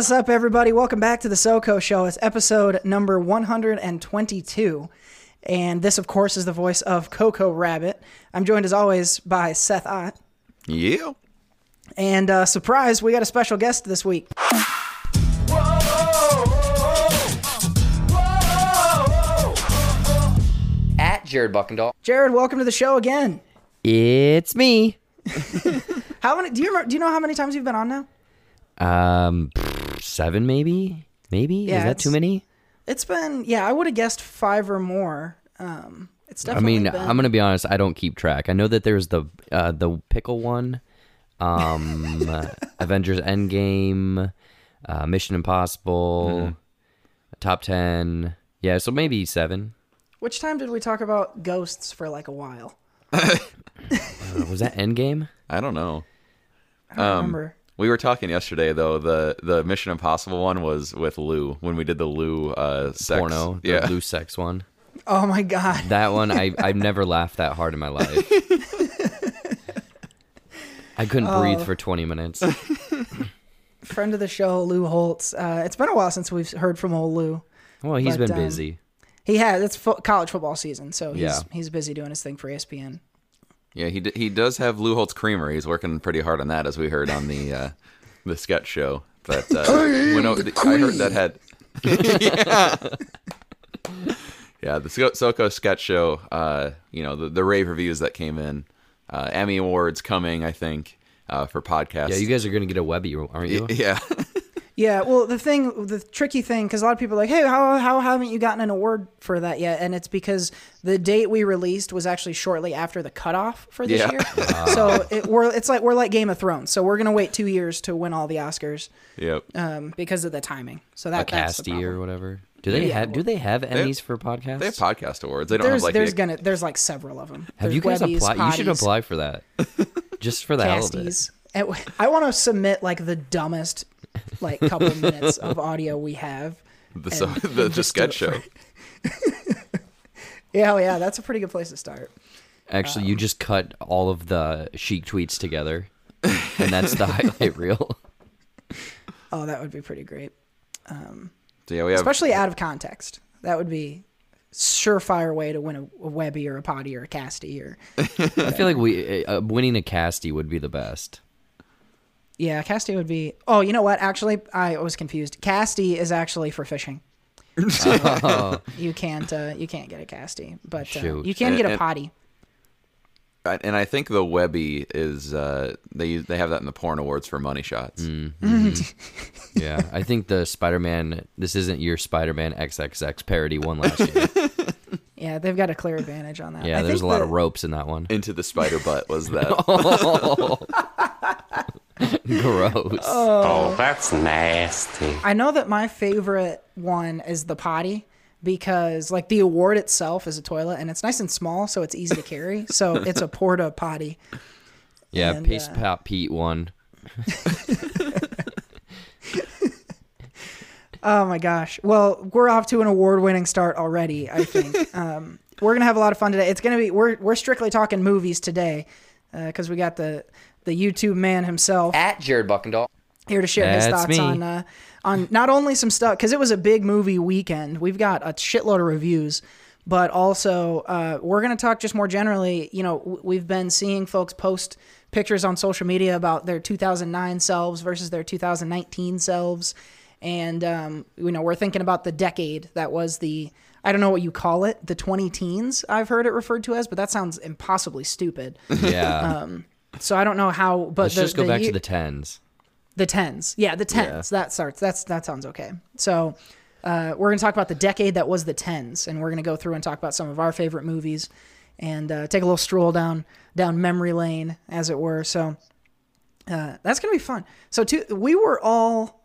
What's up, everybody? Welcome back to the SoCo Show. It's episode number 122. And this, of course, is the voice of Coco Rabbit. I'm joined, as always, by Seth Ott. Yeah. And uh, surprise, we got a special guest this week. At Jared Buckendall. Jared, welcome to the show again. It's me. How many? Do you remember, do you know how many times you've been on now? Um, seven maybe, maybe. Yeah, Is that too many? It's been yeah, I would have guessed five or more. Um, it's definitely. I mean, been, I'm gonna be honest. I don't keep track. I know that there's the uh, the pickle one, um, uh, Avengers Endgame, uh, Mission Impossible, top ten. Yeah, so maybe seven. Which time did we talk about ghosts for like a while? Uh, was that Endgame? I don't know. I don't remember. We were talking yesterday though. The the Mission Impossible one was with Lou when we did the Lou uh sex. Porno, the Yeah. loose sex one. Oh my god. That one, I I've never laughed that hard in my life. I couldn't breathe for 20 minutes. Friend of the show, Lou Holtz. Uh, it's been a while since we've heard from old Lou. Well, he's But, been um, busy. He has. It's fo- college football season, so he's Yeah. he's busy doing his thing for ESPN. Yeah, he d- he does have Lou Holtz Creamer. He's working pretty hard on that, as we heard on the uh, the sketch show. But uh, when o- I heard that had. yeah. yeah, the So- SoCo sketch show. Uh, you know the the rave reviews that came in, uh, Emmy awards coming. I think uh, for podcasts. Yeah, you guys are going to get a Webby, aren't you? Yeah. Yeah, well, the thing, the tricky thing, because a lot of people are like, hey, how, how haven't you gotten an award for that yet? And it's because the date we released was actually shortly after the cutoff for this Yeah. year. so it, we're it's like we're like Game of Thrones. So we're gonna wait two years to win all the Oscars yep. um, because of the timing. So A that that's the Casty problem. or whatever. Do they Yeah, have Do they have Emmys for podcasts? They have podcast awards. They don't There's have like there's the, gonna there's like several of them. have you guys applied? You should apply for that, just for the hell of it. Casties. And w- I want to submit like the dumbest like couple minutes of audio we have. the, so, the, the sketch show. Yeah, oh, yeah, that's a pretty good place to start. Actually, Um, you just cut all of the Sheik tweets together, and that's the highlight reel. Oh, that would be pretty great. So yeah, we have Especially out of context. That would be surefire way to win a, a Webby or a Potty or a Casty or I feel like we uh, winning a Casty would be the best. Yeah, Casty would be. Oh, you know what? Actually, I was confused. Casty is actually for fishing. you can't uh, you can't get a Casty, but uh, Shoot. you can get a And- Potty. I- and I think the Webby is uh, they they have that in the porn awards for money shots. Mm. Yeah, I think the Spider-Man. This isn't your Spider-Man XXX parody one last year. Yeah, they've got a clear advantage on that. Yeah, I there's a think lot the- of ropes in that one. Into the spider butt was that. Gross. Oh, that's nasty. I know that my favorite one is the potty because like the award itself is a toilet and it's nice and small so it's easy to carry. So it's a porta potty. yeah, and, Paste uh, Pop Pete one. Oh my gosh. Well, we're off to an award-winning start already, I think. um, we're going to have a lot of fun today. It's going to be we're we're strictly talking movies today because we got the the YouTube man himself At Jared Buckendall. here to share his thoughts me. on uh, on not only some stuff because it was a big movie weekend. We've got a shitload of reviews, but also uh, we're going to talk just more generally. You know, we've been seeing folks post pictures on social media about their 2009 selves versus their 2019 selves, and um, you know we're thinking about the decade that was the. I don't know what you call it, the 20 teens, I've heard it referred to as, but that sounds impossibly stupid. Yeah. So I don't know how, but Let's the, just go the back to the tens. the tens. Yeah, the tens. That starts. That's that sounds okay. So uh, we're gonna talk about the decade that was the tens, and we're gonna go through and talk about some of our favorite movies, and uh, take a little stroll down down memory lane, as it were. So uh, that's gonna be fun. So two, we were all.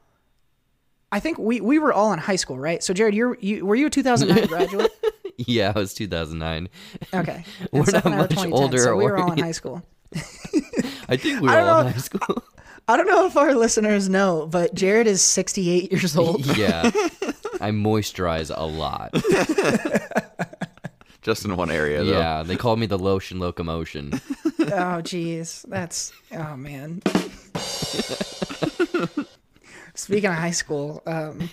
I think we, we were all in high school, right? So Jared, you're you were you a 2009 graduate? Yeah, it was 2009. Okay, We're not I much 2010, older, So we were all in high school. I think we I were all in high school. I don't know if our listeners know, but Jared is 68 years old. yeah. I moisturize a lot. Just in one area, though. Yeah, they call me the lotion locomotion. Oh, jeez. That's, oh, man. speaking of high school, um,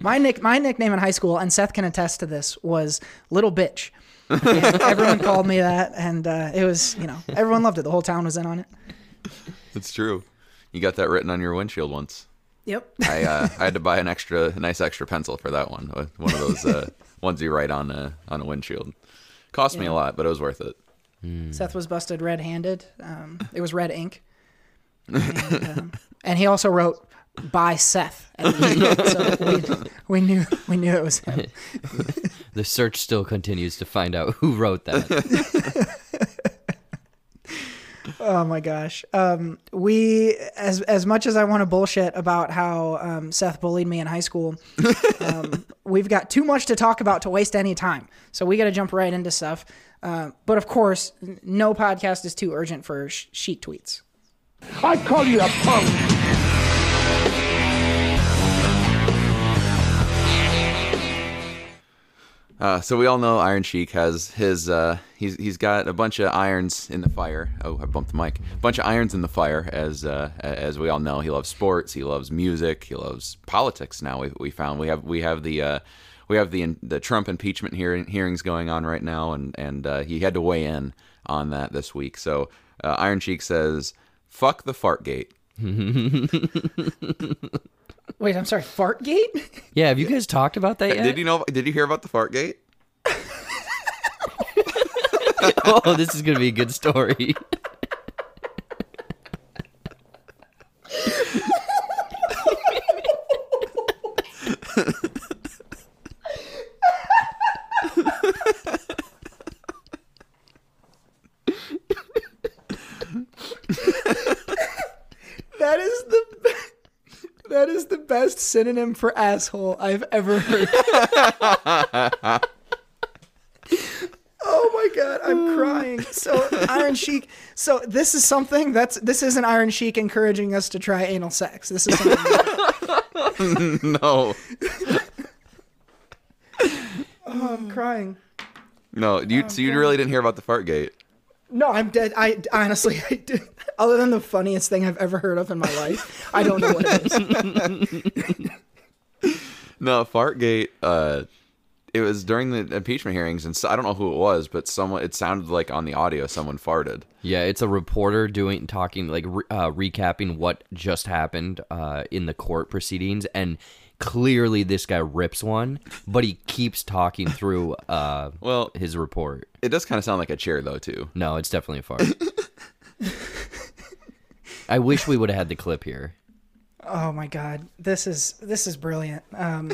my nick my nickname in high school, and Seth can attest to this, was Little Bitch. And everyone called me that, and uh, it was you know everyone loved it. The whole town was in on it. It's true. You got that written on your windshield once. Yep. I uh, I had to buy an extra, nice extra pencil for that one. Uh, One of those uh, ones you write on a on a windshield. Cost me a lot, but it was worth it. Seth was busted red-handed. Um, it was red ink, and, um, and he also wrote by Seth. at the end. so we, we knew we knew it was him. The search still continues to find out who wrote that. Oh my gosh. Um, we as as much as I want to bullshit about how um, Seth bullied me in high school, um, we've got too much to talk about to waste any time. So we got to jump right into stuff. Uh, but of course, no podcast is too urgent for sh- Sheik tweets. I call you a punk. Uh, so we all know Iron Sheik has his uh, he's he's got a bunch of irons in the fire. Oh, I bumped the mic. A bunch of irons in the fire, as uh, as we all know. He loves sports. He loves music. He loves politics. Now we, we found we have we have the uh, we have the the Trump impeachment hearing, hearings going on right now, and and uh, he had to weigh in on that this week. So uh, Iron Sheik says, "Fuck the fart gate." Wait, I'm sorry, Fartgate? Yeah, have you guys talked about that yet? Did you know? Did you hear about the Fartgate? oh, this is gonna be a good story. That is the that is the best synonym for asshole I've ever heard. oh my god, I'm crying. So Iron Sheik. So this is something that's this isn't Iron Sheik encouraging us to try anal sex. This is something No, oh, I'm crying. no. You so you really didn't hear about the fart gate? No, I'm dead. I honestly, I did. Other than the funniest thing I've ever heard of in my life, I don't know what it is. No, Fartgate. Uh, it was during the impeachment hearings, and so, I don't know who it was, but someone. It sounded like on the audio someone farted. Yeah, it's a reporter doing talking like re- uh, recapping what just happened uh, in the court proceedings, and clearly this guy rips one, but he keeps talking through uh, Well, his report. it does kind of sound like a chair though too. No, it's definitely a fart. I wish we would have had the clip here. Oh my god, this is this is brilliant. Um,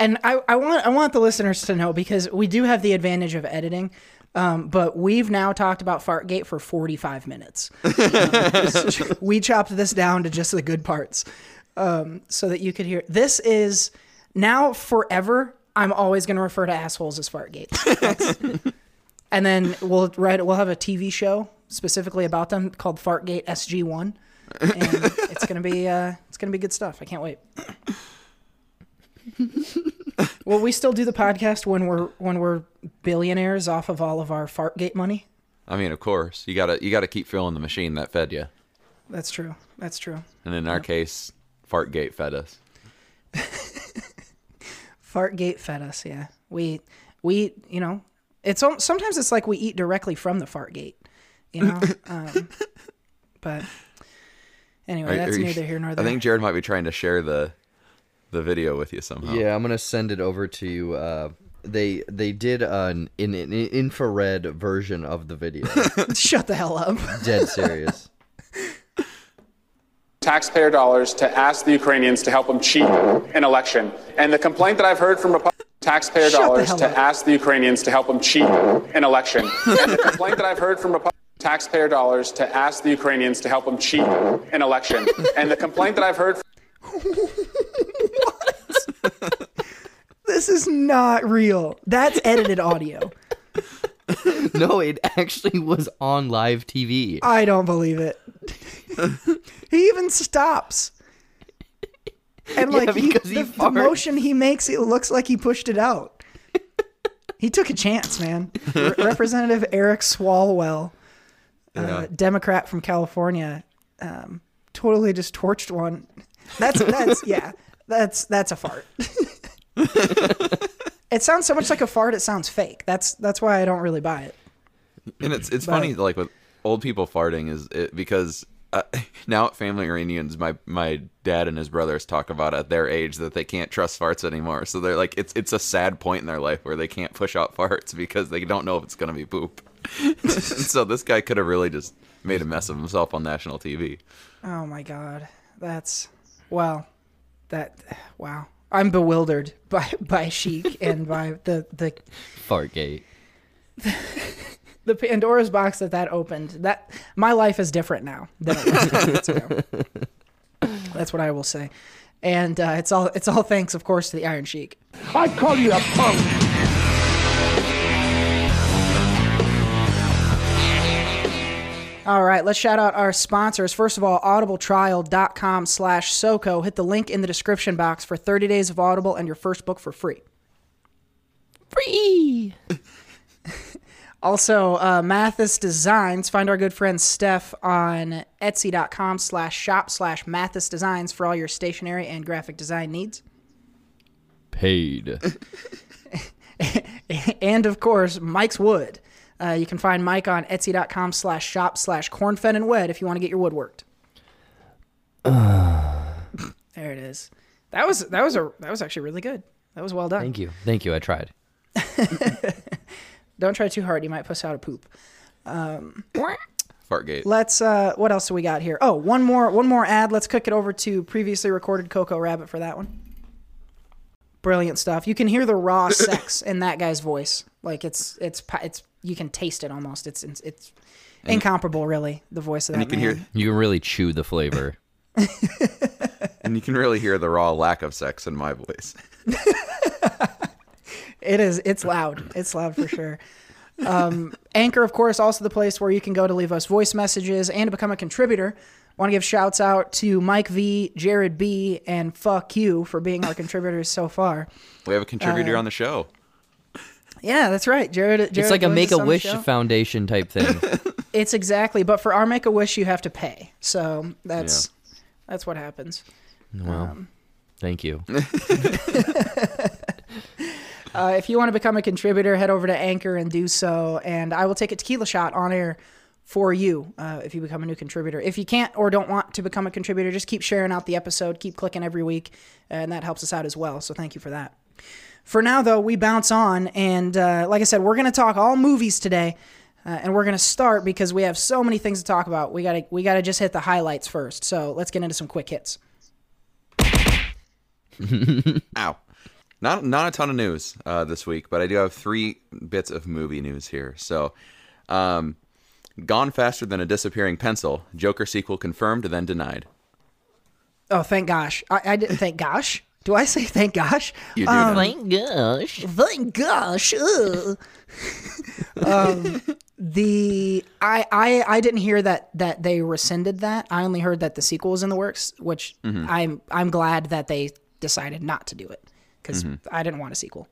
and I, I want I want the listeners to know because we do have the advantage of editing. Um, but we've now talked about Fartgate for 45 minutes. Um, we chopped this down to just the good parts um, so that you could hear. This is now forever. I'm always going to refer to assholes as Fartgate. That's- and then we'll write. We'll have a TV show specifically about them called Fartgate SG One, and it's gonna be uh, it's gonna be good stuff. I can't wait. Will we still do the podcast when we're when we're billionaires off of all of our Fartgate money? I mean, of course, you gotta you gotta keep filling the machine that fed you, That's true. That's true. and in our case, Fartgate fed us. Fartgate fed us. Yeah, we we you know it's al- sometimes it's like we eat directly from the Fartgate, you know. um, but anyway, Are- that's are you- neither here nor there. I think Jared might be trying to share the the video with you somehow. Yeah, I'm gonna send it over to you. Uh, they they did an, an, an infrared version of the video. Shut the hell up. Dead serious. Taxpayer dollars to ask the Ukrainians to help them cheat mm-hmm. an election. And the complaint that I've heard from Republicans taxpayer Shut dollars to up. ask the Ukrainians to help them cheat mm-hmm. an election. And the complaint that I've heard from Republicans taxpayer dollars to ask the Ukrainians to help them cheat mm-hmm. an election. And the complaint that I've heard This is not real. That's edited audio. No, it actually was on live TV. I don't believe it. he even stops. And Yeah, like he, because he the, the motion he makes, it looks like he pushed it out. he took a chance, man. Re- Representative Eric Swalwell, uh, Democrat from California, um, totally just torched one. That's that's yeah. That's that's a fart. It sounds so much like a fart. It sounds fake. That's that's why I don't really buy it. And it's it's funny like with old people farting is it, because uh, now at family reunions, my my dad and his brothers talk about at their age that they can't trust farts anymore. So they're like, it's it's a sad point in their life where they can't push out farts because they don't know if it's gonna be poop. so this guy could have really just made a mess of himself on national TV. Oh my god, that's well, that wow. I'm bewildered by by Sheik and by the the Fartgate. the Pandora's box that that opened. That my life is different now than it was 10 minutes ago. That's what I will say, and uh, it's all it's all thanks, of course, to the Iron Sheik. I call you a punk. All right, let's shout out our sponsors. First of all, audibletrial.com slash SoCo. Hit the link in the description box for 30 days of Audible and your first book for free. Free. Also, uh, Mathis Designs. Find our good friend Steph on etsy.com slash shop slash Mathis Designs for all your stationery and graphic design needs. Paid. and of course, Mike's Wood. Uh, you can find Mike on etsy.com slash shop slash cornfed and wed if you want to get your wood worked. there it is. That was that was a that was actually really good. That was well done. Thank you. Thank you. I tried. Don't try too hard; you might puss out a poop. Fartgate. Let's. Uh, what else do we got here? Oh, one more one more ad. Let's cook it over to previously recorded Coco Rabbit for that one. Brilliant stuff. You can hear the raw sex in that guy's voice. Like it's it's it's you can taste it almost. It's it's, it's incomparable, really. The voice of that and you can man. hear You can really chew the flavor. and you can really hear the raw lack of sex in my voice. It is. It's loud. It's loud for sure. Um, Anchor, of course, also the place where you can go to leave us voice messages and to become a contributor. Want to give shouts out to Mike V, Jared B, and fuck you for being our contributors so far. We have a Uh, contributor on the show. Yeah, that's right. Jared. Jared It's like a Make a Wish show. Foundation type thing. It's exactly, but for our Make a Wish, you have to pay. So that's that's what happens. Well, thank you. Uh, if you want to become a contributor, head over to Anchor and do so, and I will take a tequila shot on air for you uh, if you become a new contributor. If you can't or don't want to become a contributor, just keep sharing out the episode, keep clicking every week, and that helps us out as well. So thank you for that. For now, though, we bounce on, and uh, like I said, we're going to talk all movies today, uh, and we're going to start because we have so many things to talk about. We got to we got to just hit the highlights first. So let's get into some quick hits. Ow. Not not a ton of news uh, this week, but I do have three bits of movie news here. So, um, Gone Faster Than a Disappearing Pencil, Joker sequel confirmed, then denied. Oh, thank gosh! I, I didn't thank gosh. Do I say thank gosh? You do know. Thank gosh. Thank gosh. ugh. um, the I, I I didn't hear that that they rescinded that. I only heard that the sequel was in the works, which mm-hmm. I'm I'm glad that they decided not to do it because mm-hmm. I didn't want a sequel.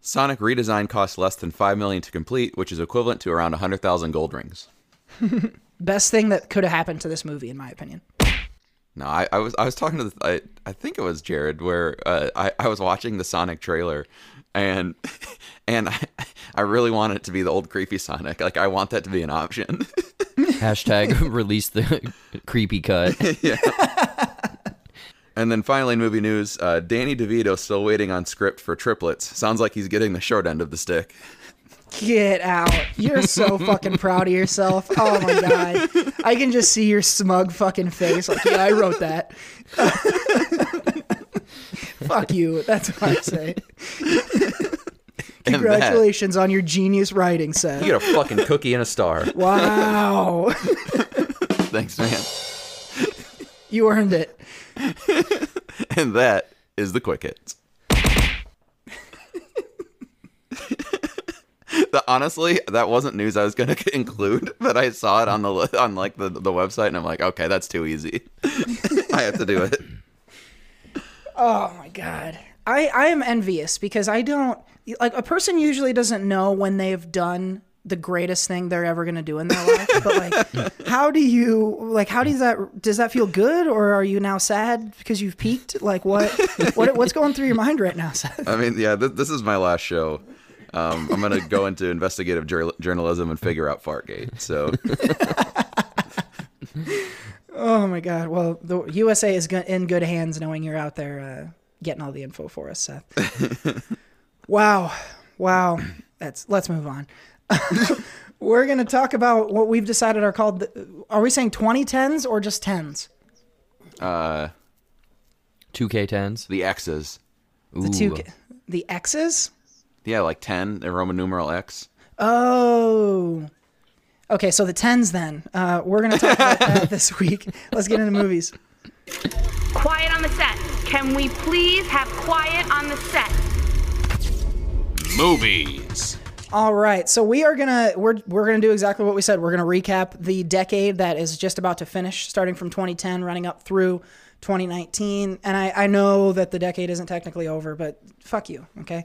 Sonic redesign cost less than five million to complete, which is equivalent to around hundred thousand gold rings. Best thing that could have happened to this movie, in my opinion. No, I, I was I was talking to the, I I think it was Jared where uh, I I was watching the Sonic trailer, and and I I really want it to be the old creepy Sonic. Like I want that to be an option. Hashtag release the creepy cut. yeah. And then finally, in movie news, uh, Danny DeVito still waiting on script for Triplets. Sounds like he's getting the short end of the stick. Get out! You're so fucking proud of yourself. Oh my god, I can just see your smug fucking face. Like, yeah, I wrote that. Fuck you. That's what I say. Congratulations on your genius writing set. You get a fucking cookie and a star. Wow. Thanks, man. you earned it. And that is the quick hits. Honestly, that wasn't news I was going to include, but I saw it on the on like the the website, and I'm like, okay, that's too easy. I have to do it. Oh my god. I, I am envious because I don't like a person usually doesn't know when they've done the greatest thing they're ever going to do in their life. but like, how do you like? How does that does that feel good, or are you now sad because you've peaked? Like, what what what's going through your mind right now, Seth? I mean, yeah, th- this is my last show. Um, I'm gonna go into investigative jour- journalism and figure out Fartgate. So Oh my God! Well, the USA is go- in good hands, knowing you're out there uh, getting all the info for us, Seth. wow, wow. That's let's move on. We're gonna talk about what we've decided are called. The, are we saying 2010s or just tens? uh, 2K10s. the X's, The two, the X's. Yeah, like ten, the Roman numeral X. Oh. Okay, so the tens then. Uh, we're gonna talk about that this week. Let's get into movies. Quiet on the set. Can we please have quiet on the set? Movies. All right, so we are gonna we're we're gonna do exactly what we said. We're gonna recap the decade that is just about to finish, starting from 2010, running up through 2019. And I, I know that the decade isn't technically over, but fuck you, okay?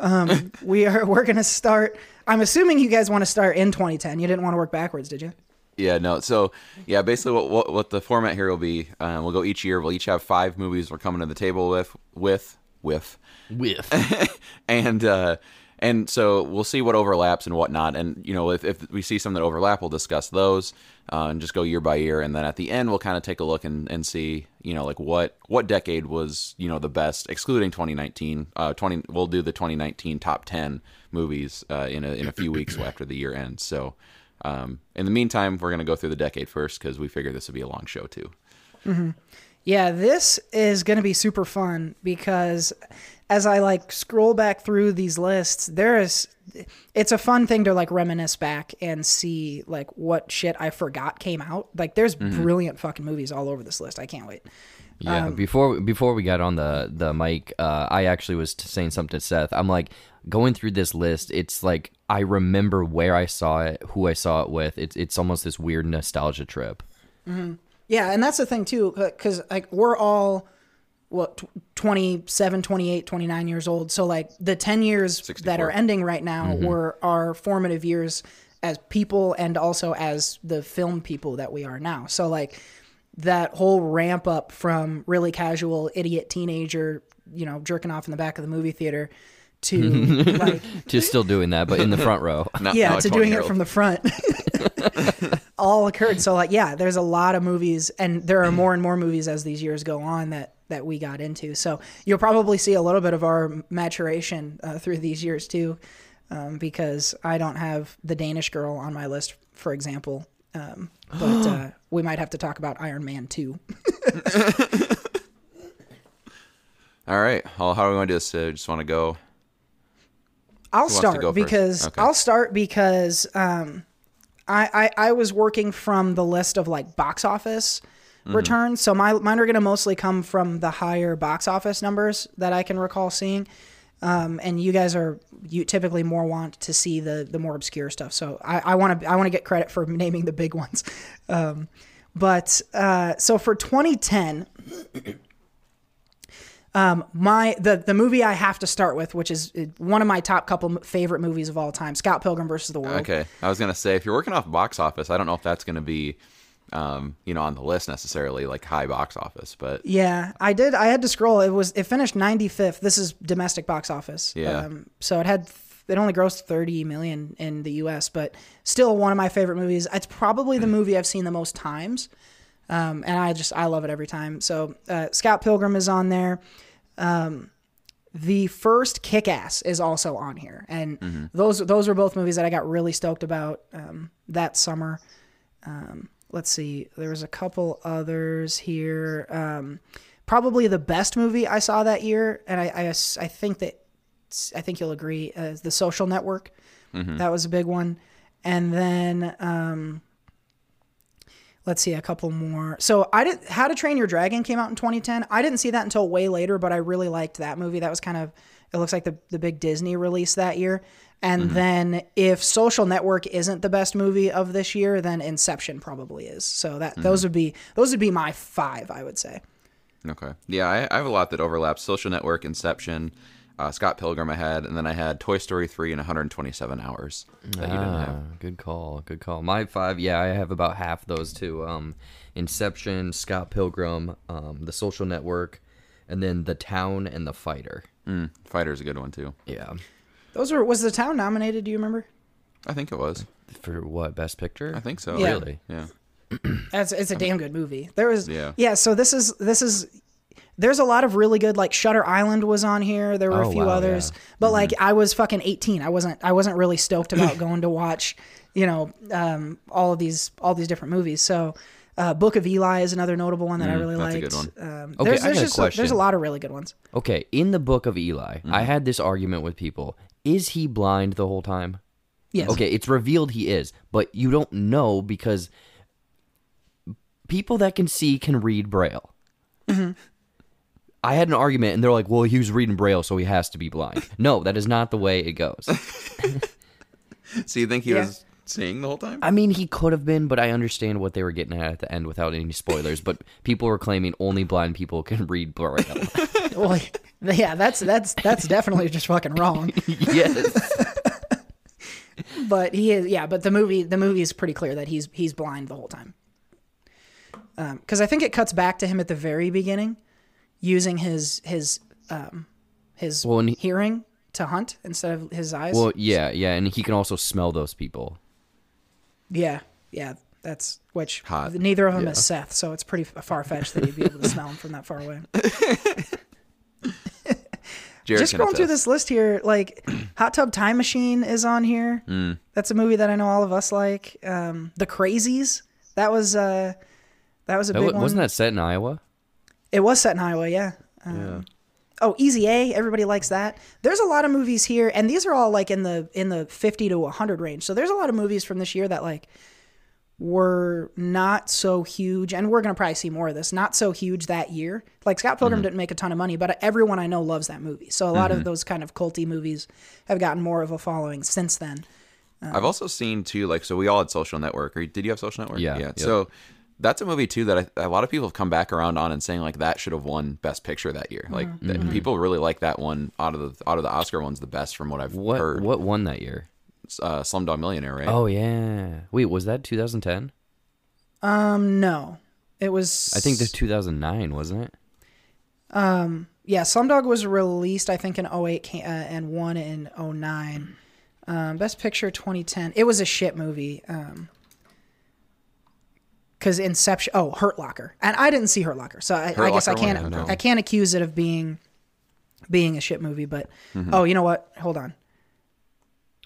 Um, we are we're gonna start. I'm assuming you guys want to start in 2010. You didn't want to work backwards, did you? Yeah, no. So, yeah, basically, what what, what the format here will be, um, we'll go each year. We'll each have five movies we're coming to the table with, with, with, With. and uh, and so we'll see what overlaps and whatnot. And you know, if, if we see some that overlap, we'll discuss those uh, and just go year by year. And then at the end, we'll kind of take a look and, and see, you know, like what what decade was you know the best, excluding 2019. Uh, 20 we'll do the 2019 top 10 movies uh, in a in a few weeks after the year ends. So. Um, in the meantime, we're going to go through the decade first because we figure this would be a long show too. Yeah, this is going to be super fun because as I like scroll back through these lists, there is it's a fun thing to like reminisce back and see like what shit I forgot came out. Like there's mm-hmm. brilliant fucking movies all over this list. I can't wait. Yeah, um, before before we got on the the mic, uh, I actually was saying something to Seth. I'm like going through this list. It's like I remember where I saw it, who I saw it with. It's it's almost this weird nostalgia trip. Mm-hmm. Yeah, and that's the thing too cuz like we're all what tw- 27, 28, 29 years old. So like the 10 years that are ending right now mm-hmm. were our formative years as people and also as the film people that we are now. So like that whole ramp up from really casual idiot teenager, you know, jerking off in the back of the movie theater to like Just still doing that, but in the front row. Not, yeah, not to doing it from the front. All occurred. So like, yeah, there's a lot of movies, and there are more and more movies as these years go on that that we got into. So you'll probably see a little bit of our maturation uh, through these years too, um, because I don't have the Danish Girl on my list, for example. Um, but uh, we might have to talk about Iron Man too. All right. Well, how are we going to do this? Uh, just want to go. I'll wants start go because Okay. I'll start because um, I, I I was working from the list of like box office Mm-hmm. returns, so my mine are going to mostly come from the higher box office numbers that I can recall seeing. Um, and you guys are you typically more want to see the the more obscure stuff. So I want to I want to get credit for naming the big ones. Um, but uh, so for 2010, um, my the the movie I have to start with, which is uh, one of my top couple favorite movies of all time, Scott Pilgrim versus the World. Okay. I was going to say, if you're working off box office, I don't know if that's going to be, um, you know, on the list necessarily, like high box office, but Yeah, I did. I had to scroll. It was it finished 95th. This is domestic box office. Yeah. Um, so it had it only grossed 30 million in the U.S., but still one of my favorite movies. It's probably the movie I've seen the most times, um, and I just I love it every time. So uh, Scott Pilgrim is on there. Um, the first Kick Ass is also on here, and those those were both movies that I got really stoked about um, that summer. Um, let's see, there was a couple others here. Um, probably the best movie I saw that year, and I I, I think that I think you'll agree, uh, The Social Network. That was a big one, and then um, let's see a couple more. So I did How to Train Your Dragon came out in 2010. I didn't see that until way later, but I really liked that movie. That was kind of it looks like the the big Disney release that year. And mm-hmm. then if Social Network isn't the best movie of this year, then Inception probably is. So that mm-hmm. those would be those would be my five, I would say. okay. Yeah, I, I have a lot that overlaps Social Network, Inception. Uh, Scott Pilgrim I had, and then I had Toy Story 3 and 127 hours that you didn't Ah, have. good call. Good call. My five, yeah, I have about half those too. Um, Inception, Scott Pilgrim, um, The Social Network, and then The Town and The Fighter. Mm, Fighter's a good one too. Yeah. Those were was the town nominated? Do you remember? I think it was. For what? Best Picture? I think so. Yeah. Really? Yeah. That's it's a damn good movie. There was Yeah. yeah. So this is this is there's a lot of really good like Shutter Island was on here. There were Oh, a few wow, others, yeah. but like I was fucking 18. I wasn't I wasn't really stoked about going to watch you know um, all of these all these different movies. So. Uh, Book of Eli is another notable one that I really that's a liked. Um, Okay, there's, a just a, there's a lot of really good ones. Okay, in the book of Eli, Mm-hmm. I had this argument with people. Is he blind the whole time? Yes. Okay, it's revealed he is, but you don't know because people that can see can read Braille. Mm-hmm. I had an argument, and they're like, "Well, he was reading Braille, so he has to be blind." No, that is not the way it goes. So you think he Yeah. was seeing the whole time? I mean, he could have been, but I understand what they were getting at at the end without any spoilers. But people were claiming only blind people can read Braille. Well, yeah, that's that's that's definitely just fucking wrong. yes. but he is yeah but the movie the movie is pretty clear that he's he's blind the whole time um, because i think it cuts back to him at the very beginning using his his um his Well, he- hearing to hunt instead of his eyes Well, yeah, yeah, and he can also smell those people. yeah yeah that's which Hot. neither of them Yeah. is seth so it's pretty far-fetched that he'd be able to smell him from that far away just going through this list here, like Hot Tub Time Machine is on here. Mm. That's a movie that I know all of us like. Um, the Crazies. That was uh, that was a That big wa- one. wasn't that set in Iowa? It was set in Iowa, yeah. Um, Oh, Easy A. Everybody likes that. There's a lot of movies here, and these are all like in the in the 50 to 100 range. So there's a lot of movies from this year that like were not so huge, and we're gonna probably see more of this. Not so huge that year. Like Scott Pilgrim mm-hmm. didn't make a ton of money, but everyone I know loves that movie. So a lot of mm-hmm. those kind of culty movies have gotten more of a following since then. I've um, also seen too, like, so we all had Social Network. Or did you have Social Network? Yeah, Yeah. yep. So that's a movie too that I, a lot of people have come back around on and saying like that should have won Best Picture that year. Like Mm-hmm. that- people really like that one out of the out of the Oscar ones the best from what I've What heard. what won that year? Uh, Slumdog Millionaire, right? Oh yeah. Wait, was that 2010? Um, no, it was. I think the 2009, wasn't it? Um, yeah, Slumdog was released, I think, in 08 uh, and won in 09. Um, Best Picture 2010. It was a shit movie. Um, because Inception. Oh, Hurt Locker, and I didn't see Hurt Locker, so I, I guess I can't. yeah. I can't accuse it of being being a shit movie. But Mm-hmm. oh, you know what? Hold on.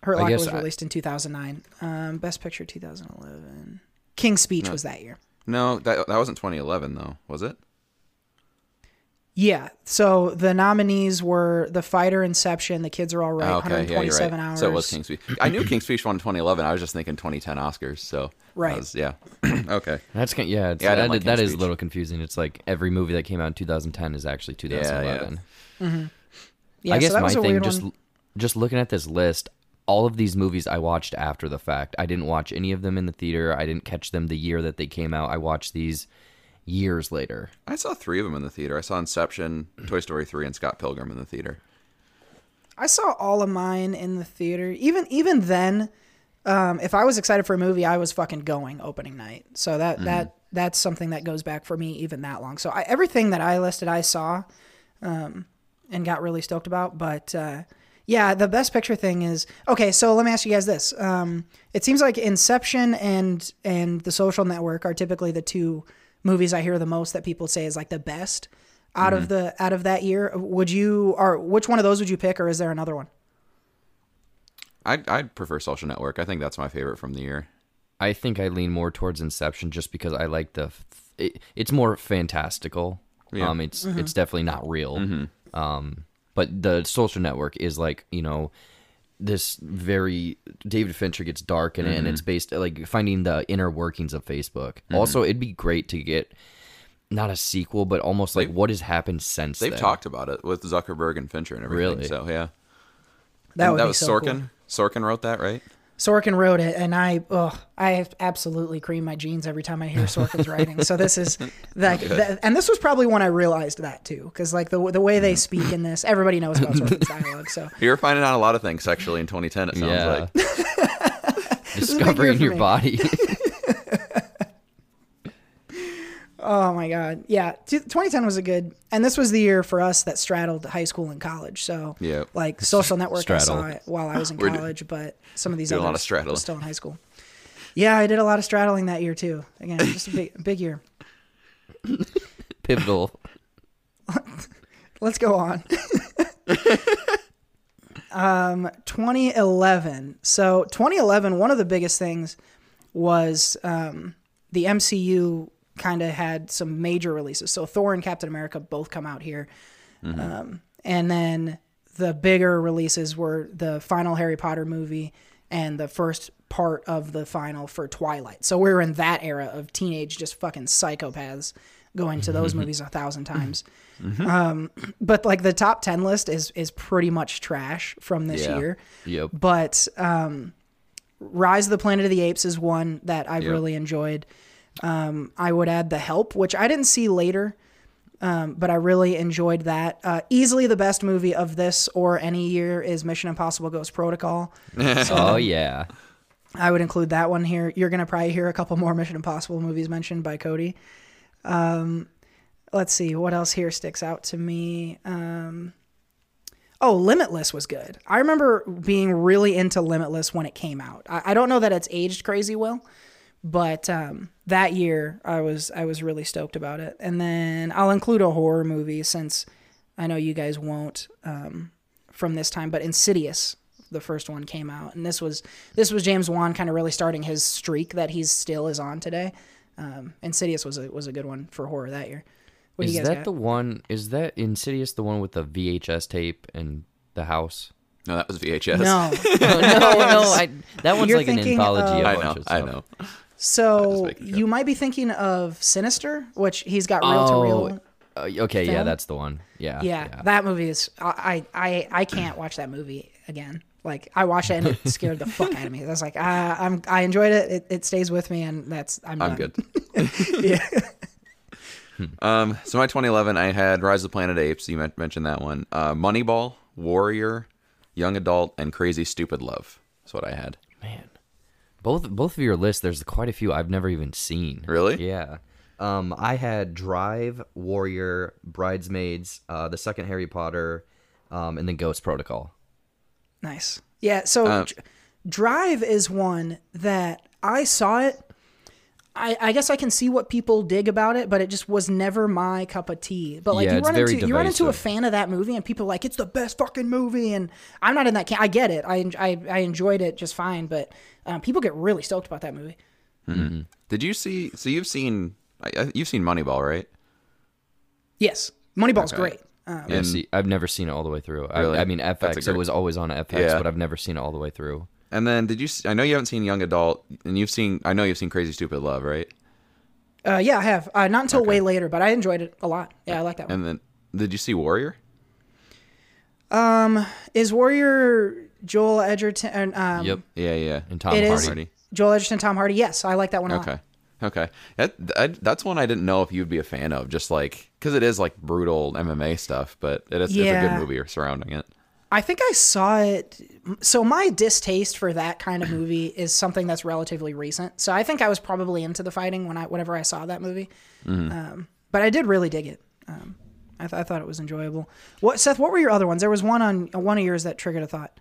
Hurt Locker was released in 2009. Um, Best Picture 2011. King's Speech was that year. No, that that wasn't 2011 though, was it? Yeah. So the nominees were The Fighter, Inception, The Kids Are All Right, Oh, okay, yeah, 127 right. hours. So it was King's Speech. I knew King's Speech won 2011. I was just thinking 2010 Oscars. So Right. was- yeah. okay. That's kind yeah, it's, Yeah, I that, like that King's a little confusing. It's like every movie that came out in 2010 is actually 2011. Yeah, mm-hmm. Yeah. I guess so my thing just one. just looking at this list, all of these movies I watched after the fact. I didn't watch any of them in the theater. I didn't catch them the year that they came out. I watched these years later. I saw three of them in the theater. I saw Inception, Toy Story 3, and Scott Pilgrim in the theater. I saw all of mine in the theater. Even even then, um, if I was excited for a movie, I was fucking going opening night. So that that that's something that goes back for me even that long. So I, everything that I listed, I saw, um, and got really stoked about. But uh, yeah, the best picture thing is okay. So let me ask you guys this: um, It seems like Inception and and The Social Network are typically the two movies I hear the most that people say is like the best out of the out of that year. Would you or which one of those would you pick, or is there another one? I'd, I'd prefer Social Network. I think that's my favorite from the year. I think I lean more towards Inception just because I like the. It, it's more fantastical. Yeah. Um, it's it's definitely not real. Um, but the Social Network is like you know, this very David Fincher gets dark in it, and it's based like finding the inner workings of Facebook. Also, it'd be great to get not a sequel, but almost like They've- what has happened since. They've then. talked about it with Zuckerberg and Fincher and everything. Really? So yeah. That And would that be was so Sorkin. cool. Sorkin wrote that, right? Sorkin wrote it, and I, ugh, I absolutely cream my jeans every time I hear Sorkin's writing. So this is like, that, and this was probably when I realized that too, because like the the way they mm-hmm. speak in this, everybody knows about Sorkin's dialogue. So You're finding out a lot of things sexually in 2010. It sounds Yeah. like. Discovering your me. body. Oh my god, yeah. 2010 was a good, and this was the year for us that straddled high school and college. So Yeah. like Social Network, I saw it while I was in college, but some of these Doing a lot of straddling. still in high school. Yeah, I did a lot of straddling that year too. Again, just a big, big year. Pivotal. Let's go on. um, 2011. So 2011, one of the biggest things was um, the MCU kind of had some major releases. So Thor and Captain America both come out here, um, and then the bigger releases were the final Harry Potter movie and the first part of the final for Twilight. So we were in that era of teenage, just fucking psychopaths going to those movies a thousand times. Um, but like the top 10 list is is pretty much trash from this Yeah. year. Yep. But um, Rise of the Planet of the Apes is one that I really enjoyed. Um, I would add The Help, which I didn't see later, um, but I really enjoyed that. Uh, easily the best movie of this or any year is Mission Impossible Ghost Protocol. Oh yeah. I would include that one here. You're gonna probably hear a couple more Mission Impossible movies mentioned by Cody. Um, let's see what else here sticks out to me. Um, oh, Limitless was good. I remember being really into Limitless when it came out. I, I don't know that it's aged crazy well, but um, that year I was I was really stoked about it. And then I'll include a horror movie since I know you guys won't um, from this time, but Insidious, the first one came out, and this was this was James Wan kind of really starting his streak that he's still is on today. Um, Insidious was a was a good one for horror that year. What do Is you guys that got? the one? Is that Insidious the one with the VHS tape and the house? No, that was VHS. no, no, no, I, that one's You're like an anthology. of- of I a bunch know. of I know. So sure. you might be thinking of Sinister, which he's got reel to reel. Uh, okay, yeah, that's the one. Yeah, Yeah, that movie is. I, I I can't watch that movie again. Like I watched it and it scared the fuck out of me. I was like, uh, I'm I enjoyed it. it. It stays with me, and that's I'm. I'm good. yeah. Um, so my 2011, I had Rise of the Planet Apes. You mentioned that one. Uh, Moneyball, Warrior, Young Adult, and Crazy Stupid Love. That's what I had. man. Both both of your lists, there's quite a few I've never even seen. Really? Yeah. Um, I had Drive, Warrior, Bridesmaids, uh, the second Harry Potter, um, and then Ghost Protocol. Nice. Yeah. So Dr- Drive is one that I saw it. I, I guess I can see what people dig about it, but it just was never my cup of tea. But like Yeah, you run very into you run into a fan of that movie, and people are like it's the best fucking movie, and I'm not in that camp. I get it. I, I I enjoyed it just fine, but um, people get really stoked about that movie. Did you see? So you've seen I- I- you've seen Moneyball, right? Yes, Moneyball's Okay. great. Um, Yeah, see, I've never seen it all the way through. Really? I, I mean, That's a FX. It was always on FX, Yeah. but I've never seen it all the way through. And then did you? I know you haven't seen Young Adult, and you've seen. I know you've seen Crazy Stupid Love, right? uh, yeah, I have. Uh, not until way later, but I enjoyed it a lot. Yeah, I like that one. And then did you see Warrior? Um, is Warrior Joel Edgerton? Um, Yep. Yeah, yeah. And Tom It Hardy. is Joel Edgerton, Tom Hardy. Yes, I like that one a lot. Okay. Okay. That, I, that's one I didn't know if you'd be a fan of, just like because it is like brutal MMA stuff, but it is it's a good movie surrounding it. I think I saw it. So my distaste for that kind of movie is something that's relatively recent. So I think I was probably into the fighting when I whenever I saw that movie. Um, but I did really dig it. Um, I, th- I thought it was enjoyable. What Seth? What were your other ones? There was one on one of yours that triggered a thought.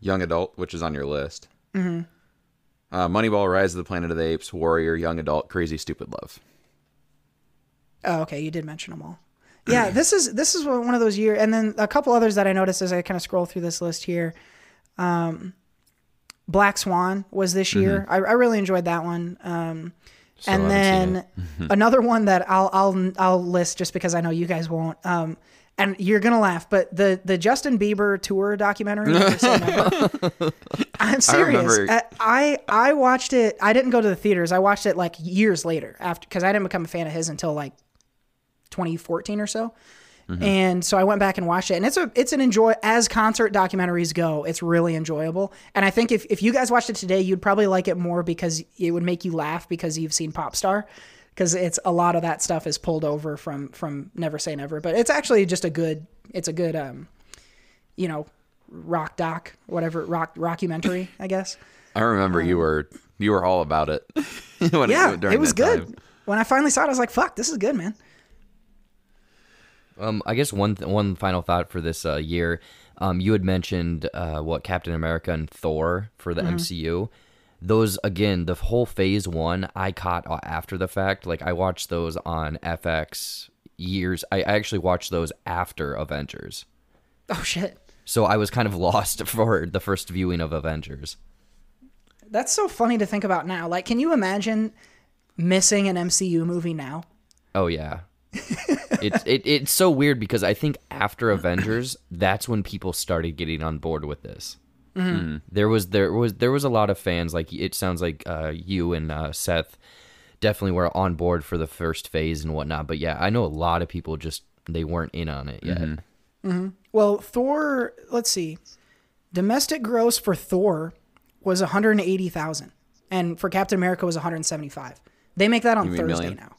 Young Adult, which is on your list. Mm-hmm. Uh, Moneyball, Rise of the Planet of the Apes, Warrior, Young Adult, Crazy Stupid Love. Oh, okay, you did mention them all. Yeah, this is this is one of those years, and then a couple others that I noticed as I kind of scroll through this list here. Um, Black Swan was this year. I, I really enjoyed that one. Um, and then another one that I'll I'll I'll list just because I know you guys won't. Um, and you're gonna laugh, but the the Justin Bieber tour documentary. Never Say Never. I'm serious. remember- Uh, I I watched it. I didn't go to the theaters. I watched it like years later after because I didn't become a fan of his until like 2014 or so. And so I went back and watched it, and it's a it's an enjoy as concert documentaries go. It's really enjoyable, and I think if if you guys watched it today, you'd probably like it more because it would make you laugh because you've seen Popstar, because it's a lot of that stuff is pulled over from from Never Say Never, but it's actually just a good it's a good um, you know, rock doc whatever rock rockumentary I guess. I remember you were you were all about it. Yeah, during it was good. time. When I finally saw it, I was like, "Fuck, this is good, man." Um, I guess one th- one final thought for this uh, year. Um, you had mentioned uh, what Captain America and Thor for the MCU. Those again, the whole Phase One I caught after the fact. Like I watched those on FX years. I I actually watched those after Avengers, Oh shit. so I was kind of lost for the first viewing of Avengers. That's so funny to think about now. Like, can you imagine missing an MCU movie now? Oh yeah. It's it, it's so weird because I think after Avengers, that's when people started getting on board with this. There was there was there was a lot of fans like it sounds like uh, you and uh, Seth definitely were on board for the first phase and whatnot. But yeah, I know a lot of people just they weren't in on it yet. Well, Thor. Let's see. Domestic gross for Thor was 180,000, and for Captain America was 175. They make that on Thursday million? now.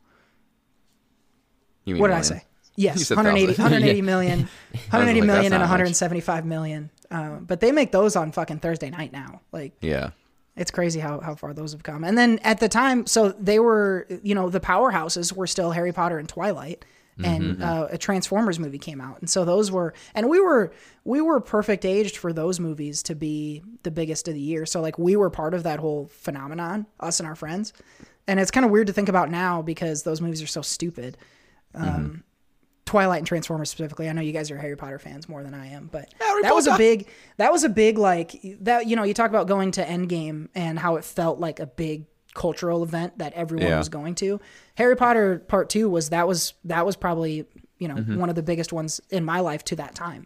You mean What did I say? Yes, You said 180, thousand. 180 million, 180 like, million, and not much. 175 million. Uh, but they make those on fucking Thursday night now. Like, Yeah. It's crazy how, how far those have come. And then at the time, so they were, you know, the powerhouses were still Harry Potter and Twilight, and uh, a Transformers movie came out, and so those were, and we were we were perfect aged for those movies to be the biggest of the year. So like we were part of that whole phenomenon, us and our friends, and it's kind of weird to think about now because those movies are so stupid. Um, Twilight and Transformers specifically. I know you guys are Harry Potter fans more than I am, but that was a big that was a big like that you know, you talk about going to Endgame and how it felt like a big cultural event that everyone Yeah. was going to. Harry Potter Part 2 was that was that was probably, you know, one of the biggest ones in my life to that time.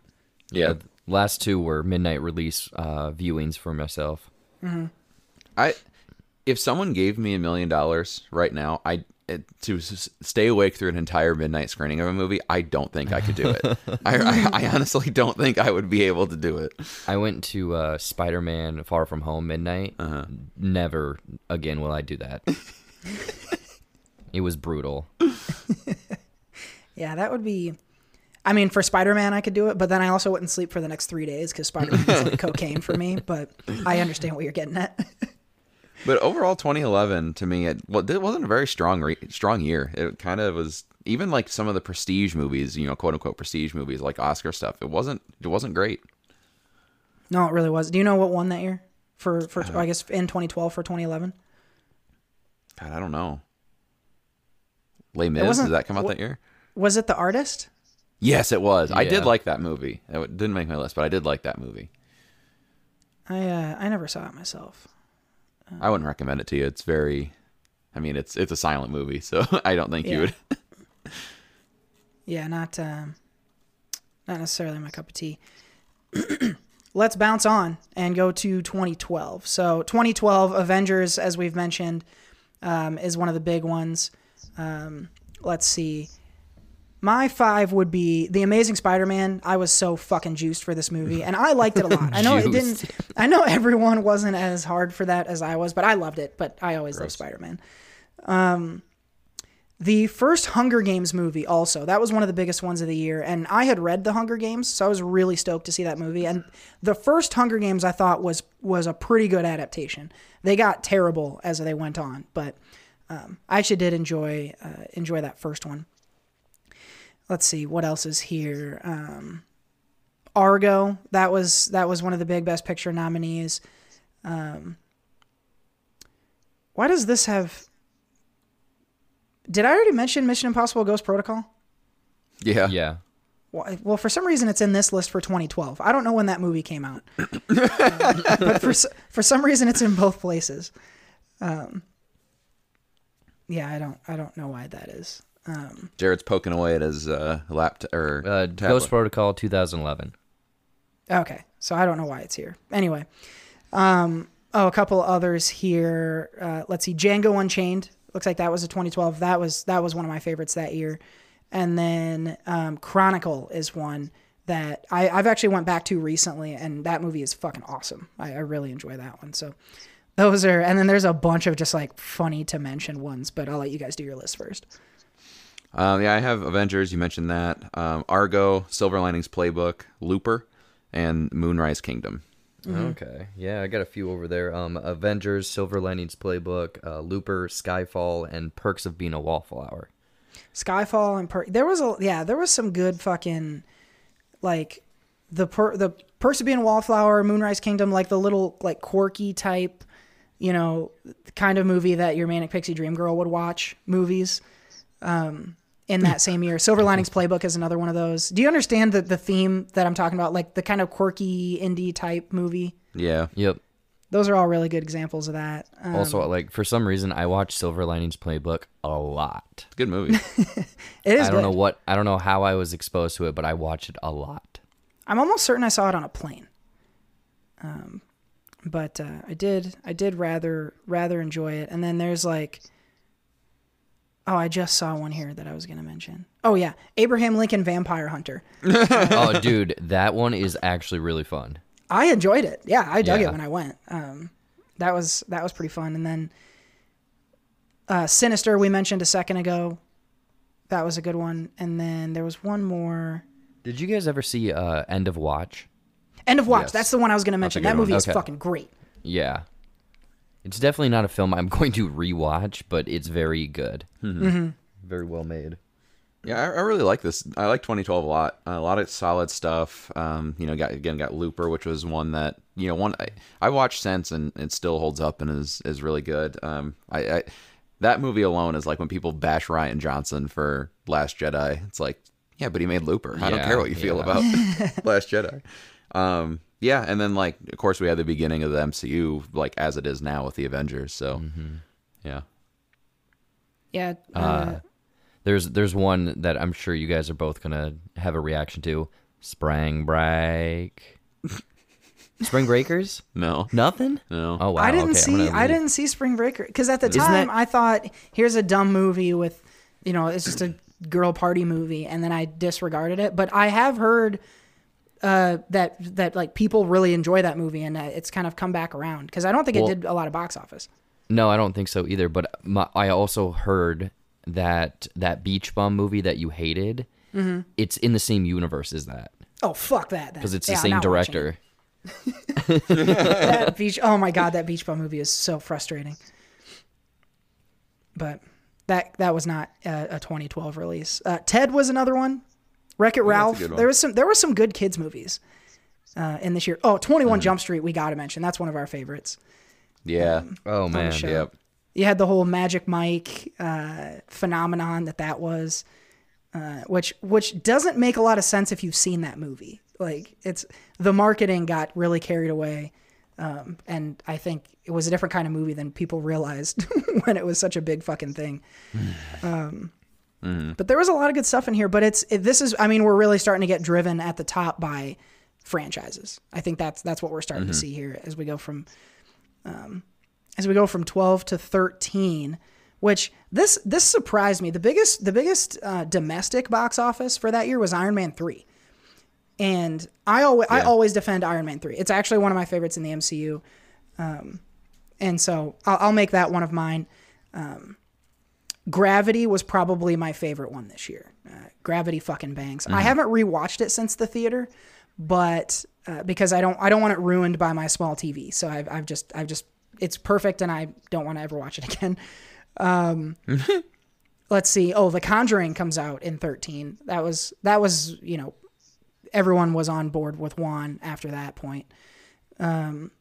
Yeah. Last two were midnight release uh, viewings for myself. Mm-hmm. I if someone gave me a million dollars right now, I it- to stay awake through an entire midnight screening of a movie, I don't think I could do it. I, I, I honestly don't think I would be able to do it. I went to uh, Spider Man Far From Home midnight. Never again will I do that. it was brutal. Yeah, that would be I mean, for Spider-Man I could do it, but then I also wouldn't sleep for the next 3 days cuz Spider-Man is like cocaine for me, but I understand what you're getting at. But overall, 2011 to me, it, well, it wasn't a very strong re- strong year. It kind of was even like some of the prestige movies, you know, quote unquote prestige movies like Oscar stuff. It wasn't it wasn't great. no, it really was. Do you know what won that year? For for I guess in 2012 for 2011? God, I don't know. Les Mis, did that come out that year? Was it The Artist? Yes, it was. I did like that movie. It didn't make my list, but I did like that movie. I uh, I never saw it myself. I wouldn't recommend it to you. It's very, I mean, it's it's a silent movie, so I don't think you would. Yeah, not um, not necessarily my cup of tea. Let's bounce on and go to 2012. So 2012 Avengers, as we've mentioned, um, is one of the big ones. Um, let's see. My five would be The Amazing Spider-Man. I was so fucking juiced for this movie, and I liked it a lot. I know it didn't. I know everyone wasn't as hard for that as I was, but I loved it. But I always love Spider-Man. The first Hunger Games movie, also, that was one of the biggest ones of the year. And I had read The Hunger Games, so I was really stoked to see that movie. And the first Hunger Games, I thought was was a pretty good adaptation. They got terrible as they went on, but um, I actually did enjoy uh, enjoy that first one. Let's see what else is here. Um, Argo, that was that was one of the big Best Picture nominees. Um, why does this have? Did I already mention Mission Impossible Ghost Protocol? Yeah. Yeah. Well, for some reason, it's in this list for 2012. I don't know when that movie came out, Um, but for for some reason, it's in both places. Um, yeah, I don't I don't know why that is. Jared's poking away at his uh, laptop or Uh. Ghost Protocol 2011. Okay, so I don't know why it's here. Anyway, um, oh, a couple others here. Uh, let's see, Django Unchained. Looks like that was a 2012. That was that was one of my favorites that year. and then um, Chronicle is one that I, I've actually went back to recently, and that movie is fucking awesome. I, I really enjoy that one. So those are, and then there's a bunch of just like funny to mention ones, but I'll let you guys do your list first. Um, yeah, I have Avengers. You mentioned that. Um, Argo, Silver Linings Playbook, Looper, and Moonrise Kingdom. Okay. Yeah, I got a few over there. Um, Avengers, Silver Linings Playbook, uh, Looper, Skyfall, and Perks of Being a Wallflower. Skyfall and per- there was a yeah there was some good fucking like the per the Perks of Being a Wallflower, Moonrise Kingdom, like the little like quirky type, you know, kind of movie that your Manic Pixie Dream Girl would watch movies. Um, in that same year, Silver Linings Playbook is another one of those. Do you understand the the theme that I'm talking about? Like the kind of quirky indie type movie. Yeah. Yep. Those are all really good examples of that. Um, Also, like for some reason, I watch Silver Linings Playbook a lot. It's a good movie. it is I don't good. know what, I don't know how I was exposed to it, but I watch it a lot. I'm almost certain I saw it on a plane. Um, but uh, I did I did rather rather enjoy it. And then there's like, oh, I just saw one here that I was gonna mention. Oh yeah, Abraham Lincoln Vampire Hunter. oh, dude, that one is actually really fun. I enjoyed it. Yeah, I dug Yeah. it when I went. Um, that was that was pretty fun. And then uh, Sinister we mentioned a second ago. That was a good one. And then there was one more. Did you guys ever see uh, End of Watch? End of Watch. Yes. That's the one I was gonna mention. good That one. movie is Okay. fucking great. Yeah. It's definitely not a film I'm going to rewatch, but it's very good. Very well made. Yeah, I, I really like this. I like 2012 a lot. a lot of solid stuff. Um, you know, got again got Looper, which was one that you know one I, I watched since and it still holds up and is is really good. Um, I, I that movie alone is like when people bash Rian Johnson for Last Jedi. It's like, yeah, but he made Looper. I don't care what you feel about Last Jedi. Um, yeah, and then like of course we had the beginning of the MCU like as it is now with the Avengers. So yeah. Yeah. Uh, There's there's one that I'm sure you guys are both gonna have a reaction to. Spring Break. Spring Breakers? No. Nothing? No. Oh wow. I didn't okay, see. I didn't see Spring Breaker because at the Isn't time that- I thought here's a dumb movie with, you know, it's just a girl party movie, and then I disregarded it. But I have heard uh, that that like people really enjoy that movie, and uh, it's kind of come back around because I don't think Well- it did a lot of box office. No, I don't think so either. But my, I also heard that that Beach Bum movie that you hated, Mm-hmm. it's in the same universe as that Oh fuck that! because it's Yeah, the same director. That beach. Oh my god, that Beach Bum movie is so frustrating. But that that was not a, a 2012 release. Uh, Ted was another one. Wreck It Ralph. good. There was some there was some good kids movies uh, in this year. Oh, 21 Mm-hmm. Jump Street. We got to mention that's one of our favorites. Yeah. Oh man. Yep. You had the whole Magic Mike uh, phenomenon that that was, uh, which which doesn't make a lot of sense if you've seen that movie. Like it's the marketing got really carried away, um, and I think it was a different kind of movie than people realized when it was such a big fucking thing. Um, But there was a lot of good stuff in here. But it's it, this is I mean we're really starting to get driven at the top by franchises. I think that's that's what we're starting to see here as we go from as we go from 12 to 13 which this this surprised me. The biggest the biggest uh, domestic box office for that year was iron man 3 and i always i always defend iron man 3 it's actually one of my favorites in the mcu um, and so I'll, I'll make that one of mine. Um, gravity was probably my favorite one this year uh, gravity fucking bangs i haven't rewatched it since the theater but uh, because I don't I don't want it ruined by my small TV. So I've I've just I've just it's perfect and I don't want to ever watch it again. Um, let's see. Oh, The Conjuring comes out in 13. That was that was you know everyone was on board with Wan after that point. Um,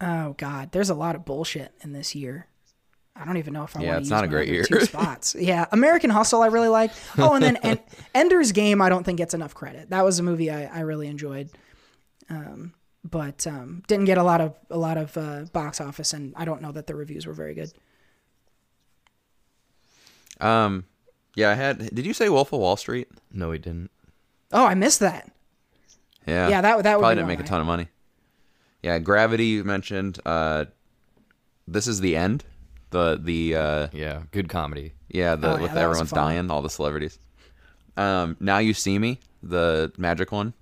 oh God, there's a lot of bullshit in this year. I don't even know if I Yeah, want to it's use not a my great other year. two spots. Yeah, American Hustle I really like. Oh, and then en- Ender's Game I don't think gets enough credit. That was a movie I, I really enjoyed, um, but um, didn't get a lot of a lot of uh, box office, and I don't know that the reviews were very good. Um, yeah, I had. Did you say Wolf of Wall Street? No, he didn't. Oh, I missed that. Yeah. Yeah, that- that would probably be didn't make a right? ton of money. Yeah, Gravity you mentioned. Uh, this is the end. The the uh, Yeah, good comedy. yeah the Oh, yeah, with that everyone's dying, all the celebrities. Um, now you see me, the magic one.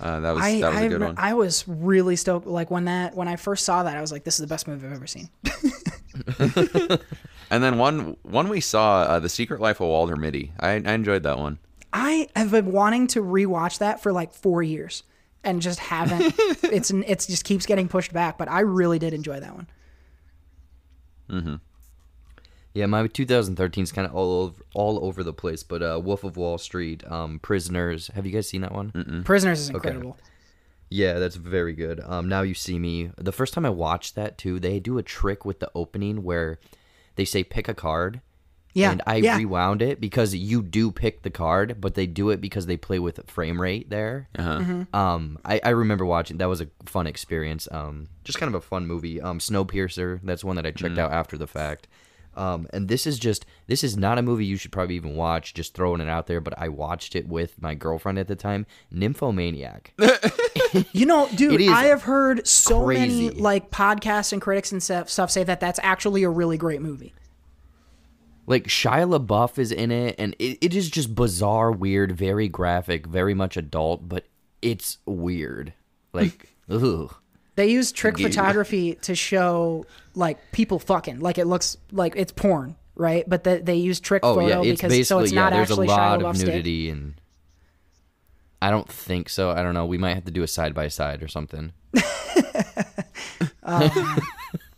Uh, that was I that was I, a good one. I was really stoked. Like when that when I first saw that, I was like, "This is the best movie I've ever seen." and then one one we saw, uh, the Secret Life of Walter Mitty. I, I enjoyed that one. I have been wanting to rewatch that for like four years and just haven't. it's it's just keeps getting pushed back, but I really did enjoy that one. Yeah, my 2013 is kind of all over all over the place, but uh, Wolf of Wall Street, um, Prisoners. Have you guys seen that one? Prisoners is incredible. Yeah, that's very good. Um, now you see me. The first time I watched that too, they do a trick with the opening where they say pick a card. Yeah, and I yeah. rewound it because you do pick the card, but they do it because they play with frame rate there. Mm-hmm. Um, I, I remember watching that was a fun experience. Um, just kind of a fun movie. Um, Snowpiercer, that's one that I checked out after the fact. Um, and this is just this is not a movie you should probably even watch. Just throwing it out there, but I watched it with my girlfriend at the time. Nymphomaniac. You know, dude, I have heard so many like podcasts and critics and stuff, stuff say that that's actually a really great movie. Like Shia LaBeouf is in it, and it, it is just bizarre, weird, very graphic, very much adult, but it's weird. Like, ugh. They use trick Dude. photography to show like people fucking like it looks like it's porn, right? But the, they use trick Oh photo yeah, it's because so it's yeah. not There's a actually lot Shia of dick. nudity, and I don't think so. I don't know. We might have to do a side by side or something. Um,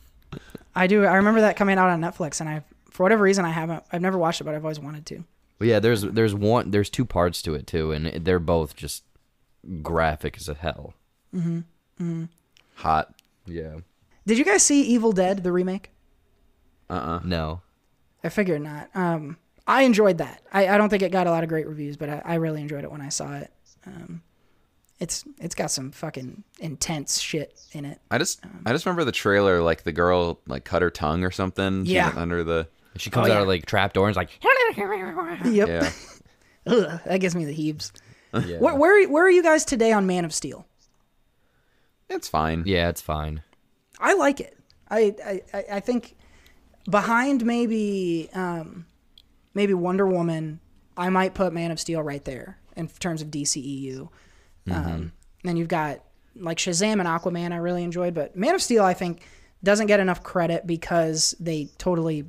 I do. I remember that coming out on Netflix, and I, for whatever reason, I haven't. I've never watched it, but I've always wanted to. But yeah, there's there's one there's two parts to it too, and they're both just graphic as a hell. Mm-hmm. mm-hmm. Hot. Yeah. Did you guys see Evil Dead the remake? Uh uh. No. I figured not. Um, I enjoyed that. I, I don't think it got a lot of great reviews, but I, I really enjoyed it when I saw it. Um, it's it's got some fucking intense shit in it. I just I just remember the trailer, like the girl like cut her tongue or something. Yeah. under the She comes Oh, out yeah. of like trap door and is like, Yep, yeah. Ugh, that gives me the heaves. yeah. Where, where where are you guys today on Man of Steel? It's fine. yeah, it's fine. I like it. I I, I- I think behind maybe um, maybe Wonder Woman, I might put Man of Steel right there in terms of DCEU. Um, then you've got like Shazam and Aquaman. I really enjoyed, but Man of Steel I think doesn't get enough credit because they totally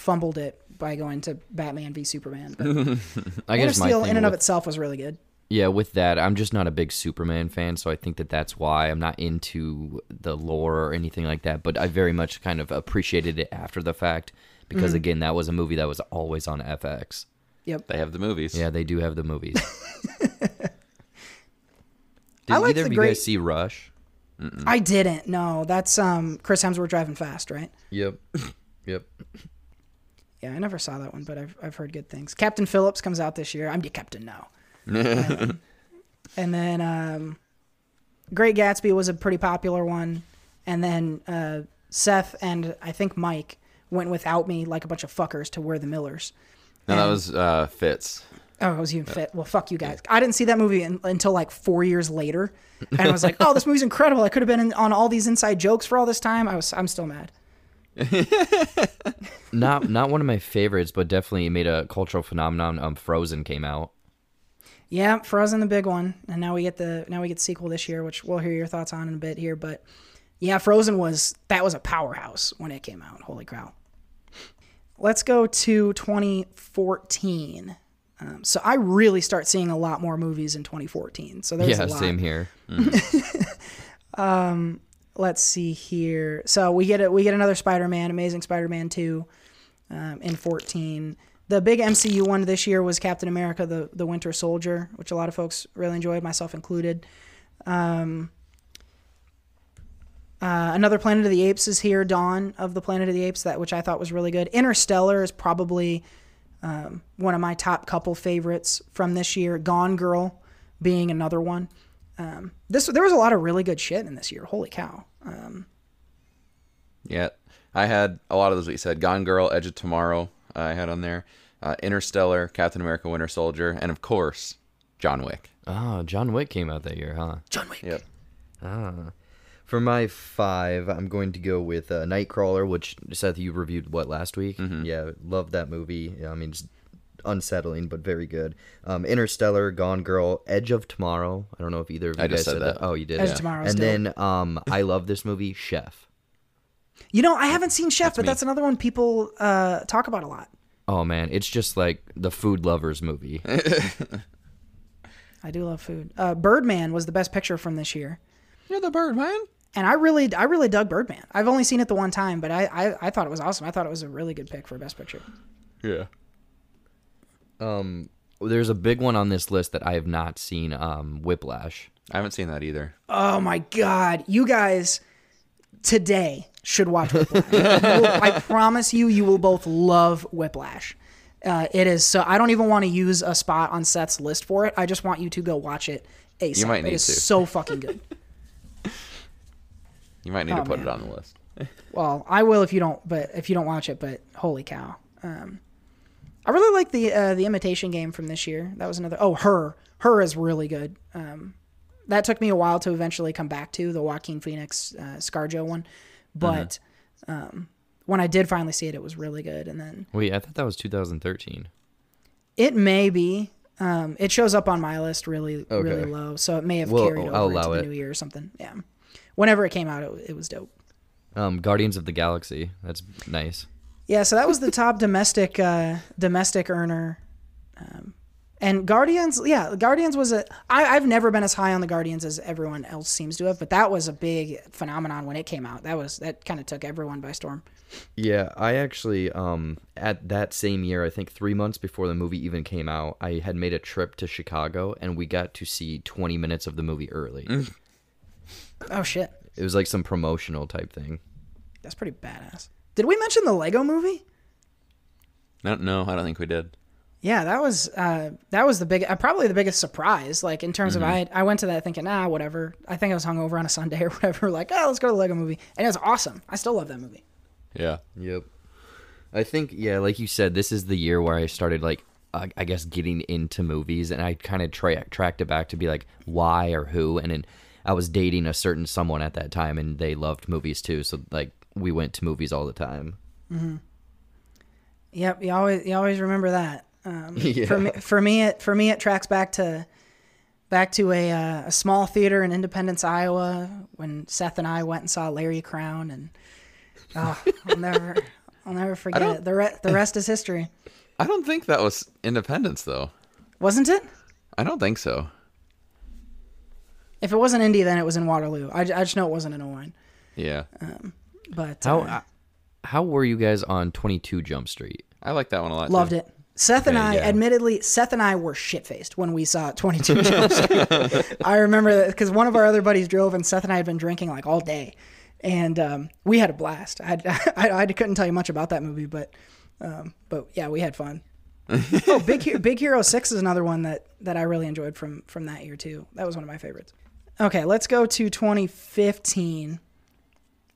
fumbled it by going to Batman v Superman. But I of guess my Steel thing in and of with- itself was really good. Yeah, with that, I'm just not a big Superman fan, so I think that that's why I'm not into the lore or anything like that. But I very much kind of appreciated it after the fact because, again, that was a movie that was always on FX. Yep. They have the movies. Yeah, they do have the movies. Did I either the of you great- guys see Rush? I didn't. No, that's um Chris Hemsworth driving fast, right? Yep. Yep. Yeah, I never saw that one, but I've I've heard good things. Captain Phillips comes out this year. I'm your captain now. And then um, Great Gatsby was a pretty popular one, and then uh, Seth and I think Mike went without me like a bunch of fuckers to We're the Millers. No, that was uh, Fitz. Oh, it was even fit. Well, fuck you guys. I didn't see that movie in, until like four years later, and I was like, "Oh, this movie's incredible. I could have been in, on all these inside jokes for all this time." I was, I'm still mad. Not not one of my favorites, but definitely made a cultural phenomenon. Um, Frozen came out. Yeah, Frozen the big one, and now we get the now we get the sequel this year, which we'll hear your thoughts on in a bit here. But yeah, Frozen was that was a powerhouse when it came out. Holy cow! Let's go to 2014. Um, so I really start seeing a lot more movies in 2014. So there's yeah, a lot. same here. Let's see here. So we get it. We get another Spider-Man, Amazing Spider-Man 2, um, in 14. The big MCU one this year was Captain America: the the Winter Soldier, which a lot of folks really enjoyed, myself included. Um, uh, another Planet of the Apes is here. Dawn of the Planet of the Apes, that which I thought was really good. Interstellar is probably um, one of my top couple favorites from this year. Gone Girl being another one. Um, this there was a lot of really good shit in this year. Holy cow! Yeah, I had a lot of those. What you said, Gone Girl, Edge of Tomorrow. uh, I had on there, uh, Interstellar, Captain America, Winter Soldier, and of course, John Wick. Oh, John Wick came out that year, huh? John Wick. Yep. For my five, I'm going to go with uh, Nightcrawler, which Seth you reviewed what last week. Mm-hmm. Yeah, love that movie. Yeah, I mean, it's unsettling but very good. Um, Interstellar, Gone Girl, Edge of Tomorrow. I don't know if either of you I guys just said said that. Oh, you did. Edge of yeah. Tomorrow's And dope. then um, I love this movie, Chef. You know, I haven't seen Chef, but me. that's another one people uh, talk about a lot. Oh man, it's just like the food lovers movie. I do love food. Uh, Birdman was the best picture from this year, You're the Birdman. and I really, I really dug Birdman. I've only seen it the one time, but I, I, I thought it was awesome. I thought it was a really good pick for best picture. Yeah. There's a big one on this list that I have not seen. Um, Whiplash. I haven't seen that either. Oh my god, you guys today should watch Whiplash. Will- I promise you, you will both love Whiplash. Uh, it is so. I don't even want to use a spot on Seth's list for it. I just want you to go watch it ASAP. You might need is to. so fucking good. You might need to Oh, put man. it on the list. Well, I will if you don't, but if you don't watch it. But holy cow, um, I really like the uh, the imitation game from this year. That was another. Oh, her, her is really good. Um, that took me a while to eventually come back to the Joaquin Phoenix uh, ScarJo one, but um, when I did finally see it, it was really good. And then Wait, I thought that was 2013. it may be. Um, it shows up on my list really, really low, so it may have Well, carried over into allow the it. new year or something. Yeah, whenever it came out, it, it was dope. Um, Guardians of the Galaxy. That's nice. Yeah, so that was the top domestic uh, domestic earner. Um, and Guardians, yeah, Guardians was a. I, I've never been as high on the Guardians as everyone else seems to have, but that was a big phenomenon when it came out. That was that kind of took everyone by storm. Yeah, I actually um at that same year, I think 3 months before the movie even came out, I had made a trip to Chicago and we got to see 20 minutes of the movie early. Oh shit, It was like some promotional type thing. that's pretty badass. Did we mention the Lego Movie? No, no, I don't think we did. Yeah, that was uh, that was the big, uh, probably the biggest surprise. Like in terms of I, I went to that thinking, ah, whatever. I think I was hungover on a Sunday or whatever. Like, oh, let's go to the Lego Movie, and it was awesome. I still love that movie. Yeah. Yep. I think yeah, like you said, this is the year where I started like uh, I guess getting into movies, and I kind of tra- tracked it back to be like why or who, and then I was dating a certain someone at that time, and they loved movies too, so like we went to movies all the time. Yep, you always you always remember that. Um, Yeah. For me, for me, it for me it tracks back to back to a uh, a small theater in Independence, Iowa, when Seth and I went and saw Larry Crowne, and oh, I'll never I'll never forget it. The re- the rest is history, I don't think that was Independence though. wasn't it? I don't think so. If it wasn't Indy, then it was in Waterloo. I, I just know it wasn't in Owen. Yeah. But How uh, how were you guys on Twenty Two Jump Street? I like that one a lot. loved too. it. Seth and Okay, I, yeah. admittedly, Seth and I were shit faced when we saw 22 Jump Street. I remember that because one of our other buddies drove, and Seth and I had been drinking like all day, and um, we had a blast. I, I, I couldn't tell you much about that movie, but um, but yeah, we had fun. oh, Big Hero, Big Hero Six is another one that that I really enjoyed from from that year too. That was one of my favorites. Okay, let's go to 2015.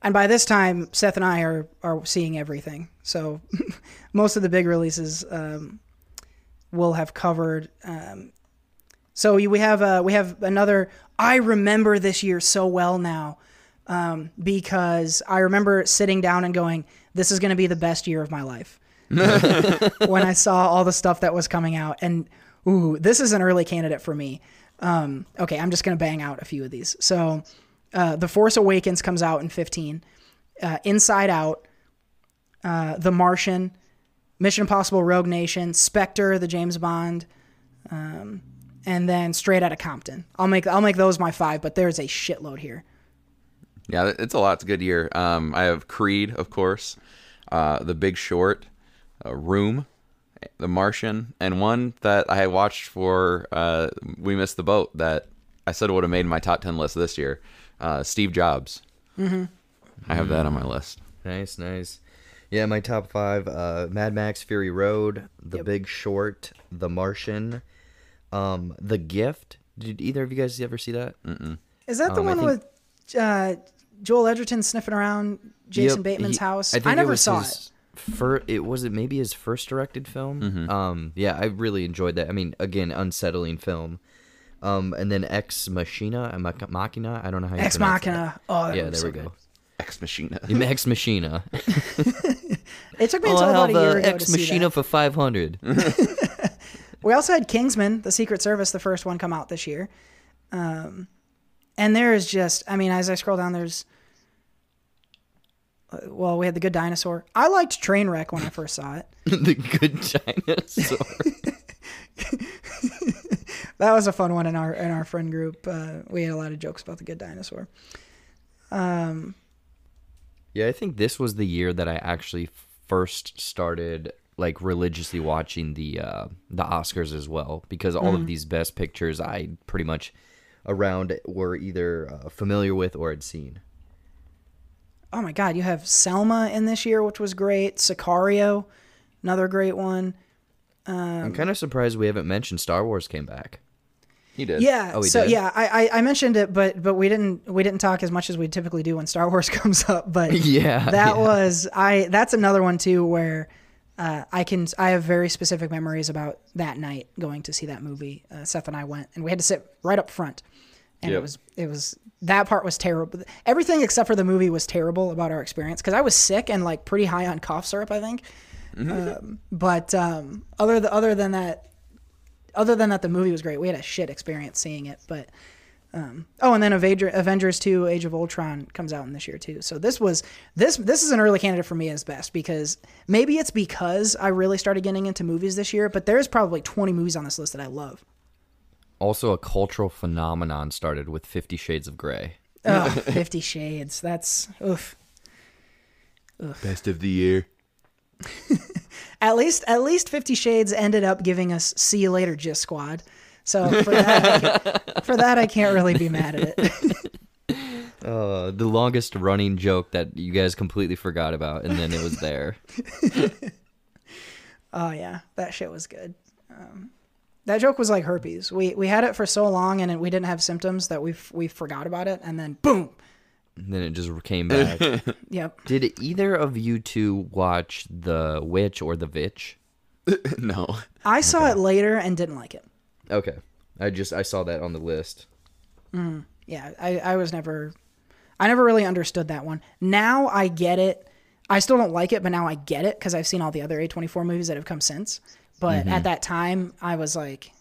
And by this time, Seth and I are are seeing everything. So most of the big releases um, will have covered. Um, so we have uh, we have another. I remember this year so well now um, because I remember sitting down and going, "This is going to be the best year of my life." when I saw all the stuff that was coming out, and ooh, this is an early candidate for me. Um, okay, I'm just going to bang out a few of these. So, uh, The Force Awakens comes out in 15. Uh, Inside Out, uh, The Martian, Mission Impossible: Rogue Nation, Spectre, the James Bond, um, and then Straight Outta Compton. I'll make I'll make those my five, but there's a shitload here. Yeah, it's a lot. It's a good year. Um, I have Creed, of course, uh, The Big Short, uh, Room, The Martian, and one that I watched for uh, We Missed the Boat that I said would have made my top ten list this year. Uh, Steve Jobs. Mm-hmm. I have that on my list. Nice, nice. Yeah, my top five: uh, Mad Max: Fury Road, The Yep. Big Short, The Martian, um, The Gift. Did either of you guys ever see that? Is that the Um, one think- with uh, Joel Edgerton sniffing around Jason Yep, Bateman's he- house? I, think it never was saw his it. Fir- it was it maybe his first directed film. Um, yeah, I really enjoyed that. I mean, again, unsettling film. Um, and then Ex Machina, Machina. I don't know how you Ex pronounce that. Machina. Oh, that Yeah, there so we go. Ex Machina. Ex Machina. It took me Oh, until I about have a year ago Ex to see Machina that. for five hundred. We also had Kingsman, the Secret Service, the first one come out this year. Um, and there is just, I mean, as I scroll down, there's, uh, well, we had the Good Dinosaur. I liked Trainwreck when I first saw it. the good dinosaur. That was a fun one in our in our friend group. Uh, we had a lot of jokes about the Good Dinosaur. Yeah, I think this was the year that I actually first started like religiously watching the uh the Oscars as well because all of these best pictures I pretty much around were either uh, familiar with or had seen. Oh my God, you have Selma in this year, which was great. Sicario, another great one. I'm kind of surprised we haven't mentioned Star Wars came back. He did. Yeah. Oh, we so did? yeah, I, I I mentioned it, but but we didn't we didn't talk as much as we typically do when Star Wars comes up. But Yeah, that yeah. was I. That's another one too where. Uh, I can. I have very specific memories about that night going to see that movie. Uh, Seth and I went, and we had to sit right up front, and it was it was that part was terrible. Everything except for the movie was terrible about our experience because I was sick and like pretty high on cough syrup. I think, um, but um, other th- other than that, other than that, the movie was great. We had a shit experience seeing it, but um, oh, and then Avenger, Avengers Two: Age of Ultron comes out in this year too. So this was this this is an early candidate for me as best because maybe it's because I really started getting into movies this year. But there's probably 20 movies on this list that I love. Also, a cultural phenomenon started with Fifty Shades of Grey. Oh, Fifty Shades. That's oof. Best of the year. At least at least Fifty Shades ended up giving us "See You Later, Just Squad." So for that, I can't, for that I can't really be mad at it. Uh, the longest running joke that you guys completely forgot about, and then it was there. Oh yeah, that shit was good. Um, that joke was like herpes. We we had it for so long and it, we didn't have symptoms that we we forgot about it, and then boom. And then it just came back. Yep. Did either of you two watch The Witch or The Vitch? no. I saw it later and didn't like it. Okay, I just I saw that on the list. Mm. Yeah, I, I was never, I never really understood that one. Now I get it. I still don't like it, but now I get it because I've seen all the other A24 movies that have come since. But mm-hmm. at that time, I was like,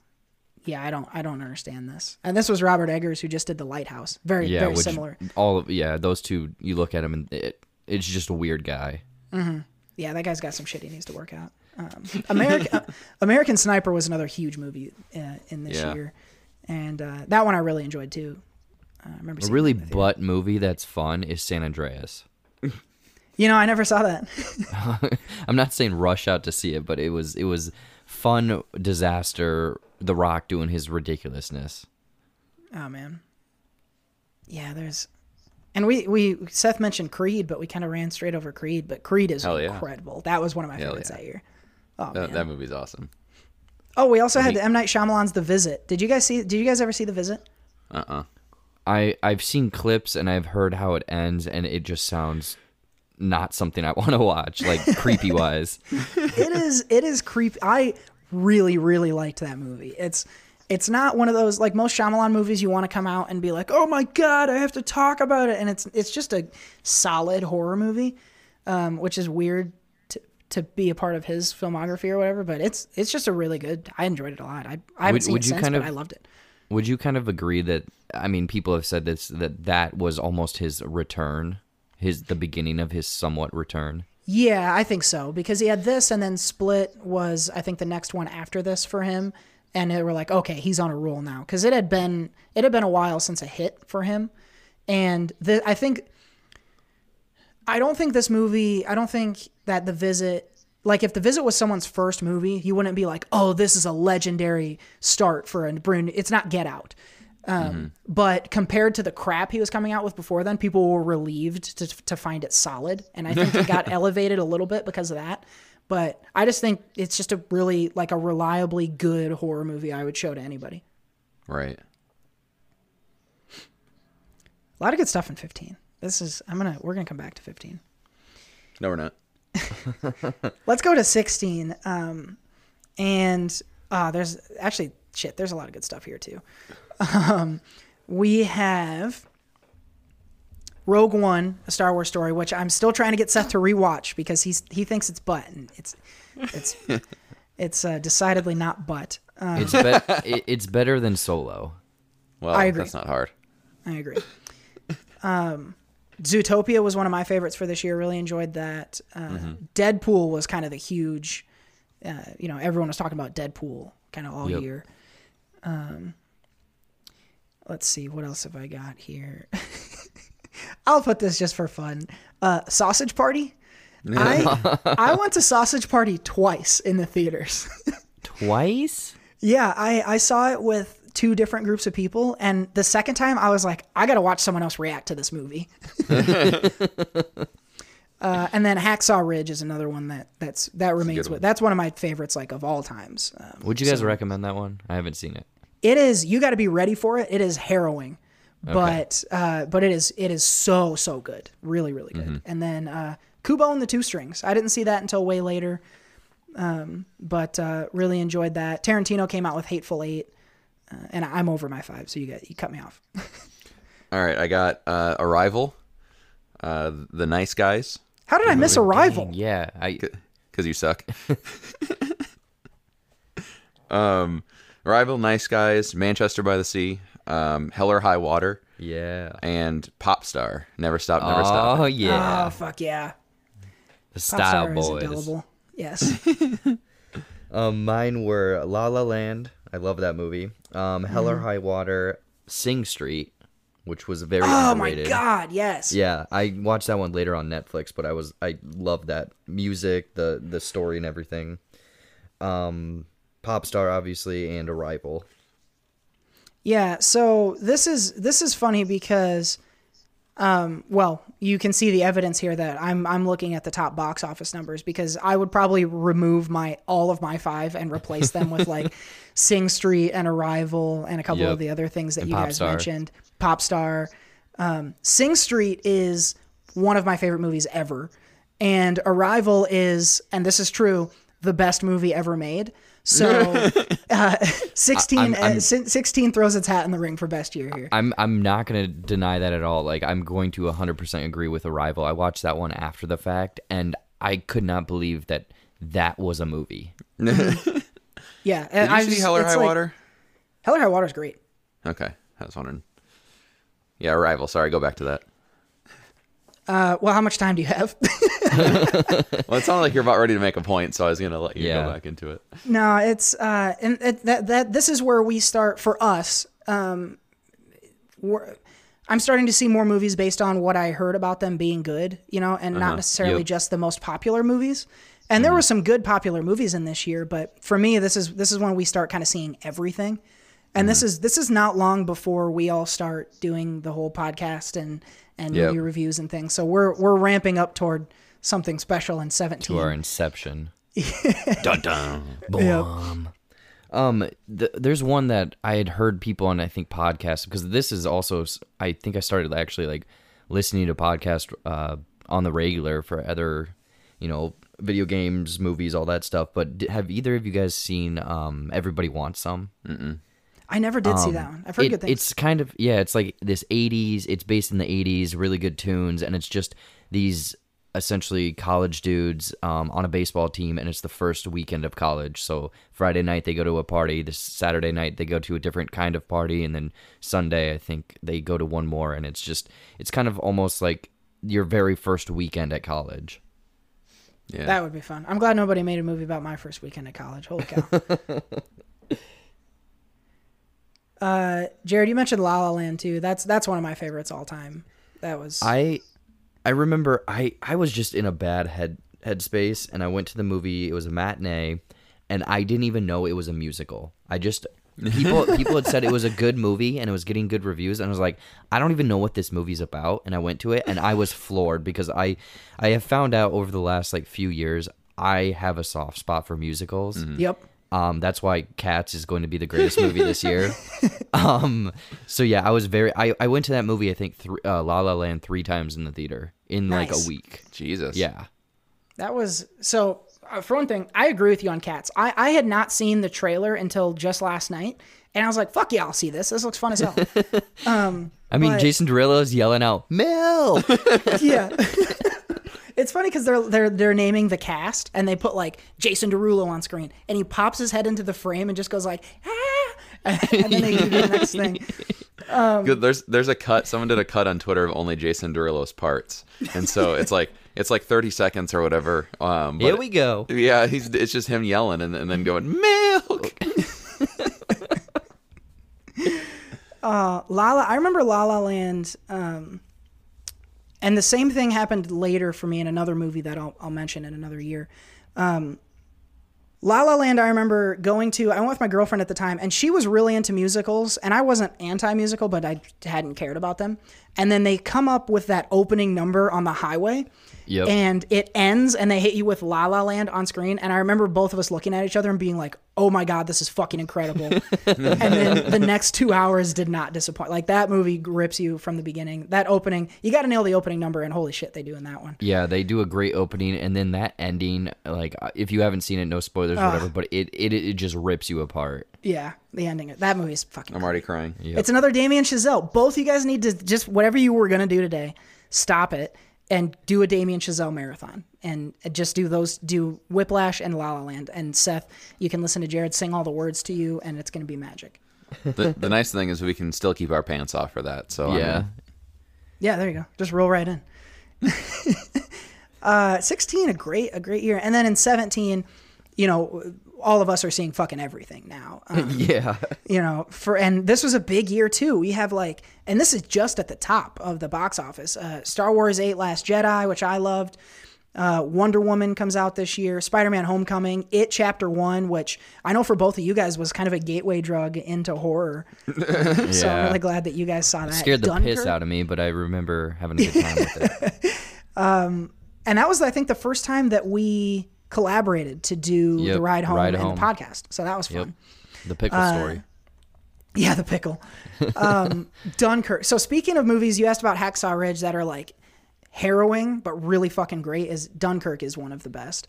yeah, I don't, I don't understand this. And this was Robert Eggers who just did The Lighthouse. Very, Yeah, very which similar. all of yeah, those two. You look at him and it, it's just a weird guy. Yeah, that guy's got some shit he needs to work out. Um, American American Sniper was another huge movie uh, in this Yeah. year, and uh, that one I really enjoyed too. Uh, I remember A really it in the theater. butt movie that's fun is San Andreas. You know, I never saw that. I'm not saying rush out to see it, but it was it was fun disaster. The Rock doing his ridiculousness. Oh man. Yeah, there's and we we Seth mentioned Creed, but we kind of ran straight over Creed, but Creed is Hell yeah. incredible. That was one of my Hell favorites yeah. that year. Oh That, man. that movie's awesome. oh, we also had M Night Shyamalan's The Visit. Did you guys see did you guys ever see The Visit? Uh uh I I've seen clips and I've heard how it ends, and it just sounds not something I want to watch, like creepy wise. it is it is creepy. I really really liked that movie. It's it's not one of those like most Shyamalan movies you want to come out and be like, "Oh my god, I have to talk about it." And it's it's just a solid horror movie, um, which is weird to to be a part of his filmography or whatever. But it's it's just a really good. I enjoyed it a lot. I I haven't Would- seen would it you since, kind but of- I loved it. Would you kind of agree that I mean people have said this that that was almost his return, his the beginning of his somewhat return. Yeah, I think so because he had this, and then Split was I think the next one after this for him, and they were like, okay, he's on a roll now because it had been it had been a while since a hit for him, and the, I think I don't think this movie I don't think that the visit like if the visit was someone's first movie, you wouldn't be like, oh, this is a legendary start for a brand. It's not Get Out. Um, But compared to the crap he was coming out with before then, people were relieved to, to find it solid. And I think it got elevated a little bit because of that. But I just think it's just a really, like a reliably good horror movie I would show to anybody. Right. A lot of good stuff in 15. This is, I'm going to, we're going to come back to 15. No, we're not. Let's go to 16. Um, and uh, there's actually, shit, there's a lot of good stuff here too. Um, we have Rogue One, a Star Wars story, which I'm still trying to get Seth to rewatch because he's he thinks it's butt and it's it's it's uh, decidedly not butt. Um, It's be- it's better than Solo. Well, I agree. that's not hard. I agree. Um, Zootopia was one of my favorites for this year. Really enjoyed that. Uh, Mm-hmm. Deadpool was kind of the huge, uh, you know, everyone was talking about Deadpool kind of all Yep. year. Um, let's see, what else have I got here? I'll put this just for fun. Uh, Sausage Party. I I went to Sausage Party twice in the theaters. Twice? Yeah, I, I saw it with two different groups of people, and the second time I was like, I gotta watch someone else react to this movie. uh, and then Hacksaw Ridge is another one that that's that remains with. That's one of my favorites, like of all times. Um, Would you guys recommend that one? I haven't seen it. It is you got to be ready for it. It is harrowing, but uh, but it is it is so so good, really really good. And then uh, Kubo and the Two Strings. I didn't see that until way later, um, but uh, really enjoyed that. Tarantino came out with Hateful Eight, uh, and I'm over my five, so you got you cut me off. All right, I got uh, Arrival, uh, The Nice Guys, How did I miss Arrival? Dang, yeah, I because you suck. um, Arrival, Nice Guys, Manchester by the Sea, um, Hell or High Water, yeah. and Pop Star. Never Stop, Never Stop. Oh yeah, Oh fuck yeah! the Pop Style Star is Boys. indelible. Yes. Um, mine were La La Land. I love that movie. Um, Hell Mm-hmm. or High Water, Sing Street, which was very oh my underrated. god! Yes. Yeah, I watched that one later on Netflix, but I was I loved that music, the the story, and everything. Um, Pop Star, obviously, and Arrival. Yeah, so this is this is funny because um well, you can see the evidence here that I'm I'm looking at the top box office numbers because I would probably remove my all of my 5 and replace them with like Sing Street and Arrival and a couple Yep. of the other things that And you Pop guys Star. mentioned. Pop Star. Um Sing Street is one of my favorite movies ever. And Arrival is and this is true, the best movie ever made. So uh, 16, I'm- I'm- uh, 16 throws its hat in the ring for best year here. I'm I'm not gonna deny that at all. Like I'm going to 100% agree with Arrival. I watched that one after the fact, and I could not believe that that was a movie. Yeah, Did you I see just- Hell or it's High like- Water? Hell or High Water is great. Okay, I was wondering. Yeah, Arrival. Sorry, go back to that. Uh, well, how much time do you have? Well, it sounded like you're about ready to make a point, so I was gonna let you Yeah. go back into it. no, it's uh, and it, that that this is where we start for us. Um, we're, I'm starting to see more movies based on what I heard about them being good, you know, and not necessarily Yep. just the most popular movies. And there were some good popular movies in this year, but for me, this is this is when we start kind of seeing everything. And this is this is not long before we all start doing the whole podcast and and Yep. movie reviews and things. So we're we're ramping up toward something special in 17. To our Inception. Dun dun. Boom. Um, th- there's one that I had heard people on I think podcasts because this is also I think I started actually like listening to podcasts uh, on the regular for other you know video games, movies, all that stuff. But d- have either of you guys seen um Everybody Wants Some? I never did see that one. I've heard Um, It- good things. It's kind of yeah, it's like this '80s. It's based in the '80s, really good tunes, and it's just these essentially college dudes um, on a baseball team, and it's the first weekend of college. So Friday night they go to a party. This Saturday night they go to a different kind of party, and then Sunday I think they go to one more, and it's just it's kind of almost like your very first weekend at college. Yeah. That would be fun. I'm glad nobody made a movie about my first weekend at college. Holy cow. uh, Jared, you mentioned La La Land too. That's that's one of my favorites all time. That was I I remember I I was just in a bad head headspace and I went to the movie. It was a matinee and I didn't even know it was a musical. I just people people had said it was a good movie and it was getting good reviews and I was like, I don't even know what this movie's about and I went to it and I was floored because I I have found out over the last like few years I have a soft spot for musicals. Yep. Um, that's why Cats is going to be the greatest movie this year. um, so yeah, I was very. I, I went to that movie. I think three, uh, La La Land three times in the theater in like a week. Jesus. Yeah, That was so. Uh, for one thing, I agree with you on Cats. I I had not seen the trailer until just last night, And I was like, fuck yeah, I'll see this. This looks fun as hell. I mean, But- Jason is yelling out, "Milk!" yeah. It's funny because they're they're they're naming the cast and they put like Jason Derulo on screen and he pops his head into the frame and just goes like ah, and then they do the next thing. Good. There's there's a cut. Someone did a cut on Twitter of only Jason Derulo's parts, and so it's like it's like 30 seconds or whatever. Um, but Here we go. Yeah, he's it's just him yelling and, and then going milk. Uh, Lala, I remember La La Land, um, and the same thing happened later for me in another movie that I'll, I'll mention in another year. Um, La La Land, I remember going to, I went with my girlfriend at the time, and she was really into musicals, and I wasn't anti musical, but I hadn't cared about them. And then they come up with that opening number on the highway. Yep. And it ends, and they hit you with La La Land on screen. And I remember both of us looking at each other and being like, "Oh my god, this is fucking incredible!" and then the next two hours did not disappoint. Like that movie grips you from the beginning. That opening, you got to nail the opening number, and holy shit, they do in that one. Yeah, they do a great opening, and then that ending, like uh, if you haven't seen it, no spoilers, or whatever. But it, it it just rips you apart. Yeah, the ending. That movie is fucking. I'm already crying. It's another Damien Chazelle. Both you guys need to just whatever you were gonna do today, stop it and do a Damien Chazelle marathon and just do those. Do Whiplash and La La Land. And Seth, you can listen to Jared sing all the words to you, and it's gonna be magic. The, the nice thing is we can still keep our pants off for that. So I Yeah, mean, Yeah, there you go. Just roll right in. uh, 16, a great, a great year. And then in 17, you know, all of us are seeing fucking everything now. Um, yeah. you know, for, and this was a big year too. We have like, and this is just at the top of the box office. Uh, Star Wars 8 Last Jedi, which I loved. Uh, Wonder Woman comes out this year. Spider Man Homecoming. It Chapter 1, which I know for both of you guys was kind of a gateway drug into horror. So I'm really glad that you guys saw that. Scared the piss out of me, but I remember having a good time with it. and that was I think the first time that we collaborated to do Yep, the ride home Ride and Home. the podcast. So that was fun. The pickle Uh, story. Yeah, the pickle. Um, Dunkirk. So speaking of movies, you asked about Hacksaw Ridge that are like harrowing but really fucking great. Is Dunkirk is one of the best.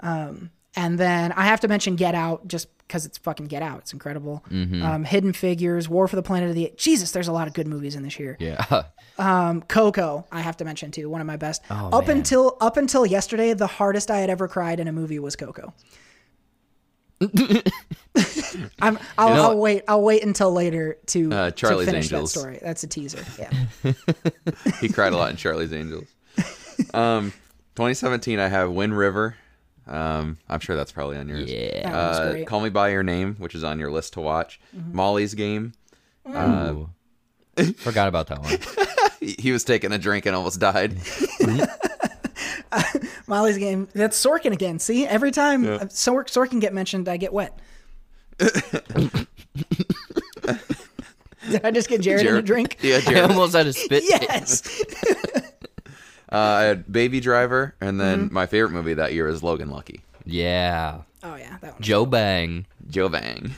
Um, and then I have to mention Get Out just because it's fucking Get Out. It's incredible. Mm-hmm. Um, Hidden Figures, War for the Planet of the Apes. Jesus, there's a lot of good movies in this year. Yeah. um, Coco, I have to mention too, one of my best. Oh, up man. until up until yesterday, the hardest I had ever cried in a movie was Coco. I'm, I'll, know- I'll wait. I'll wait until later to, Uh, to finish Angels. that story. That's a teaser. Yeah. he cried a lot in Charlie's Angels. Um, 2017, I have Wind River. Um, I'm sure that's probably on yours. Yeah. Uh. Call Me by Your Name, which is on your list to watch. Molly's Game. Ooh. Forgot about that one. He, he was taking a drink and almost died. Molly's game. That's Sorkin again. See, every time uh, Sor- Sorkin get mentioned, I get wet. Did I just get Jared, in a drink? Yeah, I Jared. almost had a spit. Yes. Uh, I had Baby Driver, and then Mm-hmm. my favorite movie that year is Logan Lucky. Yeah. Oh yeah, that one. Joe Bang. Joe Bang.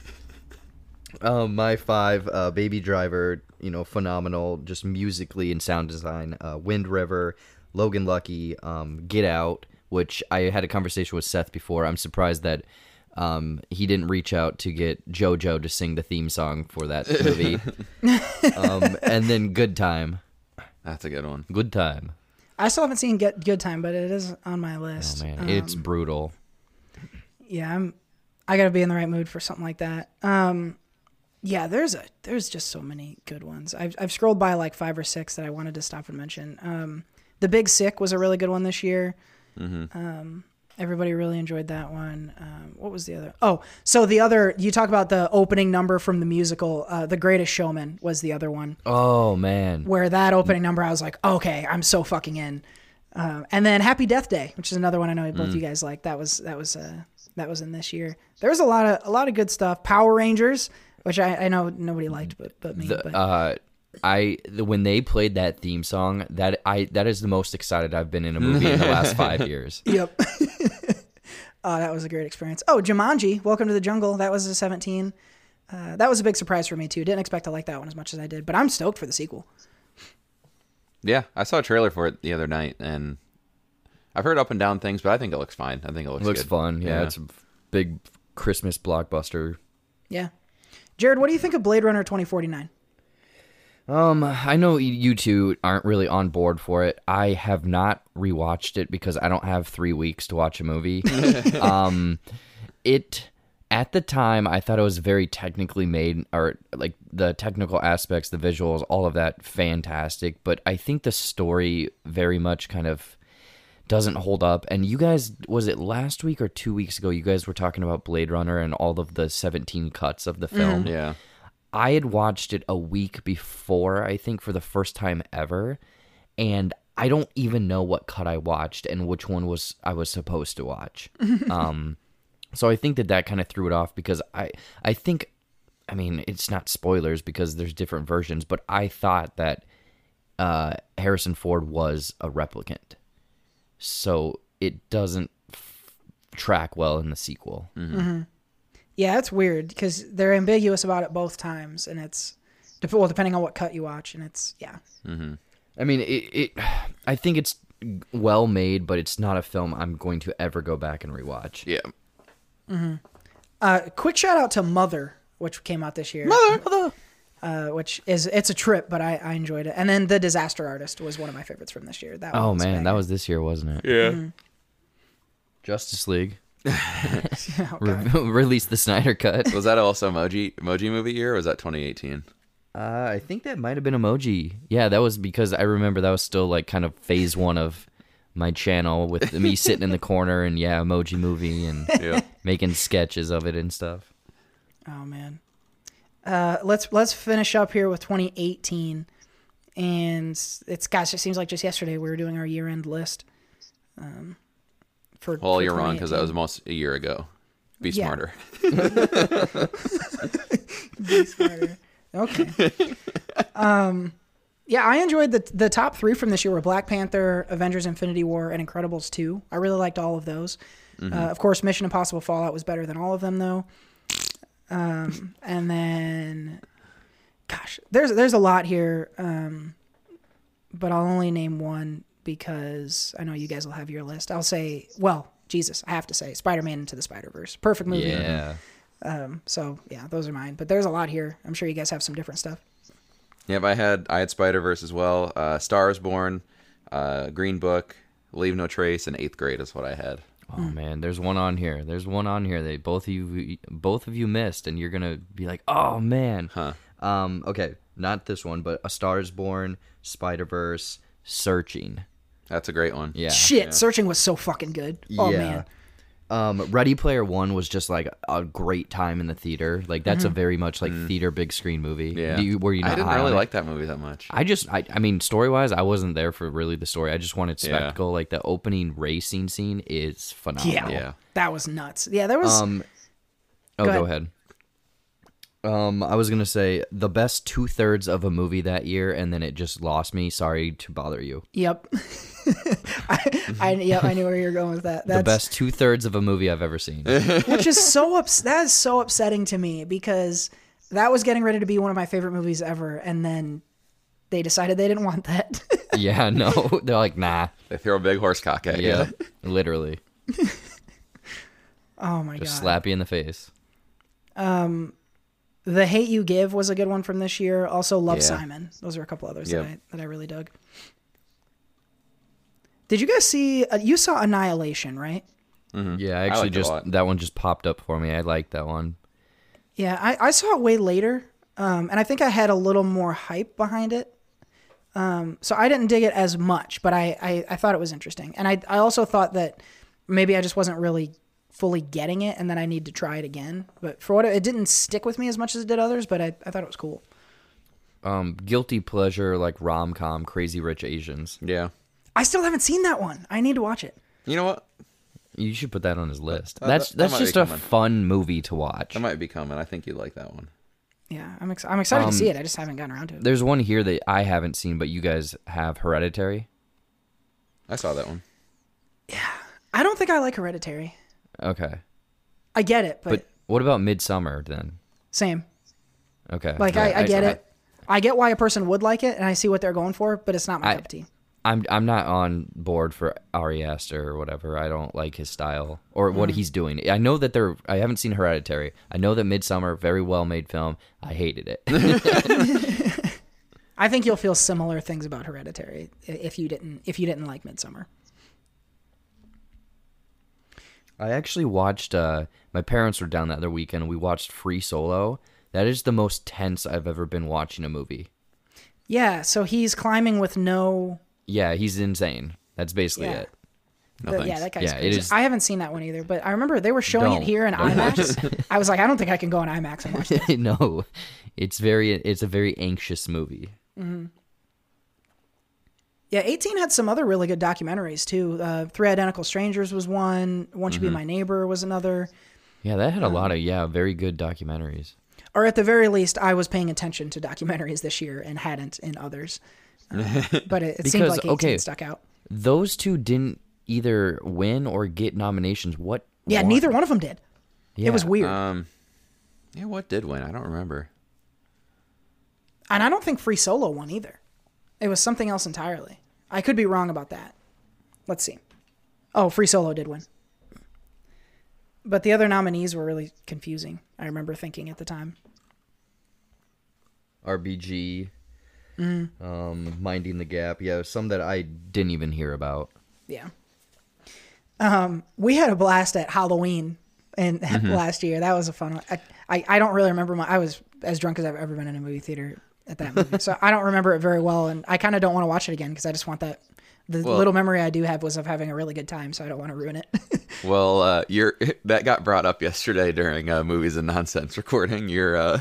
Um, my five, uh, Baby Driver, you know, phenomenal, just musically and sound design. Uh, Wind River, Logan Lucky, um, Get Out, which I had a conversation with Seth before. I'm surprised that um, he didn't reach out to get JoJo to sing the theme song for that movie. um, and then Good Time. That's a good one. Good Time. I still haven't seen Get Good Time, but it is on my list. Oh, man. Um, it's brutal. yeah, I'm. I gotta be in the right mood for something like that. Um, yeah, there's a there's just so many good ones. I've I've scrolled by like five or six that I wanted to stop and mention. Um, the Big Sick was a really good one this year. Um, everybody really enjoyed that one. Um, what was the other? Oh, so the other you talk about the opening number from the musical, uh, The Greatest Showman was the other one. Oh, man. Where that opening number, I was like, okay, I'm so fucking in. Um, and then Happy Death Day, which is another one I know both Mm. you guys like. That was that was uh, that was in this year. There was a lot of a lot of good stuff. Power Rangers, which I, I know nobody liked, but but me. The, but uh, I the, when they played that theme song, that I that is the most excited I've been in a movie in the last five years. yep. Oh, that was a great experience. Oh, Jumanji, Welcome to the Jungle. That was a 17. Uh, that was a big surprise for me too. Didn't expect to like that one as much as I did, but I'm stoked for the sequel. Yeah, I saw a trailer for it the other night, and I've heard up and down things, but I think it looks fine. I think it looks looks good. fun. Yeah, it's a big Christmas blockbuster. Yeah. Jared, what do you think of Blade Runner 2049? Um, I know you two aren't really on board for it. I have not rewatched it because I don't have three weeks to watch a movie. um, it at the time I thought it was very technically made, or like the technical aspects, the visuals, all of that, fantastic. But I think the story very much kind of doesn't hold up. And you guys, was it last week or two weeks ago? You guys were talking about Blade Runner and all of the 17 cuts of the film. Yeah. I had watched it a week before, I think, for the first time ever, and I don't even know what cut I watched and which one was I was supposed to watch. um, so I think that that kind of threw it off because I I think, I mean, it's not spoilers because there's different versions, but I thought that uh, Harrison Ford was a replicant, so it doesn't f- track well in the sequel. Yeah, it's weird because they're ambiguous about it both times, and it's well depending on what cut you watch, and it's yeah. I mean, it, it. I think it's well made, but it's not a film I'm going to ever go back and rewatch. Yeah. Uh, quick shout out to Mother, which came out this year. Mother, Mother. Uh, which is it's a trip, but I, I enjoyed it. And then The Disaster Artist was one of my favorites from this year. That Oh one was man, that was this year, wasn't it? Yeah. Justice League Oh, Re- God. released the Snyder cut. Was that also emoji emoji movie year or was that 2018? Uh, I think that might have been emoji. Yeah, that was because I remember that was still like kind of phase one of my channel with me sitting in the corner and yeah, emoji movie and Yeah. making sketches of it and stuff. Oh man. Uh, let's let's finish up here with 2018, and it's gosh, it seems like just yesterday we were doing our year end list. Um, for Well, for you're wrong because that was almost a year ago. Be Yeah. smarter. Be smarter. Okay. um, yeah, I enjoyed the the top three from this year were Black Panther, Avengers: Infinity War, and Incredibles 2. I really liked all of those. Uh, of course, Mission Impossible Fallout was better than all of them, though. Um, and then, gosh, there's there's a lot here, um, but I'll only name one because I know you guys will have your list. I'll say, well, Jesus, I have to say, Spider-Man into the Spider-Verse, perfect movie. Yeah. So yeah, those are mine. But there's a lot here. I'm sure you guys have some different stuff. Yep, I had I had Spider Verse as well. Uh, Stars Born, uh, Green Book, Leave No Trace, and Eighth Grade is what I had. Oh man, there's one on here. There's one on here that both of you both of you missed, and you're gonna be like, "Oh man." Huh. Um, okay, not this one, but A Star Is Born, Spider Verse. Searching. That's a great one. Yeah. Shit, searching was so fucking good. Oh Yeah. man. Um, Ready Player One was just like a great time in the theater. Like that's a Mm-hmm. very much like theater big screen movie. Yeah. Do you, were you not I didn't high really on it? like that movie that much. I just, I, I mean, story wise, I wasn't there for really the story. I just wanted Yeah. spectacle. Like the opening racing scene is phenomenal. Yeah. Yeah. That was nuts. Yeah, there was Um. Oh, Go go, ahead. ahead. Um, I was gonna say the best two thirds of a movie that year, and then it just lost me. Sorry to bother you. Yep. I, I yep, I knew where you were going with that. That's the best two thirds of a movie I've ever seen. which is so ups- that is so upsetting to me because that was getting ready to be one of my favorite movies ever and then they decided they didn't want that. yeah, no, they're like, nah. They throw a big horse cock at Yeah, you. literally, oh my just god. slap you in the face. Um, The Hate You Give was a good one from this year. Also Love Yeah. Simon. Those are a couple others Yep. that I that I really dug. Did you guys see uh, you saw Annihilation, right? Yeah, I actually liked it a just that one just popped up for me. I like that one. Yeah, I, I saw it way later, um, and I think I had a little more hype behind it. Um, so I didn't dig it as much, but I, I, I thought it was interesting. And I, I also thought that maybe I just wasn't really fully getting it and then I need to try it again. But for what it, it didn't stick with me as much as it did others, but I, I thought it was cool. Um, guilty pleasure like rom com, Crazy Rich Asians. Yeah. I still haven't seen that one. I need to watch it. You know what? You should put that on his list. that- that's that that's might be just a fun movie to watch. That might be coming. I think you'd like that one. Yeah, I'm, ex- I'm excited to um, see it. I just haven't gotten around to it. There's one here that I haven't seen, but you guys have Hereditary. I saw that one. Yeah, I don't think I like Hereditary. Okay, I get it, but, but what about Midsommar then? same. Okay, Like Yeah, I, I get I- it. I get why a person would like it, and I see what they're going for, but it's not my I- cup of tea. I'm I'm not on board for Ari Aster or whatever. I don't like his style or what Mm. he's doing. I know that they're. I haven't seen Hereditary. I know that Midsommar, very well made film. I hated it. I think you'll feel similar things about Hereditary if you didn't if you didn't like Midsommar. I actually watched. Uh, my parents were down the other weekend. We watched Free Solo. That is the most tense I've ever been watching a movie. Yeah, so he's climbing with no. Yeah, he's insane. That's basically Yeah. it. No the- yeah, that guy's Yeah, crazy. is- I haven't seen that one either, but I remember they were showing it here in IMAX. I was like, I don't think I can go in IMAX and watch this. no, it's very. It's a very anxious movie. Yeah, 18 had some other really good documentaries too. Uh, Three Identical Strangers was one. Won't You Be Mhm. My Neighbor was another. Yeah, that had a Um, lot of yeah, very good documentaries. Or at the very least, I was paying attention to documentaries this year and hadn't in others. But it, it seemed Because, like 18 okay, stuck out. Those two didn't either win or get nominations. What? Yeah, won? neither one of them did. It was weird. Um, yeah, what did win? I don't remember. And I don't think Free Solo won either. It was something else entirely. I could be wrong about that. Let's see. Oh, Free Solo did win. But the other nominees were really confusing. I remember thinking at the time. RBG, Mhm. um, Minding the Gap. Yeah, some that I didn't even hear about. Yeah. Um, we had a blast at Halloween and Mhm. last year. That was a fun one. I, I, I don't really remember my I was as drunk as I've ever been in a movie theater at that movie. so I don't remember it very well and I kind of don't want to watch it again because I just want that the Well- little memory I do have was of having a really good time, so I don't want to ruin it. Well, uh, you're that got brought up yesterday during uh, movies and nonsense recording. You're uh,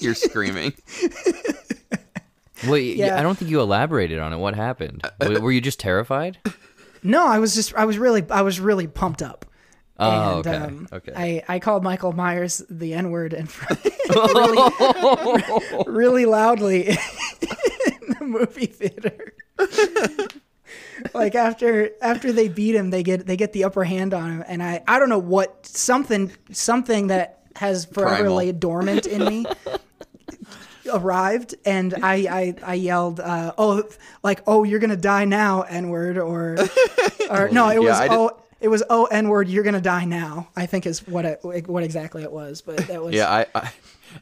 you're screaming. Wait, Yeah. I don't think you elaborated on it. What happened? Were you just terrified? no, I was just I was really I was really pumped up. Oh, and, okay. um, Okay. I, I called Michael Myers the N word in front really, really loudly in the movie theater. like after after they beat him, they get they get the upper hand on him, and I I don't know what something something that has forever Primal. laid dormant in me arrived and I I, I yelled uh, oh like oh you're gonna die now N word or or no it Yeah, was I did- oh it was oh N word you're gonna die now I think is what it, what exactly it was but that was Yeah, I, I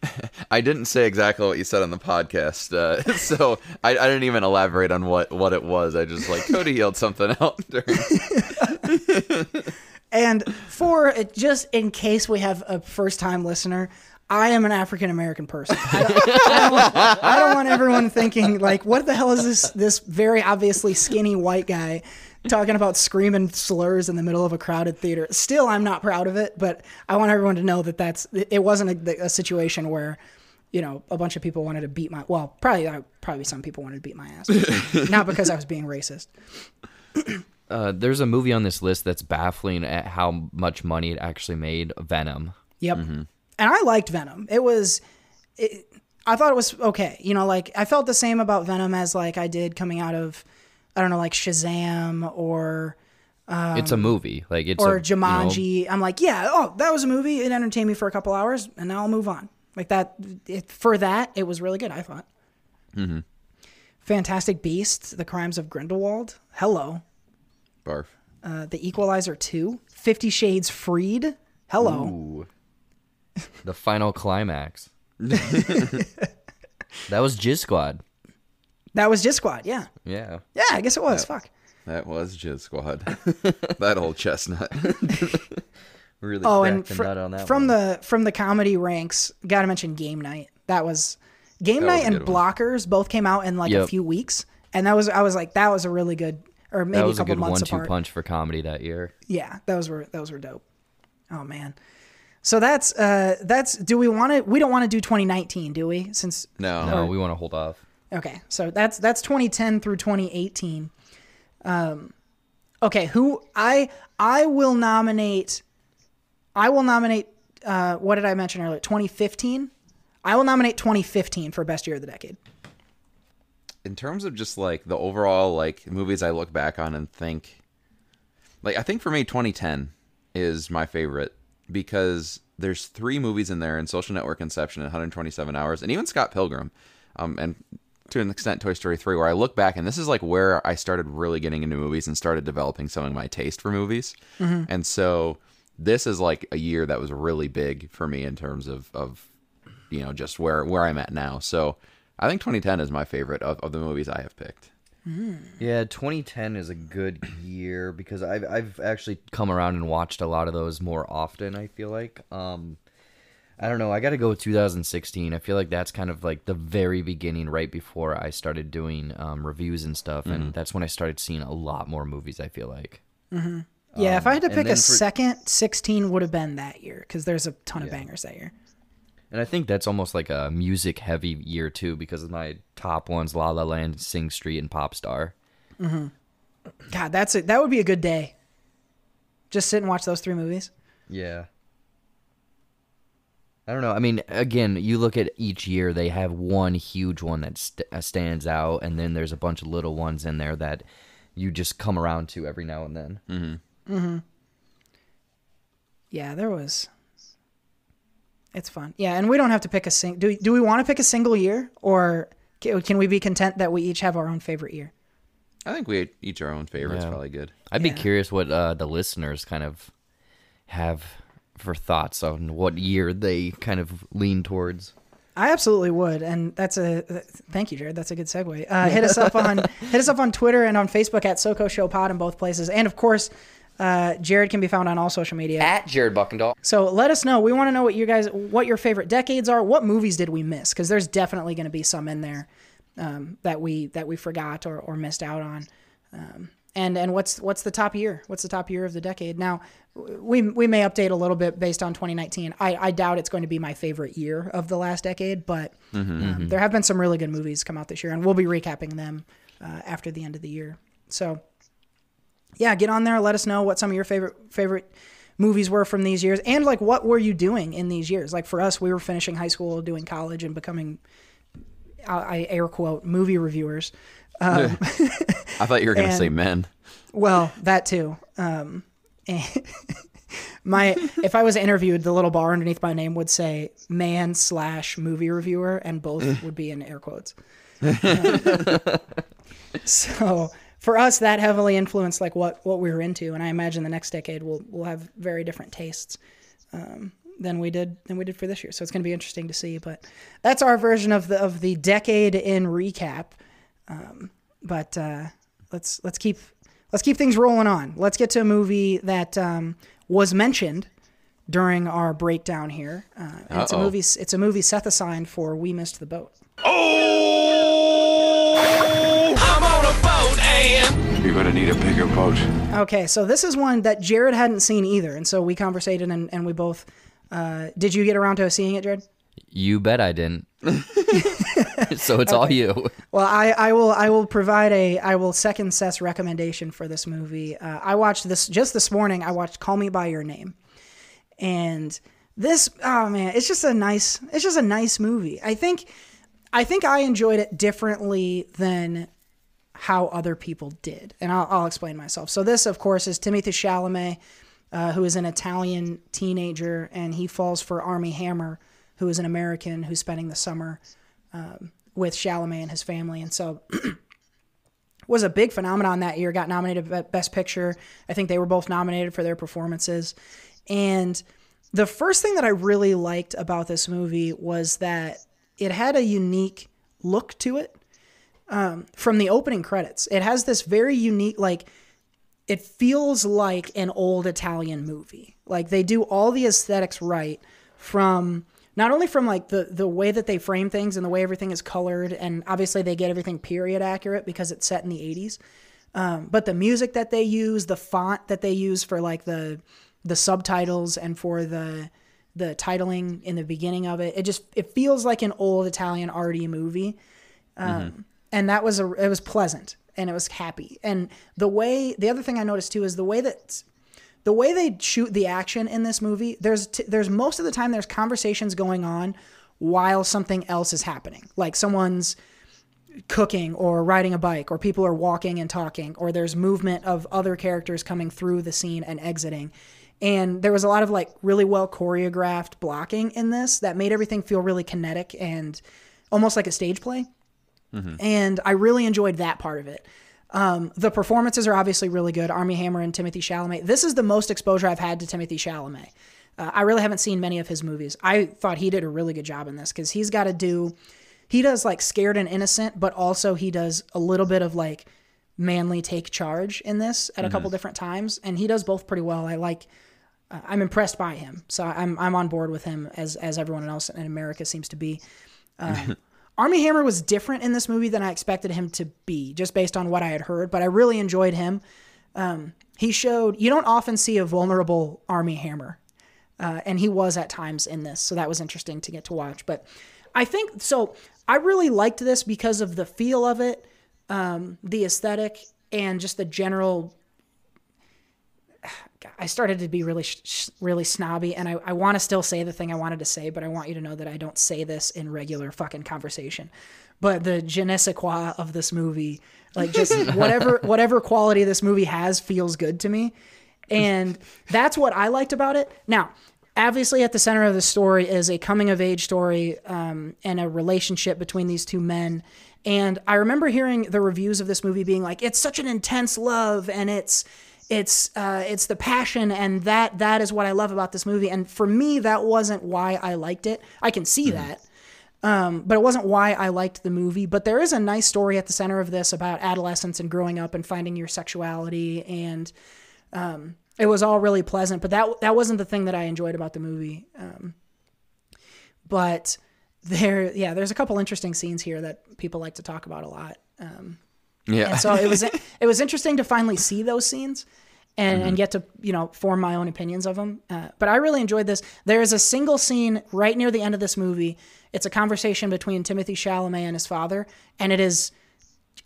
I didn't say exactly what you said on the podcast, uh, so I, I didn't even elaborate on what what it was. I just like Cody yelled something out during. And for just in case we have a first time listener, I am an African American person. I don't, I, don't, I don't want everyone thinking like, what the hell is this? This very obviously skinny white guy talking about screaming slurs in the middle of a crowded theater. Still, I'm not proud of it, but I want everyone to know that that's it wasn't a, a situation where. You know, a bunch of people wanted to beat my well, probably uh, probably some people wanted to beat my ass, not because I was being racist. Uh, there's a movie on this list that's baffling at how much money it actually made. Venom. Yep. And I liked Venom. It was, it, I thought it was okay. You know, like I felt the same about Venom as like I did coming out of, I don't know, like Shazam or. Um, it's a movie. Like it's or a, you know- Jumanji. I'm like, yeah, oh, that was a movie. It entertained me for a couple hours, and now I'll move on. Like that, it, for that, it was really good. I thought. mm-hmm. Fantastic Beasts: The Crimes of Grindelwald. Hello. Barf. Uh, the Equalizer Two. Fifty Shades Freed. Hello. Ooh. the final climax. that was Jizz Squad. That was Jizz Squad. Yeah. Yeah. Yeah, I guess it was. Fuck. That was Jizz Squad. that old chestnut. really oh, and fr- on that from one. the from the comedy ranks, got to mention Game Night. That was Game That Night was and good one. Blockers both came out in like a few weeks, and that was I was like that was a really good, or maybe that was a a couple good months one-two apart. punch for comedy that year. Yeah, those were those were dope. Oh man. So that's uh that's do we want to we don't want to do 2019, do we? Since No. No, we want to hold off. Okay, so that's that's 2010 through 2018. Um, okay, who I I will nominate. I will nominate. Uh, what did I mention earlier? 2015. I will nominate 2015 for best year of the decade. in terms of just like the overall like movies I look back on and think like I think for me 2010 is my favorite because there's three movies in there in Social Network Inception in 127 hours and even Scott Pilgrim um and to an extent Toy Story 3 where I look back and this is like where I started really getting into movies and started developing some of my taste for movies. And so this is like a year that was really big for me in terms of of you know just where where I'm at now. So I think 2010 is my favorite of, of the movies I have picked. Yeah, 2010 is a good year because I've I've actually come around and watched a lot of those more often. I feel like, um, I don't know. I got to go with 2016. I feel like that's kind of like the very beginning, right before I started doing um, reviews and stuff, and that's when I started seeing a lot more movies. I feel like. Yeah, if I had to pick a for- second, 16 would have been that year because there's a ton of bangers that year. And I think that's almost like a music heavy year too, because of my top ones: La La Land, Sing Street, and Pop Star. Mm-hmm. God, that's a, that would be a good day. Just sit and watch those three movies. Yeah. I don't know. I mean, again, you look at each year, they have one huge one that st- uh, stands out, and then there's a bunch of little ones in there that you just come around to every now and then. Mm-hmm. Mm-hmm. Yeah, there was. It's fun. Yeah, and we don't have to pick a sing. Do we, do we want to pick a single year, or can we be content that we each have our own favorite year? I think we each our own favorites Yeah. probably good. I'd be curious what uh, the listeners kind of have for thoughts on what year they kind of lean towards. I absolutely would, and that's a thank you, Jared. That's a good segue. Uh, hit us up on hit us up on Twitter and on Facebook at SoCo Show Pod in both places, and of course, uh, Jared can be found on all social media. At Jared Buckendahl. So let us know. We want to know what you guys, what your favorite decades are. What movies did we miss? Because there's definitely going to be some in there um, that we that we forgot or, or missed out on. Um, and and what's what's the top year? What's the top year of the decade? Now, we we may update a little bit based on 2019. I, I doubt it's going to be my favorite year of the last decade, but um, there have been some really good movies come out this year, and we'll be recapping them uh, after the end of the year. So yeah, get on there. Let us know what some of your favorite favorite movies were from these years, and like what were you doing in these years? Like for us, we were finishing high school, doing college, and becoming, I I air quote, movie reviewers. I thought you were going to say men. Well, that too. Um, my if I was interviewed, the little bar underneath my name would say "man slash movie reviewer," and both would be in air quotes. Um, so for us, that heavily influenced like what what we were into, and I imagine the next decade will will have very different tastes. Um, than we did than we did for this year, so it's going to be interesting to see. But that's our version of the of the decade in recap. Um, but uh, let's let's keep let's keep things rolling on. Let's get to a movie that um, was mentioned during our breakdown here. Uh, it's a movie. It's a movie Seth assigned for "We Missed the Boat." You're gonna need a bigger boat. Okay, so this is one that Jared hadn't seen either, and so we conversated and, and we both. Uh, did you get around to seeing it, Jared? You bet I didn't. so it's all you. Well, I, I will I will provide a I will second Seth's recommendation for this movie. Uh, I watched this just this morning. I watched Call Me by Your Name, and this oh man, it's just a nice it's just a nice movie. I think I think I enjoyed it differently than how other people did, and I'll, I'll explain myself. So this, of course, is Timothée Chalamet, uh, who is an Italian teenager, and he falls for Armie Hammer, who is an American who's spending the summer um, with Chalamet and his family, and so was a big phenomenon that year. Got nominated Best Picture. I think they were both nominated for their performances. And the first thing that I really liked about this movie was that it had a unique look to it um, from the opening credits. It has this very unique, like, it feels like an old Italian movie. Like they do all the aesthetics right from not only from like the the way that they frame things and the way everything is colored and obviously they get everything period accurate because it's set in the 80s. Um, but the music that they use, the font that they use for like the the subtitles and for the the titling in the beginning of it, it just it feels like an old Italian arty movie. Um, and that was a it was pleasant and it was happy. And the way the other thing i noticed too is the way that the way they shoot the action in this movie there's t- there's most of the time there's conversations going on while something else is happening. Like someone's cooking or riding a bike or people are walking and talking or there's movement of other characters coming through the scene and exiting and there was a lot of like really well choreographed blocking in this that made everything feel really kinetic and almost like a stage play and I really enjoyed that part of it. Um, the performances are obviously really good. Armie Hammer and Timothée Chalamet. This is the most exposure I've had to Timothée Chalamet. Uh, I really haven't seen many of his movies. I thought he did a really good job in this because he's got to do, he does like scared and innocent, but also he does a little bit of like manly take charge in this at a couple different times, and he does both pretty well. I like, I'm impressed by him, so I'm I'm on board with him as as everyone else in America seems to be. Um, Armie Hammer was different in this movie than I expected him to be, just based on what I had heard. But I really enjoyed him. Um, he showed you don't often see a vulnerable Armie Hammer, uh, and he was at times in this, so that was interesting to get to watch. But I think so. I really liked this because of the feel of it, um, the aesthetic, and just the general I started to be really, really snobby, and I, I want to still say the thing I wanted to say, but I want you to know that I don't say this in regular fucking conversation. But the je ne sais quoi of this movie, like just whatever whatever quality this movie has, feels good to me, and that's what I liked about it. Now, obviously, at the center of the story is a coming of age story um, and a relationship between these two men. And I remember hearing the reviews of this movie being like, "It's such an intense love, and it's." It's uh, it's the passion and that that is what I love about this movie. And for me, that wasn't why I liked it. I can see that, um, but it wasn't why I liked the movie. But there is a nice story at the center of this about adolescence and growing up and finding your sexuality, and um, it was all really pleasant. But that that wasn't the thing that I enjoyed about the movie. Um, but there, yeah, there's a couple interesting scenes here that people like to talk about a lot. Um, Yeah. so it was it was interesting to finally see those scenes and, and mm-hmm. get to you know form my own opinions of them. Uh, but I really enjoyed this. There is a single scene right near the end of this movie. It's a conversation between Timothée Chalamet and his father, and it is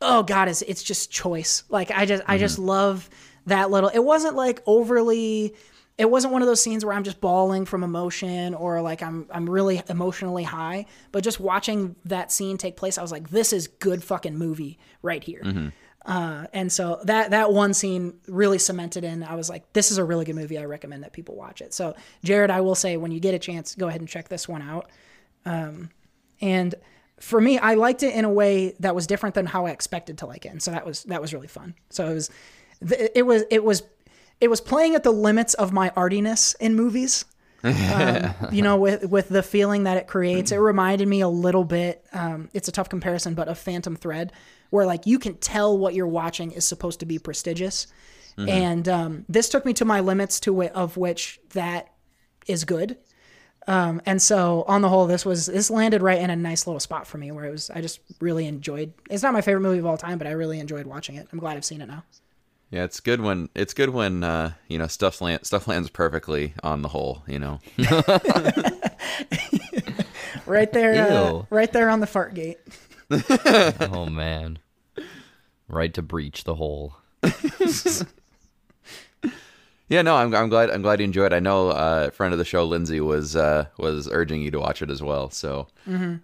oh god, it's it's just choice. Like I just I mm-hmm. just love that little. It wasn't like overly. It wasn't one of those scenes where I'm just bawling from emotion or like I'm I'm really emotionally high. But just watching that scene take place, I was like, this is good fucking movie right here. Mm-hmm. Uh, and so that that one scene really cemented in. I was like, this is a really good movie. I recommend that people watch it. So Jared, I will say when you get a chance, go ahead and check this one out. Um, and for me, I liked it in a way that was different than how I expected to like it, and so that was that was really fun. So it was it was it was it was playing at the limits of my artiness in movies. um, you know, with with the feeling that it creates, it reminded me a little bit. Um, it's a tough comparison, but of Phantom Thread, where like you can tell what you're watching is supposed to be prestigious, and um, this took me to my limits to whi- of which that is good. Um, and so on the whole, this was this landed right in a nice little spot for me where it was. I just really enjoyed. It's not my favorite movie of all time, but I really enjoyed watching it. I'm glad I've seen it now. Yeah, it's good when it's good when uh, you know stuff land, stuff lands perfectly on the whole. You know, Right there, uh, right there on the fart gate. oh man. Right to breach the hole. yeah. No, I'm, I'm glad I'm glad you enjoyed. it. I know uh, a friend of the show, Lindsay, was uh, was urging you to watch it as well. So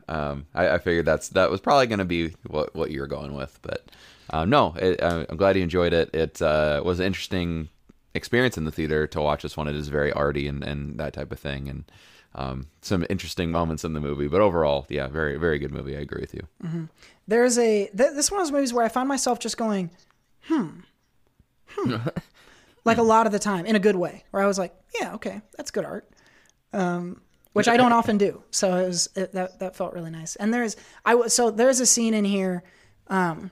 um, I, I figured that's that was probably going to be what what you were going with. But um, no, it, I'm I'm glad you enjoyed it. It uh, was an interesting experience in the theater to watch this one. It is very arty and, and that type of thing, and um, some interesting moments in the movie. But overall, yeah, very very good movie. I agree with you. There's a th- this one of those movies where I found myself just going, hmm, hmm, like a lot of the time in a good way, where I was like, yeah, okay, that's good art, um, which I don't often do. So it was it, that that felt really nice. And there's I was so there's a scene in here. Um,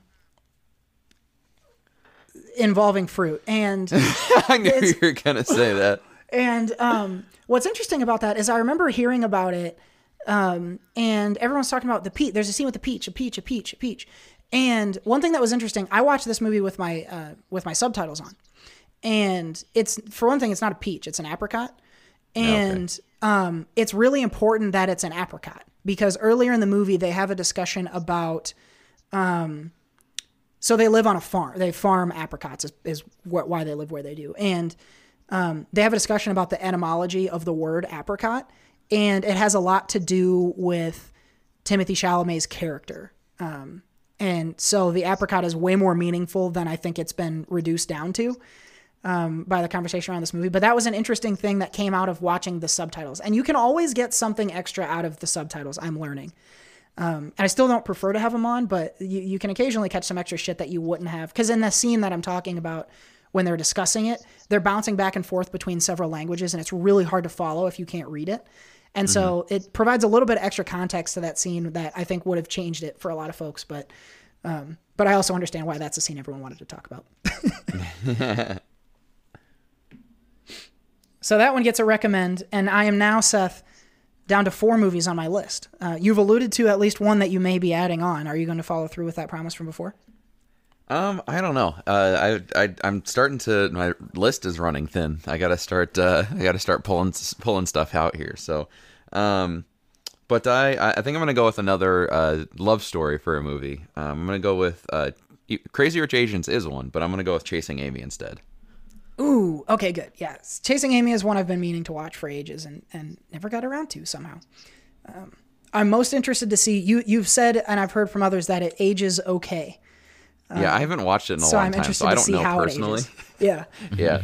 involving fruit and I knew you were gonna say that. And um, what's interesting about that is I remember hearing about it, um, and everyone's talking about the peach. There's a scene with the peach, a peach, a peach, a peach. And one thing that was interesting, I watched this movie with my uh, with my subtitles on, and it's for one thing, it's not a peach, it's an apricot, and um, it's really important that it's an apricot because earlier in the movie they have a discussion about so they live on a farm. They farm apricots is, is what, why they live where they do. And um, they have a discussion about the etymology of the word apricot, and it has a lot to do with Timothée Chalamet's character. Um, and so the apricot is way more meaningful than I think it's been reduced down to um, by the conversation around this movie. But that was an interesting thing that came out of watching the subtitles. And you can always get something extra out of the subtitles, I'm learning. Um, and I still don't prefer to have them on, but you, you can occasionally catch some extra shit that you wouldn't have. Because in the scene that I'm talking about, when they're discussing it, they're bouncing back and forth between several languages, and it's really hard to follow if you can't read it. And so it provides a little bit of extra context to that scene that I think would have changed it for a lot of folks. But um, but I also understand why that's a scene everyone wanted to talk about. so that one gets a recommend, and I am now Seth down to four movies on my list. Uh, you've alluded to at least one that you may be adding on. Are you going to follow through with that promise from before? Um, I don't know. Uh, I, I, I'm starting to. My list is running thin. I gotta start. Uh, I gotta start pulling pulling stuff out here. So, um, but I, I think I'm gonna go with another uh, love story for a movie. Um, I'm gonna go with uh, Crazy Rich Asians is one, but I'm gonna go with Chasing Amy instead. Ooh, okay, good. Yes, Chasing Amy is one I've been meaning to watch for ages and and never got around to somehow. Um, I'm most interested to see you. You've said, and I've heard from others that it ages okay. Yeah, I haven't watched it in a So long I'm time, interested so I don't see know how personally. Yeah. yeah,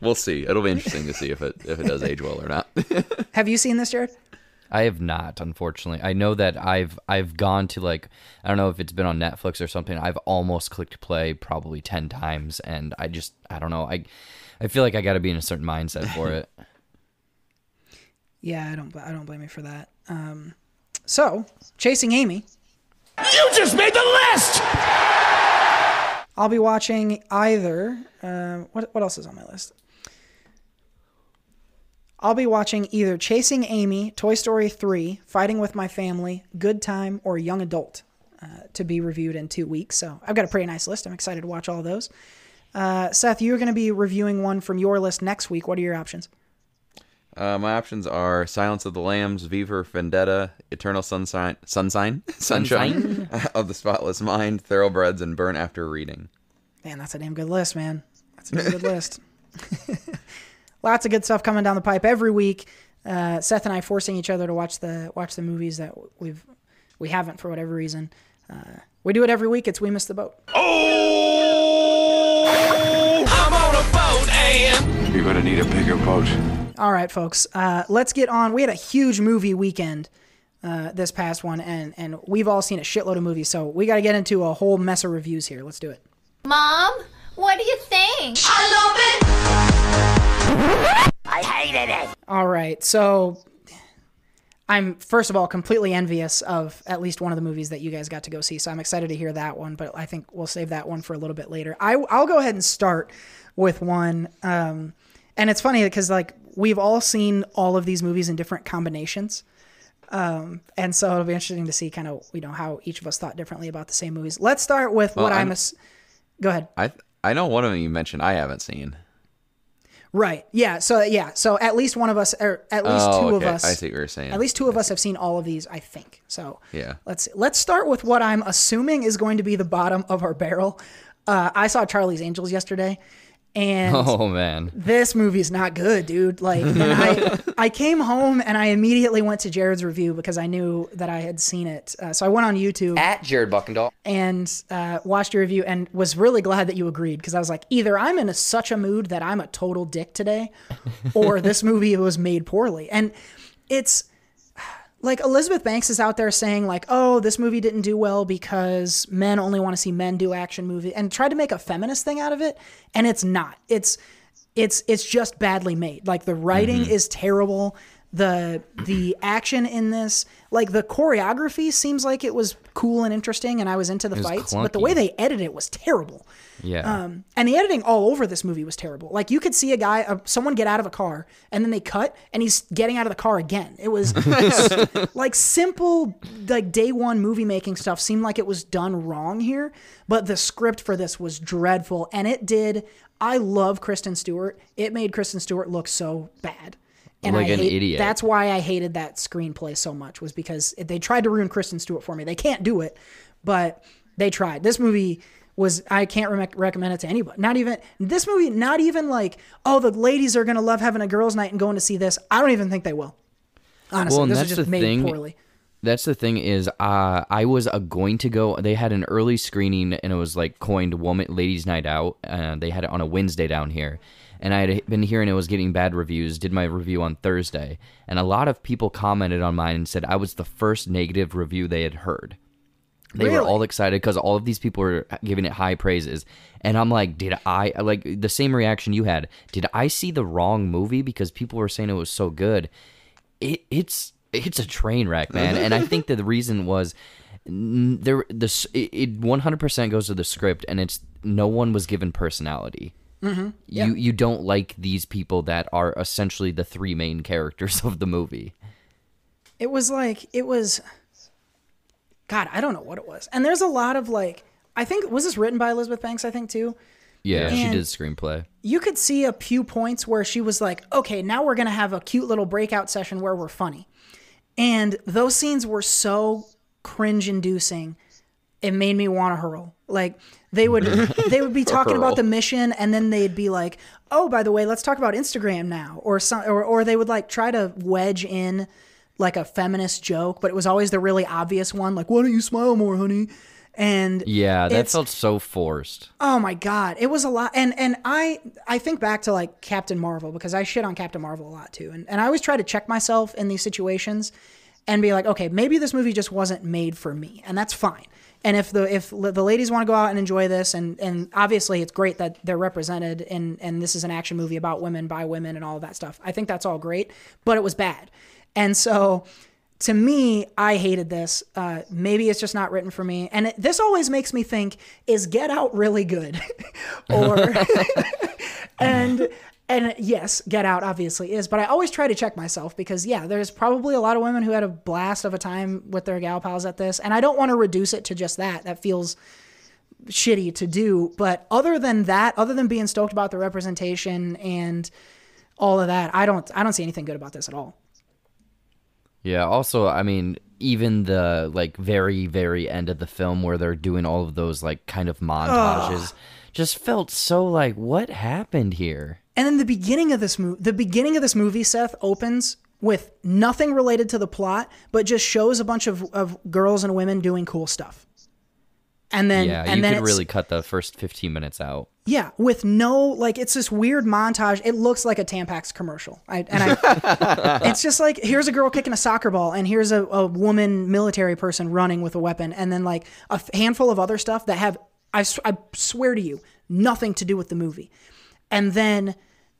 we'll see. It'll be interesting to see if it if it does age well or not. Have you seen this, Jared? I have not, unfortunately. I know that I've I've gone to like I don't know if it's been on Netflix or something. I've almost clicked play probably ten times, and I just I don't know. I I feel like I got to be in a certain mindset for it. Yeah, I don't. I don't blame you for that. Um, so, Chasing Amy. You just made the list! I'll be watching either. Uh, what what else is on my list? I'll be watching either Chasing Amy, Toy Story 3, Fighting with My Family, Good Time, or Young Adult uh, to be reviewed in two weeks. So I've got a pretty nice list. I'm excited to watch all those. Uh, Seth, you're going to be reviewing one from your list next week. What are your options? Uh, my options are Silence of the Lambs, V for Vendetta, Eternal Sunshine, Sunshine, Sunshine of the Spotless Mind, Thoroughbreds, and Burn After Reading. Man, that's a damn good list, man. That's a damn good list. Lots of good stuff coming down the pipe every week. Uh, Seth and I forcing each other to watch the watch the movies that we've we haven't for whatever reason. Uh, we do it every week. It's we miss the boat. Oh, I'm on a boat and. You're gonna need a bigger boat. All right, folks. Uh, let's get on. We had a huge movie weekend uh, this past one, and and we've all seen a shitload of movies. So we got to get into a whole mess of reviews here. Let's do it. Mom, what do you think? I love it. I hated it. All right. So I'm first of all completely envious of at least one of the movies that you guys got to go see. So I'm excited to hear that one, but I think we'll save that one for a little bit later. I I'll go ahead and start with one. Um, and it's funny because like we've all seen all of these movies in different combinations. Um, and so it'll be interesting to see kind of you know how each of us thought differently about the same movies. Let's start with Well, what I'm. I'm- ass- Go ahead. I I know one of them you mentioned I haven't seen. Right. Yeah. So yeah. So at least one of us, or at least Oh, two of okay. us. I see what you're saying. At least two of us have seen all of these, I think. So Yeah. Let's let's start with what I'm assuming is going to be the bottom of our barrel. Uh, I saw Charlie's Angels yesterday, and Oh man. this movie's not good, dude. Like, I I came home and I immediately went to Jared's review because I knew that I had seen it. Uh, so I went on YouTube At Jared Buckendall and uh, watched your review and was really glad that you agreed because I was like, either I'm in a, such a mood that I'm a total dick today, or this movie was made poorly. And it's like Elizabeth Banks is out there saying like, oh, this movie didn't do well because men only want to see men do action movie, and tried to make a feminist thing out of it, and it's not. It's it's it's just badly made. Like the writing Mm-hmm. is terrible. The the action in this, like the choreography seems like it was cool and interesting and I was into the fights, but the way they edited it was terrible. Yeah. Um, and the editing all over this movie was terrible. Like you could see a guy, uh, someone get out of a car, and then they cut, and he's getting out of the car again. It was like simple, like day one movie making stuff seemed like it was done wrong here. But the script for this was dreadful, and it did. I love Kristen Stewart. It made Kristen Stewart look so bad. And Like I an hate, idiot. That's why I hated that screenplay so much was because they tried to ruin Kristen Stewart for me. They can't do it, but they tried. This movie was I can't re- recommend it to anybody. Not even this movie. Not even like oh the ladies are gonna love having a girls' night and going to see this. I don't even think they will. Honestly, Well, and this is just the made thing. poorly. That's the thing is, uh, I was uh, going to go. They had an early screening, and it was like coined "Woman Ladies Night Out." Uh, they had it on a Wednesday down here, and I had been hearing it was getting bad reviews. Did my review on Thursday, and a lot of people commented on mine and said I was the first negative review they had heard. They were all excited because all of these people were giving it high praises, and I'm like, did I like the same reaction you had? Did I see the wrong movie because people were saying it was so good? It, it's it's a train wreck, man, and I think that the reason was there the s- it it 100% goes to the script, and it's no one was given personality. Mm-hmm. You you don't like these people that are essentially the three main characters of the movie. It was like it was. God, I don't know what it was. And there's a lot of like. I think was this written by Elizabeth Banks? I think too. Yeah, she did screenplay. you could see a few points where she was like, okay, now we're going to have a cute little breakout session where we're funny. And those scenes were so cringe inducing. It made me want to hurl. Like they would they would be talking about the mission and then they'd be like, "Oh, by the way, let's talk about Instagram now." Or some or, or they would like try to wedge in like a feminist joke, but it was always the really obvious one like, "Why don't you smile more, honey?" And Yeah, that felt so forced. Oh my god, it was a lot, and and I I think back to like Captain Marvel because I shit on Captain Marvel a lot too, and and I always try to check myself in these situations, and be like, okay, maybe this movie just wasn't made for me, and that's fine. And if the if the ladies want to go out and enjoy this, and and obviously it's great that they're represented, and and this is an action movie about women by women and all of that stuff. I think that's all great, but it was bad, and so to me, I hated this. Uh, maybe it's just not written for me. And it, this always makes me think: Is Get Out really good? or and and yes, Get Out obviously is. But I always try to check myself because yeah, there's probably a lot of women who had a blast of a time with their gal pals at this, and I don't want to reduce it to just that. That feels shitty to do. But other than that, other than being stoked about the representation and all of that, I don't I don't see anything good about this at all. Yeah, also, I mean, even the like very very end of the film where they're doing all of those like kind of montages just felt so like what happened here? And then the beginning of this movie, the beginning of this movie, Seth opens with nothing related to the plot, but just shows a bunch of, of girls and women doing cool stuff. And then, yeah, and you then could really cut the first 15 minutes out. Yeah, with no like, it's this weird montage. It looks like a Tampax commercial. I, and I, it's just like here's a girl kicking a soccer ball, and here's a, a woman military person running with a weapon, and then like a handful of other stuff that have I swear to you nothing to do with the movie, and then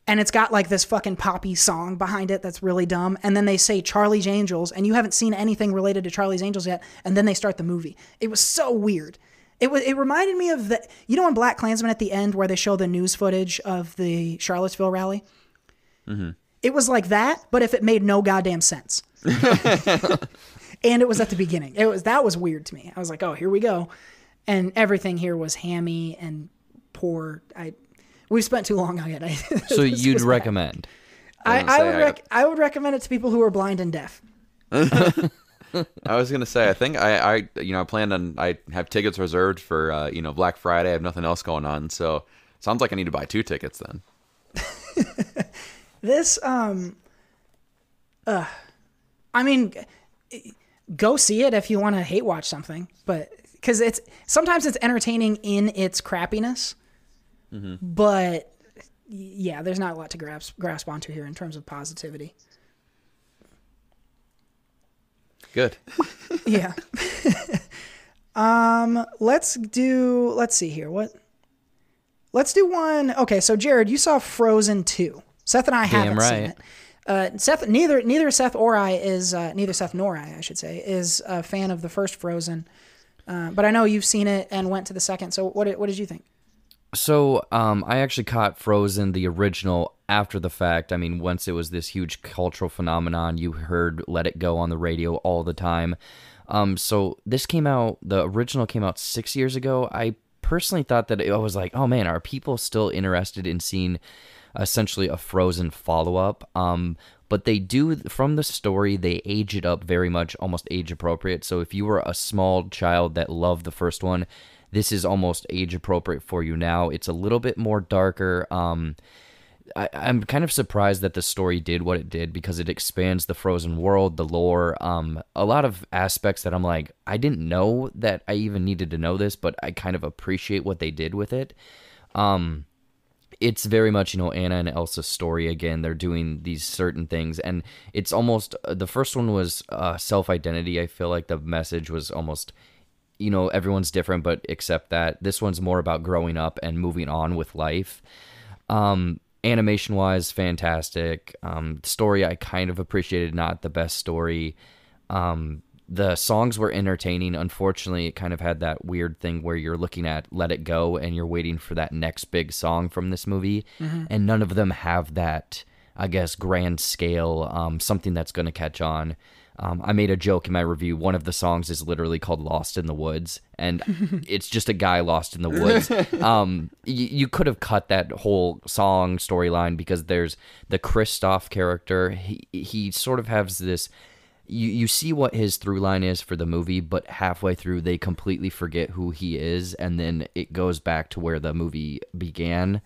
and it's got like this fucking poppy song behind it that's really dumb, and then they say Charlie's Angels, and you haven't seen anything related to Charlie's Angels yet, and then they start the movie. It was so weird. It was. It reminded me of the. You know, in BlacKkKlansman at the end where they show the news footage of the Charlottesville rally. Mm-hmm. It was like that, but if it made no goddamn sense. and it was at the beginning. It was that was weird to me. I was like, oh, here we go, and everything here was hammy and poor. I we've spent too long on it. I, So you'd recommend? I, I would rec- I would recommend it to people who are blind and deaf. I was gonna say, I think I, I, you know, I plan on, I have tickets reserved for, uh, you know, Black Friday. I have nothing else going on, so sounds like I need to buy two tickets then. This um uh I mean go see it if you want to hate watch something, but cuz it's sometimes it's entertaining in its crappiness. But yeah, there's not a lot to grasp grasp onto here in terms of positivity. Good. Yeah. um let's do let's see here. What Let's do one. Okay, so Jared, you saw Frozen 2. Seth and I haven't seen it. Uh, Seth, neither neither Seth or I is uh, neither Seth nor I, I should say, is a fan of the first Frozen. Uh, but I know you've seen it and went to the second. So what did, what did you think? So, um, I actually caught Frozen, the original, after the fact. I mean, once it was this huge cultural phenomenon, you heard Let It Go on the radio all the time. Um, so this came out, the original came out six years ago. I personally thought that it, I was like, oh man, are people still interested in seeing essentially a Frozen follow up? Um, but they do from the story they age it up very much almost age appropriate so if you were a small child that loved the first one this is almost age appropriate for you now it's a little bit more darker um I, I'm kind of surprised that the story did what it did because it expands the Frozen world, the lore, um, a lot of aspects that I'm like, I didn't know that I even needed to know this, but I kind of appreciate what they did with it. Um, it's very much you know Anna and Elsa's story again. They're doing these certain things, and it's almost uh, the first one was uh, self identity. I feel like the message was almost you know everyone's different, but accept that. This one's more about growing up and moving on with life. Um, animation wise, fantastic. Um, story I kind of appreciated, not the best story. Um, the songs were entertaining. Unfortunately, it kind of had that weird thing where you're looking at Let It Go and you're waiting for that next big song from this movie, Mhm. and none of them have that, I guess, grand scale, um, something that's going to catch on. Um, I made a joke in my review. One of the songs is literally called "Lost in the Woods," and it's just a guy lost in the woods. um, y- you could have cut that whole song storyline because there's the Kristoff character. He he sort of has this. You you see what his through line is for the movie, but halfway through they completely forget who he is, and then it goes back to where the movie began.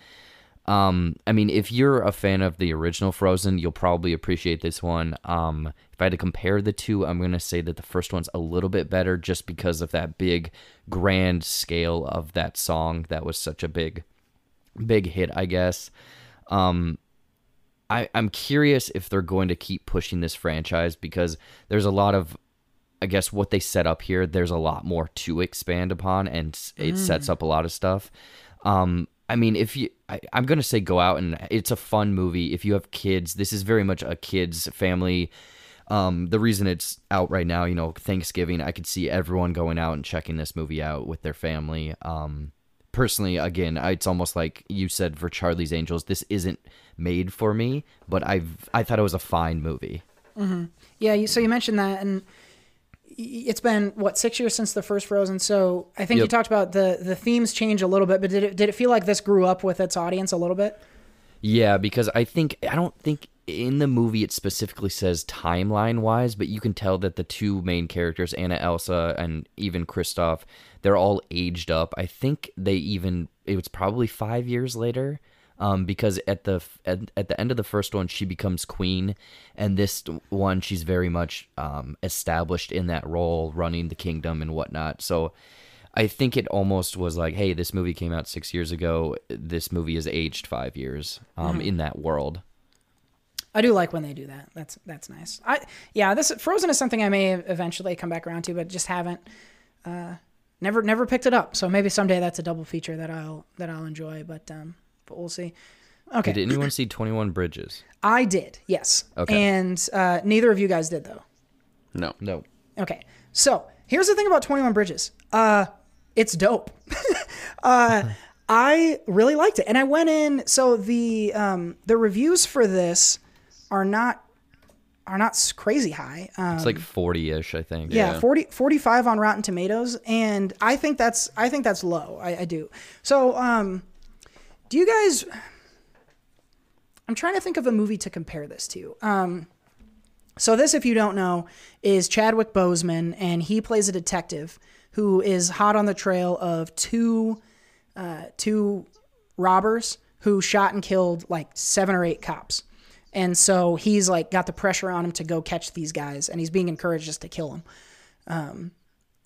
Um, I mean, if you're a fan of the original Frozen, you'll probably appreciate this one. Um, if I had to compare the two, I'm gonna say that the first one's a little bit better, just because of that big, grand scale of that song that was such a big, big hit, I guess. Um, I, I'm curious if they're going to keep pushing this franchise because there's a lot of I guess what they set up here, there's a lot more to expand upon, and it sets Mm. up a lot of stuff. Um, I mean, if you, I, I'm gonna say go out and it's a fun movie. If you have kids, this is very much a kids family. Um, the reason it's out right now, you know, Thanksgiving, I could see everyone going out and checking this movie out with their family. Um, personally, again, it's almost like you said for Charlie's Angels, this isn't made for me, but I've I thought it was a fine movie. hmm Yeah, you, so you mentioned that, and it's been what six years since the first Frozen. So I think you talked about the the themes change a little bit, but did it did it feel like this grew up with its audience a little bit? Yeah, because I think I don't think in the movie it specifically says timeline wise, but you can tell that the two main characters, Anna Elsa and even Kristoff, they're all aged up. I think they even it was probably five years later. Um, because at the at, at the end of the first one, she becomes queen, and this one, she's very much um, established in that role, running the kingdom and whatnot. So, I think it almost was like, hey, this movie came out six years ago. This movie is aged five years um, Mhm. in that world. I do like when they do that. That's that's nice. I yeah, this Frozen is something I may eventually come back around to, but just haven't. Uh, never never picked it up. So maybe someday that's a double feature that I'll that I'll enjoy. But um, but we'll see. Okay, Did anyone see Twenty One Bridges? I did. Yes. Okay. And uh, neither of you guys did though. No. No. Okay. So here's the thing about 21 Bridges. Uh, it's dope. uh, I really liked it, and I went in. So the um, the reviews for this are not are not crazy high. Um, It's like forty ish, I think. yeah, 40, 45 on Rotten Tomatoes, and I think that's I think that's low. I, I do. So, um, do you guys? I'm trying to think of a movie to compare this to. Um, so this, if you don't know, is Chadwick Boseman, and he plays a detective who is hot on the trail of two uh, two robbers who shot and killed like seven or eight cops. And so he's like got the pressure on him to go catch these guys, and he's being encouraged just to kill them um,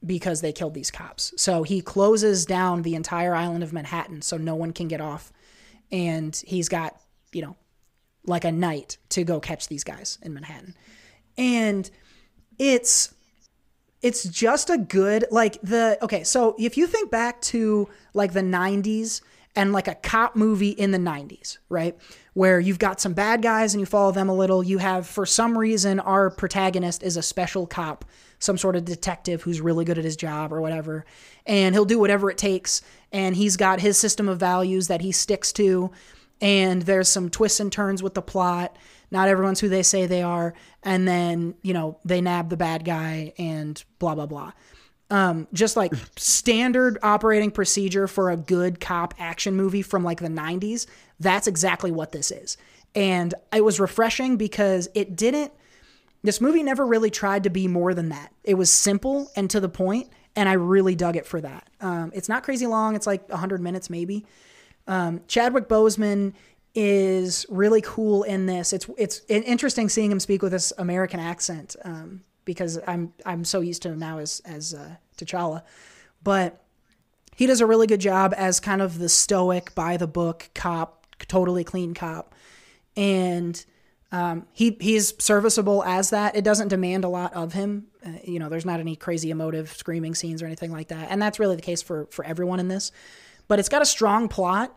because they killed these cops. So he closes down the entire island of Manhattan so no one can get off, and he's got you know like a night to go catch these guys in Manhattan, and it's it's just a good like the okay so if you think back to like the 90s and like a cop movie in the 90s right where you've got some bad guys and you follow them a little you have for some reason our protagonist is a special cop some sort of detective who's really good at his job or whatever and he'll do whatever it takes and he's got his system of values that he sticks to and there's some twists and turns with the plot. Not everyone's who they say they are and then you know they nab the bad guy and blah blah blah um, just like standard operating procedure for a good cop action movie from like the 90s that's exactly what this is. And it was refreshing because it didn't this movie never really tried to be more than that. It was simple and to the point and i really dug it for that. Um, it's not crazy long it's like 100 minutes maybe. Um, chadwick boseman is really cool in this. It's it's interesting seeing him speak with this American accent. Um, because I'm I'm so used to him now as as uh, T'Challa, but he does a really good job as kind of the stoic, by the book cop, totally clean cop, and um, he he's serviceable as that. It doesn't demand a lot of him. Uh, you know, there's not any crazy emotive screaming scenes or anything like that, and that's really the case for for everyone in this. But it's got a strong plot,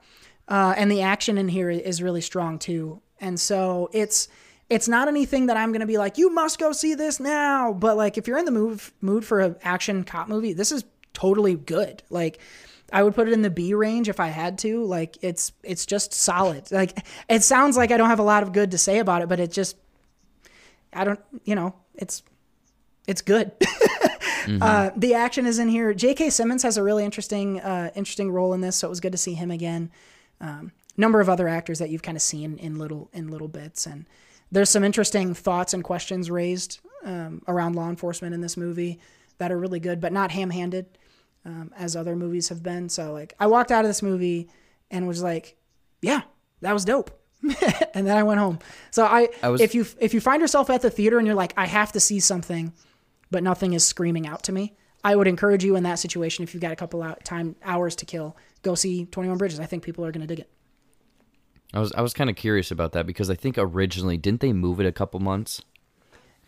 uh, and the action in here is really strong too. And so it's it's not anything that I'm gonna be like, you must go see this now. But like, if you're in the mood mood for an action cop movie, this is totally good. Like I would put it in the B range if I had to. Like it's it's just solid. Like it sounds like I don't have a lot of good to say about it, but it just I don't you know it's it's good. mm-hmm. uh, the action is in here. J.K. Simmons has a really interesting uh, interesting role in this, so it was good to see him again. Um, number of other actors that you've kind of seen in little in little bits, and there's some interesting thoughts and questions raised um, around law enforcement in this movie that are really good, but not ham handed um, as other movies have been. So like I walked out of this movie and was like, yeah, that was dope. and then I went home. So I, I was, if you if you find yourself at the theater and you're like, I have to see something, but nothing is screaming out to me, I would encourage you in that situation if you've got a couple of time hours to kill, go see Twenty One Bridges. I think people are going to dig it. I was I was kind of curious about that because I think originally didn't they move it a couple months?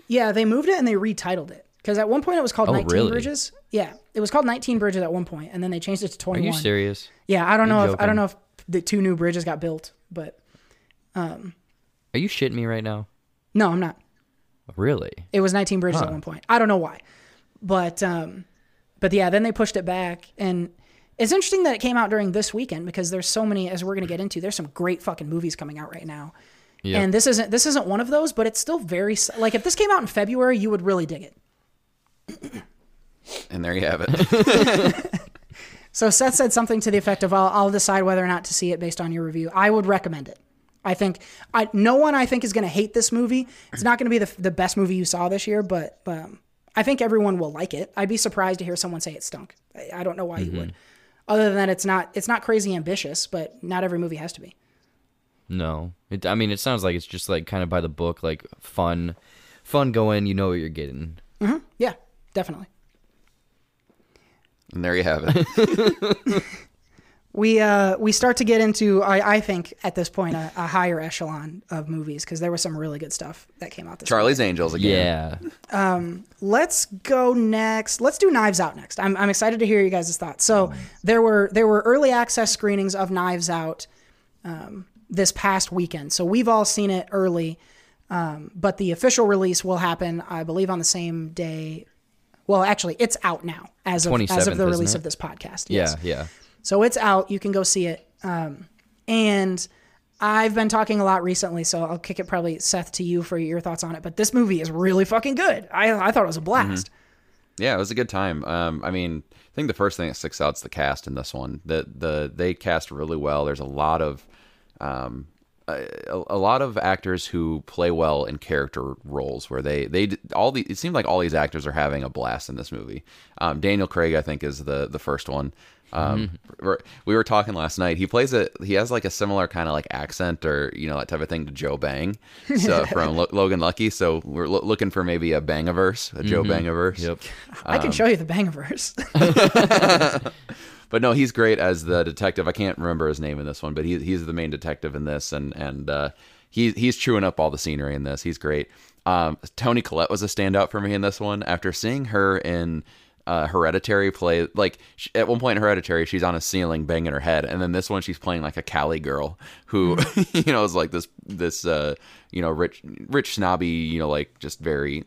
Yeah, they moved it and they retitled it. Because at one point it was called oh, 19 really? Bridges. Yeah, it was called 19 Bridges at one point, and then they changed it to 21. Are you serious? Yeah, I don't know if I don't know if the two new bridges got built, but um, Are you shitting me right now? No, I'm not. Really? It was 19 bridges huh. at one point. I don't know why, but um, but yeah, then they pushed it back, and it's interesting that it came out during this weekend because there's so many as we're gonna get into. There's some great fucking movies coming out right now. And this isn't this isn't one of those, but it's still very like if this came out in February, you would really dig it. And there you have it. so Seth said something to the effect of, I'll, I'll, decide whether or not to see it based on your review. I would recommend it. I think I, no one I think is going to hate this movie. It's not going to be the, the best movie you saw this year, but um, I think everyone will like it. I'd be surprised to hear someone say it stunk. I, I don't know why mm-hmm. you would. Other than that, it's not it's not crazy ambitious, but not every movie has to be. No, it, I mean it sounds like it's just like kind of by the book, like fun, fun going. You know what you're getting. Mm-hmm. Yeah, definitely. And there you have it. we uh, we start to get into I, I think at this point a, a higher echelon of movies because there was some really good stuff that came out this Charlie's week. Angels again. Yeah. Um, let's go next. Let's do Knives Out next. I'm, I'm excited to hear you guys' thoughts. So there were there were early access screenings of Knives Out um, this past weekend. So we've all seen it early. Um, but the official release will happen, I believe, on the same day well, actually, it's out now as of as of the release of this podcast. Yes. Yeah, yeah. So it's out. You can go see it. Um, and I've been talking a lot recently, so I'll kick it probably Seth to you for your thoughts on it. But this movie is really fucking good. I I thought it was a blast. Mm-hmm. Yeah, it was a good time. Um, I mean, I think the first thing that sticks out is the cast in this one. The the they cast really well. There's a lot of um, a, a, lot of actors who play well in character roles where they they all the it seemed like all these actors are having a blast in this movie. Um, Daniel Craig, I think, is the the first one. Um, mm-hmm. we were talking last night. He plays a he has like a similar kind of like accent or you know that type of thing to Joe Bang, so from Lo- Logan Lucky. So we're lo- looking for maybe a Bangiverse, a mm-hmm. Joe Bangiverse. Yep, I can um, show you the Bangiverse. but no, he's great as the detective. I can't remember his name in this one, but he, he's the main detective in this, and and uh, he he's chewing up all the scenery in this. He's great. Um, Toni Collette was a standout for me in this one. After seeing her in uh, Hereditary play, like she, at one point in Hereditary, she's on a ceiling banging her head, and then this one she's playing like a Cali girl who, mm-hmm. you know, is like this this uh, you know rich rich snobby, you know, like just very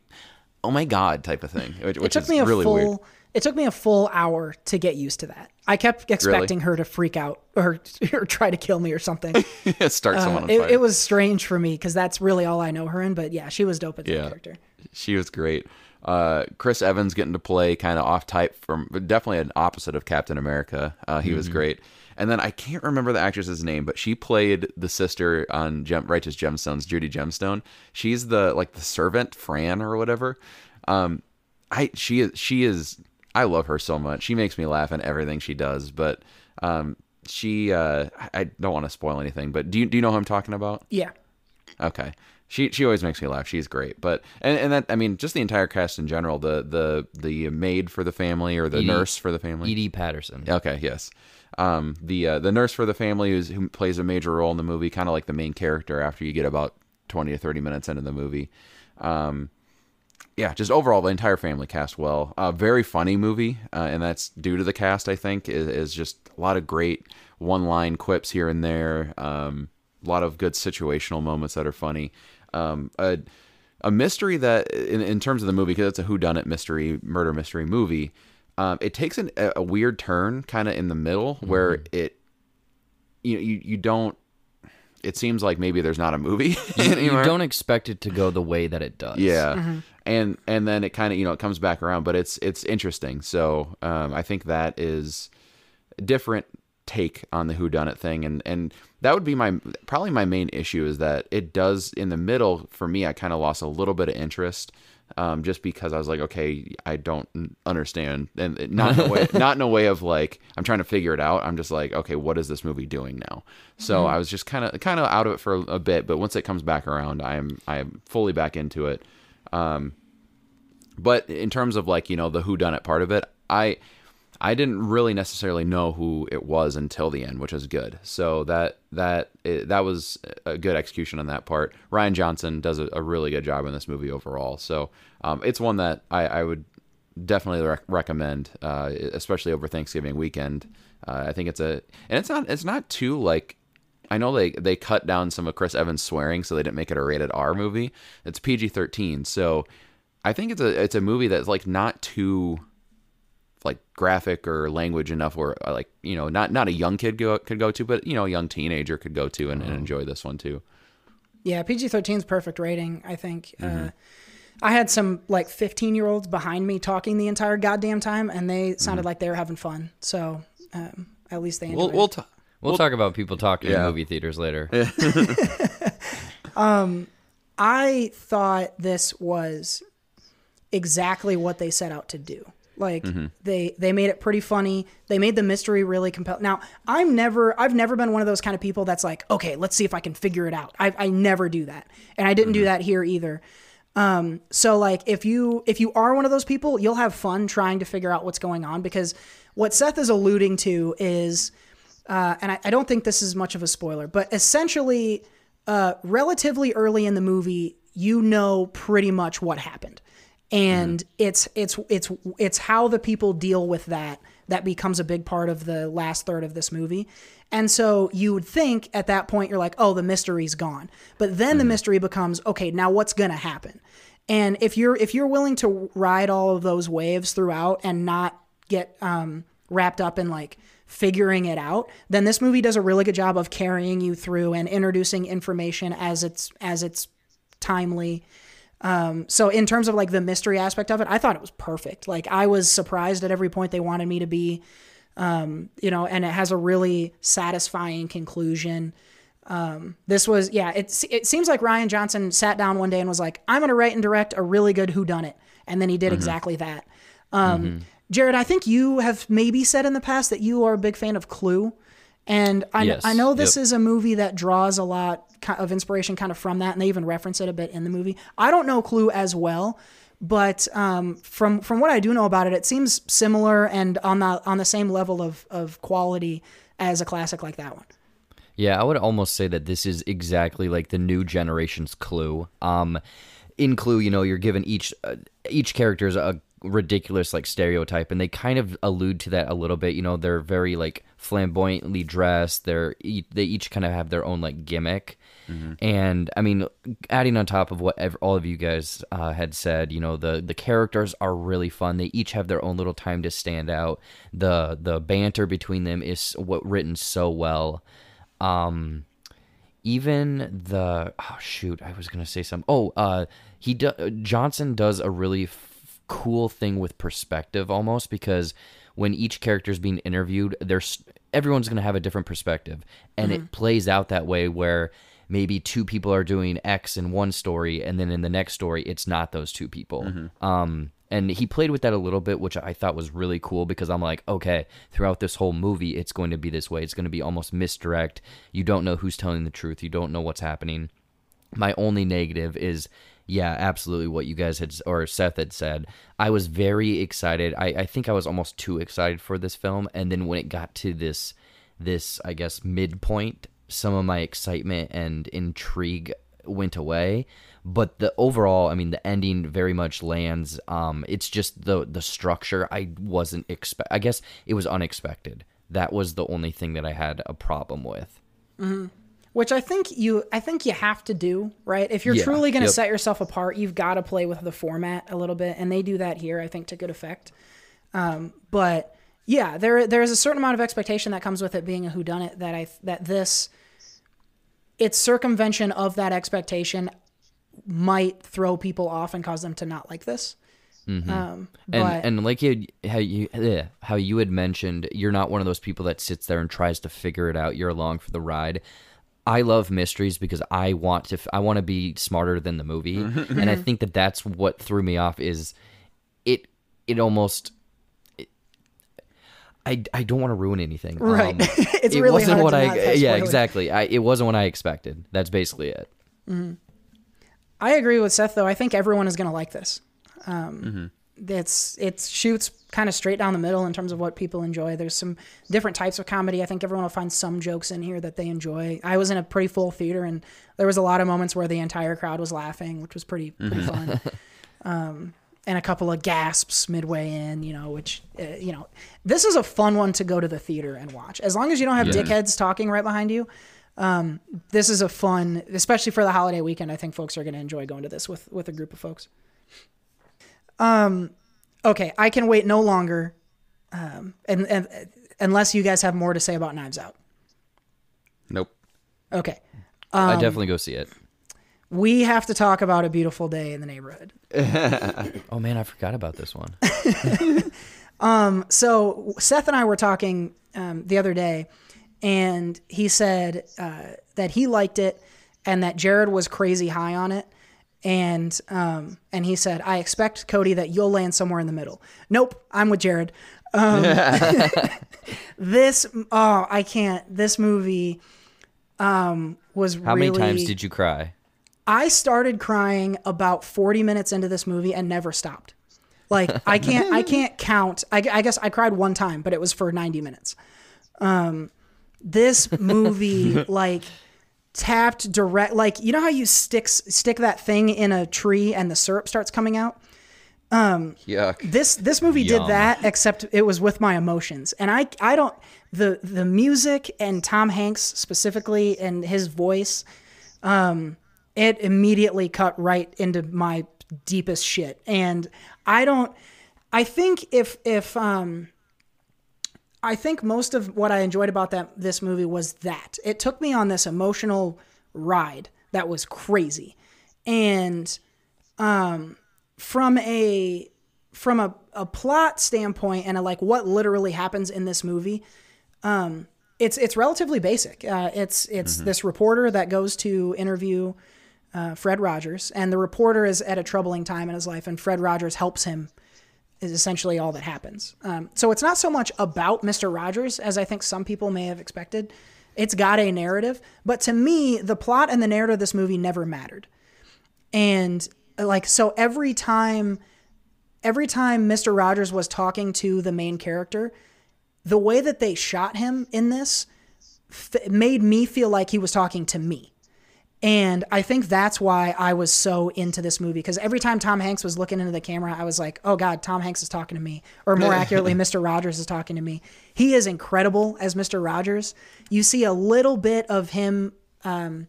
oh my god type of thing, which, which is really full, weird. It took me a full hour to get used to that. I kept expecting really? her to freak out or, or try to kill me or something. Start someone uh, it, it, was strange for me because that's really all I know her in. But yeah, she was dope as yeah, character. She was great. Uh, Chris Evans getting to play kind of off type from definitely an opposite of Captain America. Uh, he mm-hmm. was great. And then I can't remember the actress's name, but she played the sister on Gem- Righteous Gemstones, Judy Gemstone. She's the like the servant Fran or whatever. Um, I she is she is I love her so much. She makes me laugh in everything she does. But um, she uh, I don't want to spoil anything, but do you do you know who I'm talking about? Yeah. Okay. She she always makes me laugh. She's great. But and, and that I mean just the entire cast in general, the the the maid for the family or the Edi- nurse for the family. Edi Patterson. Okay, yes. Um, the uh, the nurse for the family who's, who plays a major role in the movie, kind of like the main character after you get about twenty to thirty minutes into the movie. Um, yeah, just overall the entire family cast well. Uh, very funny movie, uh, and that's due to the cast. I think is, is just a lot of great one line quips here and there. Um, a lot of good situational moments that are funny. Um, a a mystery that in, in terms of the movie because it's a whodunit mystery murder mystery movie um, it takes an, a, a weird turn kind of in the middle where it you, you you don't it seems like maybe there's not a movie You, you don't expect it to go the way that it does. yeah. And and then it kind of you know it comes back around but it's it's interesting. So um, i think that is different take on the whodunit thing and and that would be my probably my main issue is that it does in the middle for me i kind of lost a little bit of interest um, just because I was like, okay, I don't understand, and not in a way, not in a way of like I'm trying to figure it out. I'm just like, okay, what is this movie doing now? So I was just kind of kind of out of it for a bit, but once it comes back around, I'm I'm fully back into it. Um, but in terms of like you know the who done it part of it, I I didn't really necessarily know who it was until the end, which is good. So that that that was a good execution on that part. Rian Johnson does a, a really good job in this movie overall. So um, it's one that I, I would definitely rec- recommend, uh, especially over Thanksgiving weekend. Uh, I think it's a and it's not it's not too like I know they they cut down some of Chris Evans swearing, so they didn't make it a rated R movie. It's PG thirteen, so I think it's a it's a movie that's like not too like graphic or language enough where uh, like you know not not a young kid go, could go to, but you know a young teenager could go to and, and enjoy this one too. Yeah, PG 13 is perfect rating, I think. Uh, I had some like 15 year olds behind me talking the entire goddamn time, and they sounded like they were having fun. So um, at least they enjoyed We'll it. we'll, ta- We'll, talk about people talking Yeah. in movie theaters later. I thought this was exactly what they set out to do. Like they they made it pretty funny. They made the mystery really compelling. Now I'm never I've never been one of those kind of people that's like, okay, let's see if I can figure it out. I I never do that, and I didn't do that here either. Um, so like if you if you are one of those people, you'll have fun trying to figure out what's going on because what Seth is alluding to is, uh, and I, I don't think this is much of a spoiler, but essentially, uh, relatively early in the movie, you know pretty much what happened, and it's it's it's it's how the people deal with that that becomes a big part of the last third of this movie. And so you would think at that point you're like, "Oh, the mystery's gone." But then the mystery becomes, "Okay, now what's going to happen?" And if you're if you're willing to ride all of those waves throughout and not get um, wrapped up in like figuring it out, then this movie does a really good job of carrying you through and introducing information as it's as it's timely. Um, so in terms of like the mystery aspect of it, I thought it was perfect. Like I was surprised at every point they wanted me to be, um, you know, and it has a really satisfying conclusion. Um, this was, yeah, it, it seems like Rian Johnson sat down one day and was like, I'm going to write and direct a really good whodunit. And then he did exactly that. Um, Jared, I think you have maybe said in the past that you are a big fan of Clue. And I, Yes, I know this yep. is a movie that draws a lot of inspiration kind of from that, and they even reference it a bit in the movie. I don't know Clue as well, but um, from from what I do know about it, it seems similar and on the on the same level of of quality as a classic like that one. Yeah, I would almost say that this is exactly like the new generation's Clue. Um, in Clue, you know, you're given each uh, each character's a ridiculous like stereotype, and they kind of allude to that a little bit. You know, they're very like flamboyantly dressed. They're they each kind of have their own like gimmick. And I mean, adding on top of what ev- all of you guys uh, had said, you know, the the characters are really fun. They each have their own little time to stand out. The the banter between them is what written so well. Um, even the oh shoot, I was gonna say something. Oh, uh, he do, Johnson does a really f- cool thing with perspective almost because when each character is being interviewed, there's everyone's gonna have a different perspective, and it plays out that way where maybe two people are doing X in one story, and then in the next story, it's not those two people. Um, and he played with that a little bit, which I thought was really cool because I'm like, okay, throughout this whole movie, it's going to be this way. It's going to be almost misdirect. You don't know who's telling the truth. You don't know what's happening. My only negative is, yeah, absolutely what you guys had or Seth had said. I was very excited. I, I think I was almost too excited for this film, and then when it got to this, this I guess midpoint, some of my excitement and intrigue went away. But the overall i mean the ending very much lands um it's just the the structure. I wasn't expect i guess it was unexpected. That was the only thing that i had a problem with which I think you I think you have to do, right? If you're Yeah, truly going to yep. set yourself apart, you've got to play with the format a little bit, and they do that here, I think, to good effect. Um, but yeah, there there is a certain amount of expectation that comes with it being a whodunit that I that this its circumvention of that expectation might throw people off and cause them to not like this. Um, but and and like you how you how you had mentioned you're not one of those people that sits there and tries to figure it out you're along for the ride i love mysteries because i want to f- i want to be smarter than the movie and i think that that's what threw me off is it it almost it- I, I don't want to ruin anything. Right. Um, It's it really wasn't what I yeah exactly. I, it wasn't what I expected. That's basically it. I agree with Seth though. I think everyone is going to like this. Um, It's it shoots kind of straight down the middle in terms of what people enjoy. There's some different types of comedy. I think everyone will find some jokes in here that they enjoy. I was in a pretty full theater and there was a lot of moments where the entire crowd was laughing, which was pretty pretty fun. Um, and a couple of gasps midway in, you know, which uh, you know, this is a fun one to go to the theater and watch. As long as you don't have dickheads talking right behind you, um, this is a fun, especially for the holiday weekend. I think folks are going to enjoy going to this with with a group of folks. Um, okay, I can wait no longer, um, and, and unless you guys have more to say about Knives Out. Nope. Okay, I Um, definitely go see it. we have to talk about a beautiful day in the neighborhood. Oh man, I forgot about this one. um, So Seth and I were talking um, the other day, and he said uh, that he liked it, and that Jared was crazy high on it, and um, and he said, "I expect Cody that you'll land somewhere in the middle." Nope, I'm with Jared. Um, this, oh, I can't. This movie um, was How really. many times did you cry? I started crying about 40 minutes into this movie and never stopped. Like I can't I can't count. I, I guess I cried one time, but it was for 90 minutes. Um this movie like tapped direct like you know how you sticks stick that thing in a tree and the syrup starts coming out? um Yuck. this this movie did that except it was with my emotions and i i don't the the music and tom hanks specifically and his voice um it immediately cut right into my deepest shit and i don't i think if if um i think most of what i enjoyed about that this movie was that. It took me on this emotional ride that was crazy. And from a from a, a plot standpoint and a, like what literally happens in this movie um it's it's relatively basic. Uh, it's it's this reporter that goes to interview uh, fred rogers and the reporter is at a troubling time in his life and fred rogers helps him is essentially all that happens um, so it's not so much about mr rogers as i think some people may have expected it's got a narrative but to me the plot and the narrative of this movie never mattered and like so every time every time Mr. Rogers was talking to the main character, the way that they shot him in this f- made me feel like he was talking to me. And I think that's why I was so into this movie because every time Tom Hanks was looking into the camera, I was like, "Oh God, Tom Hanks is talking to me," or more accurately, Mr. Rogers is talking to me. He is incredible as Mr. Rogers. You see a little bit of him um,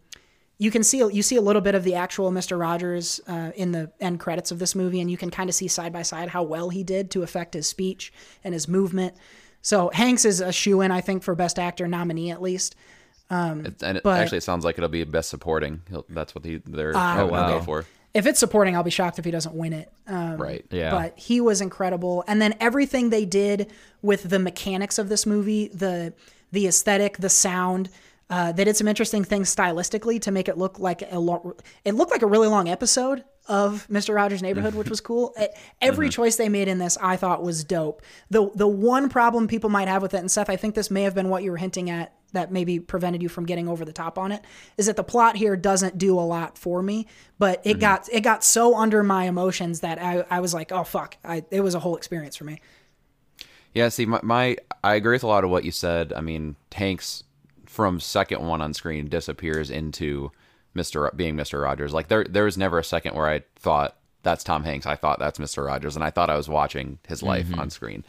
you can see you see a little bit of the actual Mr. Rogers uh, in the end credits of this movie, and you can kind of see side by side how well he did to affect his speech and his movement. So Hanks is a shoe in, I think, for Best Actor nominee at least. It, and it but- actually it sounds like it'll be best supporting. He'll, that's what he, they're having him wow. go for. If it's supporting, I'll be shocked if he doesn't win it. Um, Right. Yeah. But he was incredible, and then everything they did with the mechanics of this movie, the the aesthetic, the sound. Uh, they did some interesting things stylistically to make it look like a lo- it looked like a really long episode of Mr. Rogers' Neighborhood, which was cool. Every choice they made in this, I thought was dope. the The one problem people might have with it, and Seth, I think this may have been what you were hinting at that maybe prevented you from getting over the top on it, is that the plot here doesn't do a lot for me. But it got it got so under my emotions that I, I was like, oh fuck, I, it was a whole experience for me. Yeah, see, my, my I agree with a lot of what you said. I mean, Hanks from second one on screen disappears into Mister being Mister Rogers. Like there, there was never a second where I thought that's Tom Hanks. I thought that's Mister Rogers, and I thought I was watching his life on screen.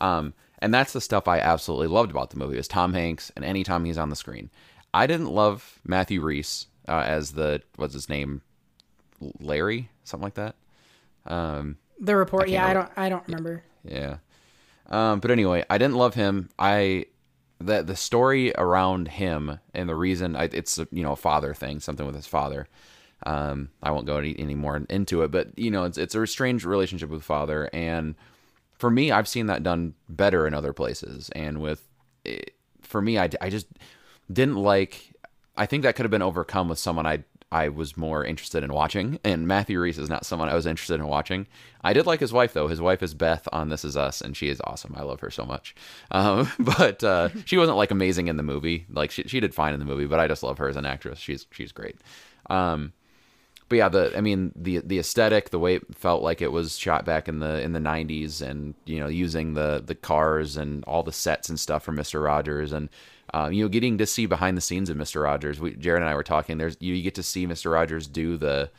Um, and that's the stuff I absolutely loved about the movie is Tom Hanks, and anytime he's on the screen. I didn't love Matthew Rhys uh, as the what's his name, Larry, something like that. Um, The report, yeah, I don't I don't remember. yeah. Um, but anyway, I didn't love him. I the the story around him and the reason I, it's a, you know a father thing, something with his father. Um, I won't go any, any more into it, but you know it's it's a strange relationship with father, and for me, I've seen that done better in other places. And with it, for me, I, I just didn't like. I think that could have been overcome with someone I I was more interested in watching. And Matthew Rhys is not someone I was interested in watching. I did like his wife though. His wife is Beth on This Is Us, and she is awesome. I love her so much. Um, but uh, she wasn't like amazing in the movie. Like she she did fine in the movie, but I just love her as an actress. She's she's great. Um, but yeah, the I mean the the aesthetic, the way it felt like it was shot back in the in the '90s, and you know using the the cars and all the sets and stuff from Mister Rogers, and um, you know getting to see behind the scenes of Mister Rogers. We, Jared and I were talking. There's you, you get to see Mister Rogers do the,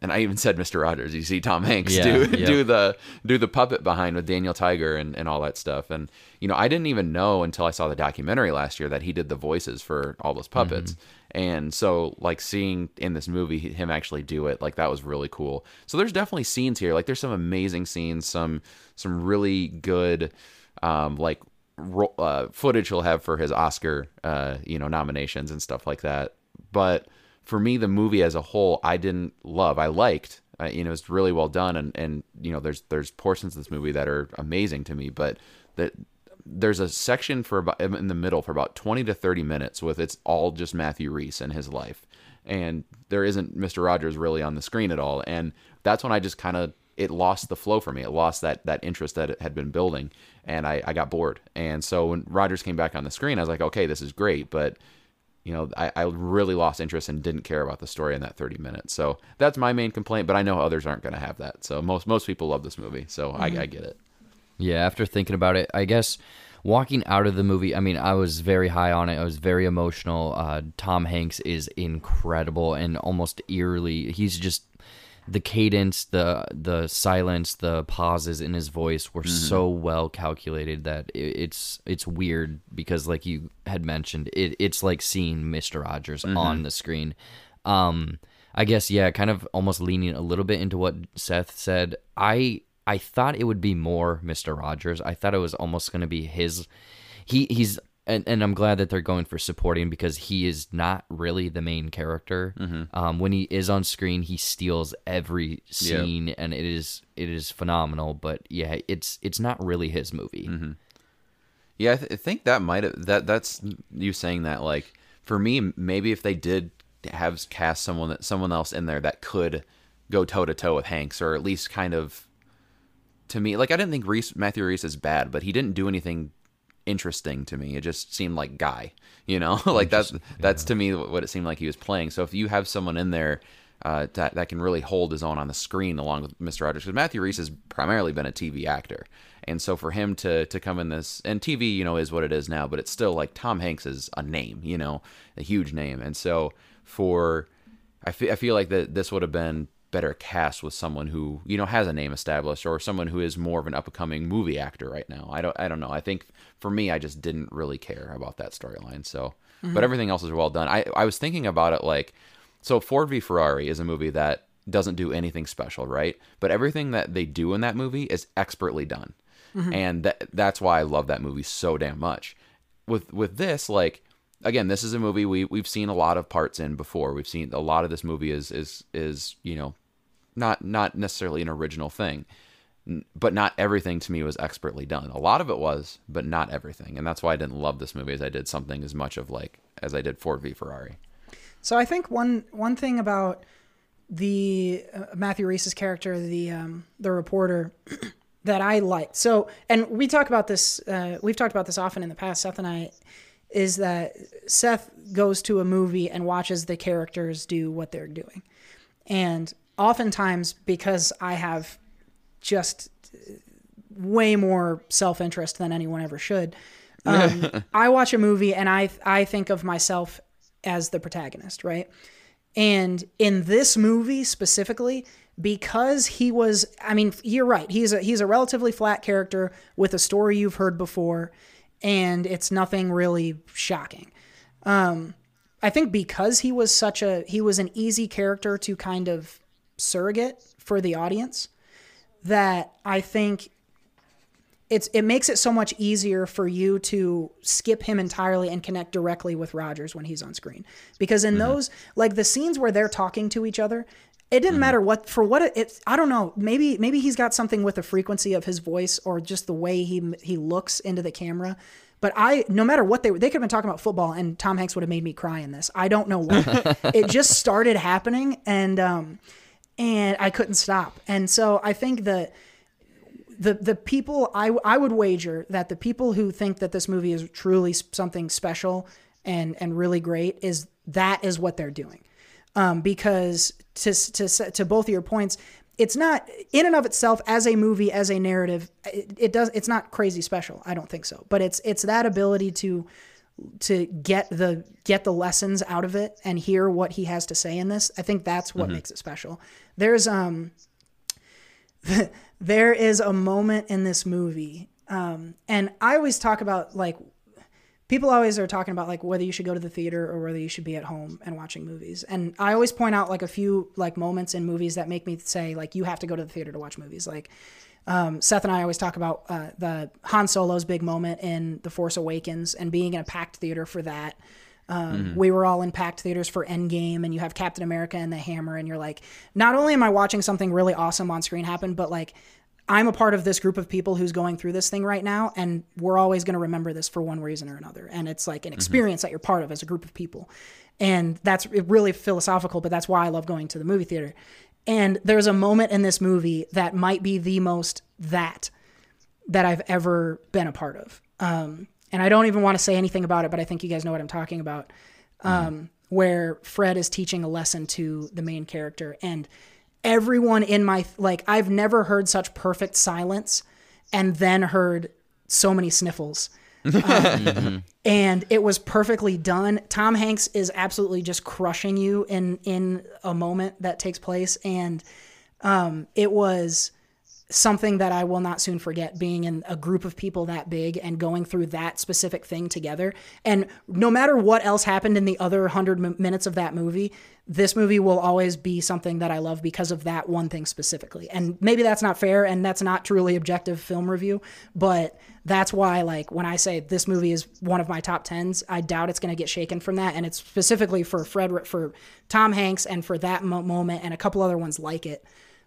and I even said Mister Rogers. You see Tom Hanks Yeah, do yeah. do the do the puppet behind with Daniel Tiger and and all that stuff. And you know I didn't even know until I saw the documentary last year that he did the voices for all those puppets. And so, like seeing in this movie him actually do it, like that was really cool. So there's definitely scenes here. Like there's some amazing scenes, some some really good, um, like ro- uh, footage he'll have for his Oscar, uh, you know, nominations and stuff like that. But for me, the movie as a whole, I didn't love. I liked. Uh, you know, it's really well done, and and you know, there's there's portions of this movie that are amazing to me, but that there's a section for about in the middle for about 20 to 30 minutes with it's all just Matthew Rhys and his life. And there isn't Mr. Rogers really on the screen at all. And that's when I just kind of it lost the flow for me. It lost that that interest that it had been building and I, I got bored. And so when Rogers came back on the screen, I was like, okay, this is great, but you know, I, I really lost interest and didn't care about the story in that 30 minutes. So that's my main complaint, but I know others aren't going to have that. So most most people love this movie, so I, mm-hmm. I get it. Yeah, after thinking about it, I guess walking out of the movie, I mean, I was very high on it. I was very emotional. Uh, Tom Hanks is incredible and almost eerily. He's just the cadence, the the silence, the pauses in his voice were so well calculated that it, it's it's weird because, like you had mentioned, it it's like seeing Mister Rogers on the screen. Um, I guess yeah, kind of almost leaning a little bit into what Seth said. I I thought it would be more Mister Rogers. I thought it was almost going to be his. He he's and, and I'm glad that they're going for supporting because he is not really the main character. Um, when he is on screen, he steals every scene, and it is it is phenomenal. But yeah, it's it's not really his movie. Yeah, I, th- I think that might have that. That's you saying that. Like for me, maybe if they did have cast someone that someone else in there that could go toe to toe with Hanks, or at least kind of to me, like I didn't think Rhys Matthew Rhys is bad, but he didn't do anything interesting to me. It just seemed like guy, you know, like that's that's to me what it seemed like he was playing. So if you have someone in there. Uh, that, that can really hold his own on the screen along with Mr. Rogers because Matthew Rhys has primarily been a TV actor, and so for him to to come in this and TV, you know, is what it is now, but it's still like Tom Hanks is a name, you know, a huge name, and so for I fe- I feel like that this would have been better cast with someone who you know has a name established or someone who is more of an up and coming movie actor right now. I don't I don't know. I think for me, I just didn't really care about that storyline. So, but mm-hmm. everything else is well done. I I was thinking about it like so Ford v Ferrari is a movie that doesn't do anything special, right? But everything that they do in that movie is expertly done. Mm-hmm. And that that's why I love that movie so damn much. With with this like again, this is a movie we we've seen a lot of parts in before. We've seen a lot of this movie is is is, you know, not not necessarily an original thing. But not everything to me was expertly done. A lot of it was, but not everything. And that's why I didn't love this movie as I did something as much of like as I did Ford v Ferrari. So I think one one thing about the uh, Matthew Rhys's character, the um, the reporter that I liked. So, and we talk about this. Uh, we've talked about this often in the past. Seth and I is that Seth goes to a movie and watches the characters do what they're doing, and oftentimes because I have just way more self interest than anyone ever should. Um, I watch a movie and I I think of myself as the protagonist, right? And in this movie specifically, because he was I mean, you're right. He's a he's a relatively flat character with a story you've heard before, and it's nothing really shocking. Um, I think because he was such a he was an easy character to kind of surrogate for the audience that I think it's it makes it so much easier for you to skip him entirely and connect directly with Rogers when he's on screen. Because in those like the scenes where they're talking to each other, it didn't matter what for what it, it I don't know, maybe maybe he's got something with the frequency of his voice or just the way he he looks into the camera. But I, no matter what they they could have been talking about football, and Tom Hanks would have made me cry in this. I don't know why. it just started happening, and um, and I couldn't stop. And so I think that the the people I I would wager that the people who think that this movie is truly something special and and really great is that is what they're doing. Um, because to to to both of your points, it's not in and of itself as a movie as a narrative. It, it does it's not crazy special. I don't think so. But it's it's that ability to to get the get the lessons out of it and hear what he has to say in this. I think that's what makes it special. There's um there is a moment in this movie um and I always talk about like people always are talking about like whether you should go to the theater or whether you should be at home and watching movies. And I always point out like a few like moments in movies that make me say like you have to go to the theater to watch movies. Like um, Seth and I always talk about uh, the Han Solo's big moment in The Force Awakens and being in a packed theater for that. Um, We were all in packed theaters for Endgame, and you have Captain America and the Hammer, and you're like, not only am I watching something really awesome on screen happen, but like I'm a part of this group of people who's going through this thing right now, and we're always going to remember this for one reason or another. And it's like an experience that you're part of as a group of people. And that's really philosophical, but that's why I love going to the movie theater. And there's a moment in this movie that might be the most that that I've ever been a part of. Um, and I don't even want to say anything about it, but I think you guys know what I'm talking about. Um, Where Fred is teaching a lesson to the main character, and everyone in my like, I've never heard such perfect silence, and then heard so many sniffles. Um, and it was perfectly done. Tom Hanks is absolutely just crushing you in in a moment that takes place, and um, it was something that I will not soon forget being in a group of people that big and going through that specific thing together. And no matter what else happened in the other 100 m- minutes of that movie, this movie will always be something that I love because of that one thing specifically. And maybe that's not fair and that's not truly objective film review, but that's why like when I say this movie is one of my top 10s, I doubt it's going to get shaken from that and it's specifically for Fred for Tom Hanks and for that mo- moment and a couple other ones like it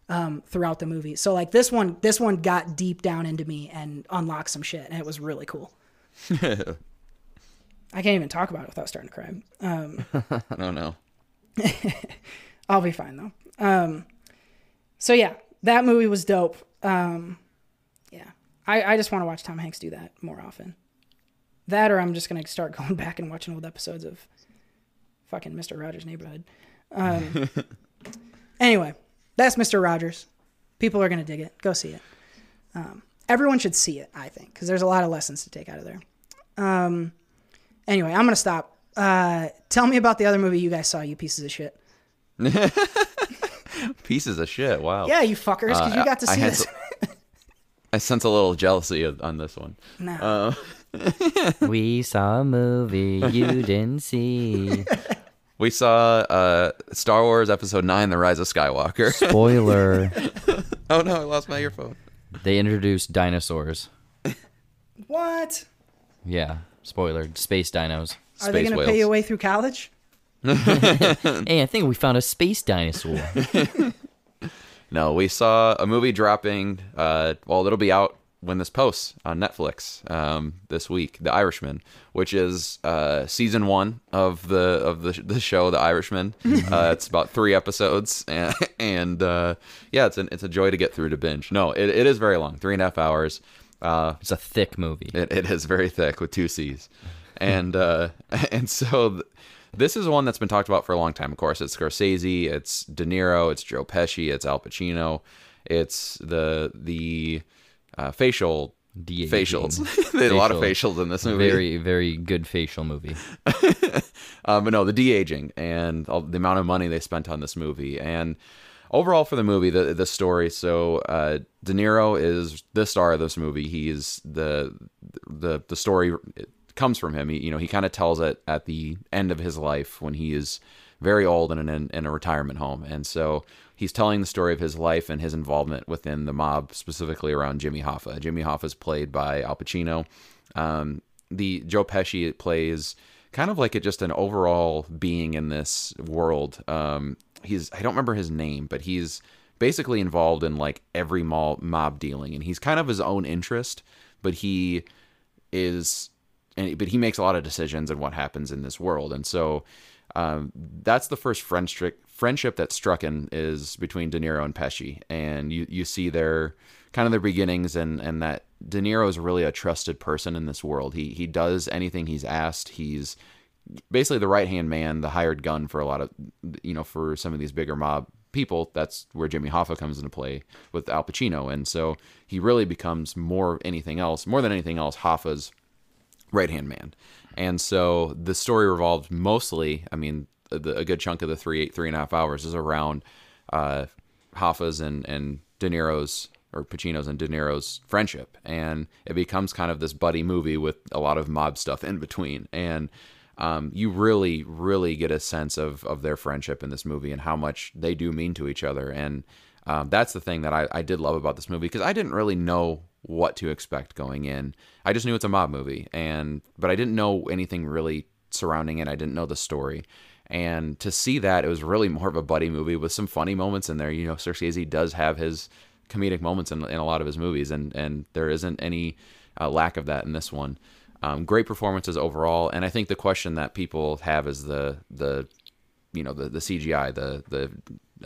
um, throughout the movie. So like this one, this one got deep down into me and unlocked some shit, and it was really cool. I can't even talk about it without starting to cry. don't know. I'll be fine though. Um, so yeah, that movie was dope. Um, yeah, I, I just want to watch Tom Hanks do that more often. That or I'm just gonna start going back and watching old episodes of fucking Mister Rogers' Neighborhood. Um, anyway, that's Mister Rogers. People are gonna dig it. Go see it. Um, everyone should see it. I think because there's a lot of lessons to take out of there. Um, anyway, I'm gonna stop. Uh, tell me about the other movie you guys saw. You pieces of shit. Pieces of shit. Wow. Yeah, you fuckers, because Uh, you got to see had this. to- I sense a little jealousy on this one. no. Uh, we saw a movie you didn't see. we saw uh, Star Wars Episode Nine: The Rise of Skywalker. Spoiler. oh no, I lost my earphone. They introduced dinosaurs. what? Yeah, spoiler. Space dinos. Are they Space going to pay your way through college? Hey, I think we found a space dinosaur. No, we saw a movie dropping. Uh, well, it'll be out when this posts on Netflix um, this week, The Irishman, which is uh, season one of the of the, the show, The Irishman. uh, it's about three episodes, and, and uh, yeah, it's an, it's a joy to get through to binge. No, it, it is very long, three and a half hours. Uh, It's a thick movie. it, it is very thick with two C's, and uh, and so th- this is one that's been talked about for a long time. Of course, it's Scorsese, it's De Niro, it's Joe Pesci, it's Al Pacino, it's the the uh, facial De-aging. facials. There's a lot of facials in this movie. Very, very good facial movie. um, but no, the de aging and all, the amount of money they spent on this movie, and overall for the movie, the the story. So uh, De Niro is the star of this movie. He's the the the story comes from him. He, you know, he kind of tells it at the end of his life when he is very old and in, in a retirement home, and so he's telling the story of his life and his involvement within the mob, specifically around Jimmy Hoffa. Jimmy Hoffa is played by Al Pacino. Um, the Joe Pesci plays kind of like a, just an overall being in this world. Um, he's I don't remember his name, but he's basically involved in like every mob mob dealing, and he's kind of his own interest, but he is, and but he makes a lot of decisions and what happens in this world, and so um, that's the first friendship friendship that struck in is between De Niro and Pesci, and you you see their kind of their beginnings, and and that De Niro is really a trusted person in this world. He he does anything he's asked. He's basically the right hand man, the hired gun for a lot of you know for some of these bigger mob people. That's where Jimmy Hoffa comes into play with Al Pacino, and so he really becomes more anything else, more than anything else, Hoffa's right hand man. And so the story revolves mostly, I mean, the, a good chunk of the three, three and a half hours is around uh, Hoffa's and, and De Niro's or Pacino's and De Niro's friendship. And it becomes kind of this buddy movie with a lot of mob stuff in between. And um, you really, really get a sense of, of their friendship in this movie and how much they do mean to each other. And um, that's the thing that I, I did love about this movie because I didn't really know what to expect going in. I just knew it's a mob movie, and but I didn't know anything really surrounding it. I didn't know the story, and to see that it was really more of a buddy movie with some funny moments in there. You know, Scorsese does have his comedic moments in, in a lot of his movies, and and there isn't any uh, lack of that in this one. Um, great performances overall, and I think the question that people have is the the you know the the CGI, the the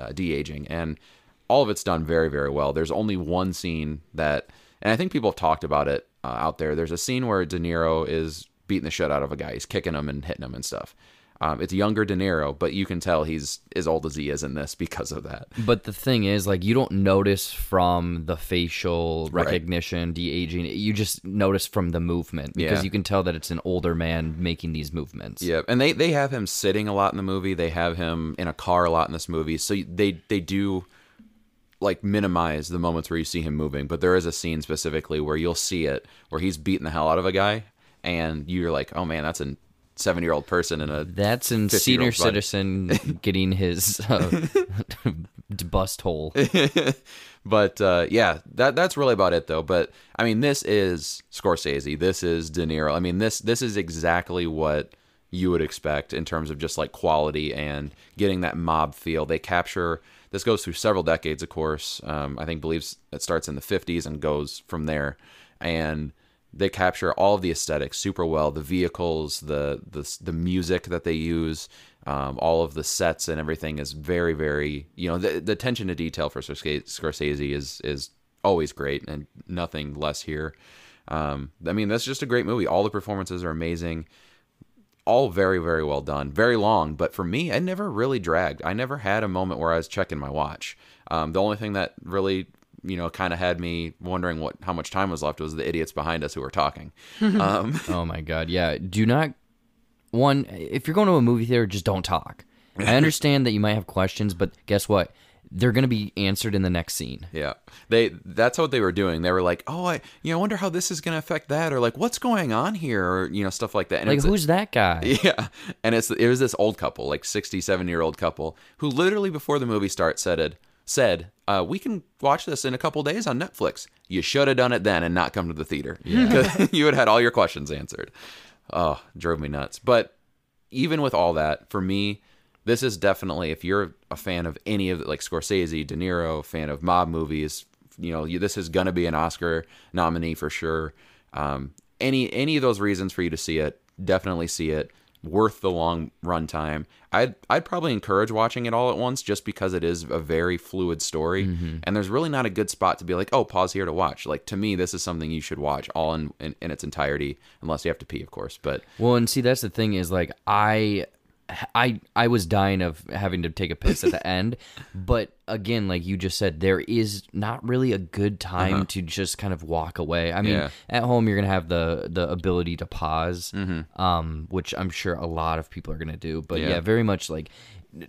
uh, de aging, and all of it's done very very well. There's only one scene that, and I think people have talked about it uh, out there. There's a scene where De Niro is beating the shit out of a guy. He's kicking him and hitting him and stuff. Um, it's younger De Niro, but you can tell he's as old as he is in this because of that. But the thing is, like, you don't notice from the facial Right. recognition, de aging. You just notice from the movement because Yeah. you can tell that it's an older man making these movements. Yeah, and they they have him sitting a lot in the movie. They have him in a car a lot in this movie. So they they do like minimize the moments where you see him moving, but there is a scene specifically where you'll see it where he's beating the hell out of a guy and you're like, "Oh man, that's a 7-year-old person in a That's in senior citizen getting his uh, bust hole. but uh, yeah, that that's really about it though. But I mean, this is Scorsese. This is De Niro. I mean, this this is exactly what you would expect in terms of just like quality and getting that mob feel. They capture. This goes through several decades, of course. Um, I think believes it starts in the 50s and goes from there, and they capture all of the aesthetics super well. The vehicles, the the the music that they use, um, all of the sets and everything is very very you know the, the attention to detail for Scorsese is is always great and nothing less here. Um, I mean that's just a great movie. All the performances are amazing. All very very well done. Very long, but for me, it never really dragged. I never had a moment where I was checking my watch. Um, the only thing that really you know kind of had me wondering what how much time was left was the idiots behind us who were talking. um, Oh my god, yeah. Do not one if you're going to a movie theater, just don't talk. I understand that you might have questions, but guess what? They're gonna be answered in the next scene. Yeah, they that's what they were doing. They were like, "Oh, I you know, I wonder how this is going to affect that," or like, "What's going on here?" or you know, stuff like that. And Like who's that guy? Yeah, and it's it was this old couple, like 67 year old couple, who literally before the movie starts said said, uh, "We can watch this in a couple days on Netflix." You should have done it then and not come to the theater. Yeah, you would have had all your questions answered. Oh, drove me nuts. But even with all that, for me, this is definitely if you're a fan of any of it, like Scorsese, De Niro, fan of mob movies, you know, you, this is gonna be an Oscar nominee for sure. Um, any any of those reasons for you to see it, definitely see it. Worth the long run time. I'd I'd probably encourage watching it all at once just because it is a very fluid story, mm-hmm. and there's really not a good spot to be like, oh, pause here to watch. Like to me, this is something you should watch all in in, in its entirety, unless you have to pee, of course. But Well, and see, that's the thing is like I, I, I was dying of having to take a piss at the end, but again, like you just said, there is not really a good time to just kind of walk away. I mean, Yeah. at home you're gonna have the the ability to pause, um, which I'm sure a lot of people are gonna do. But yeah, Yeah. very much like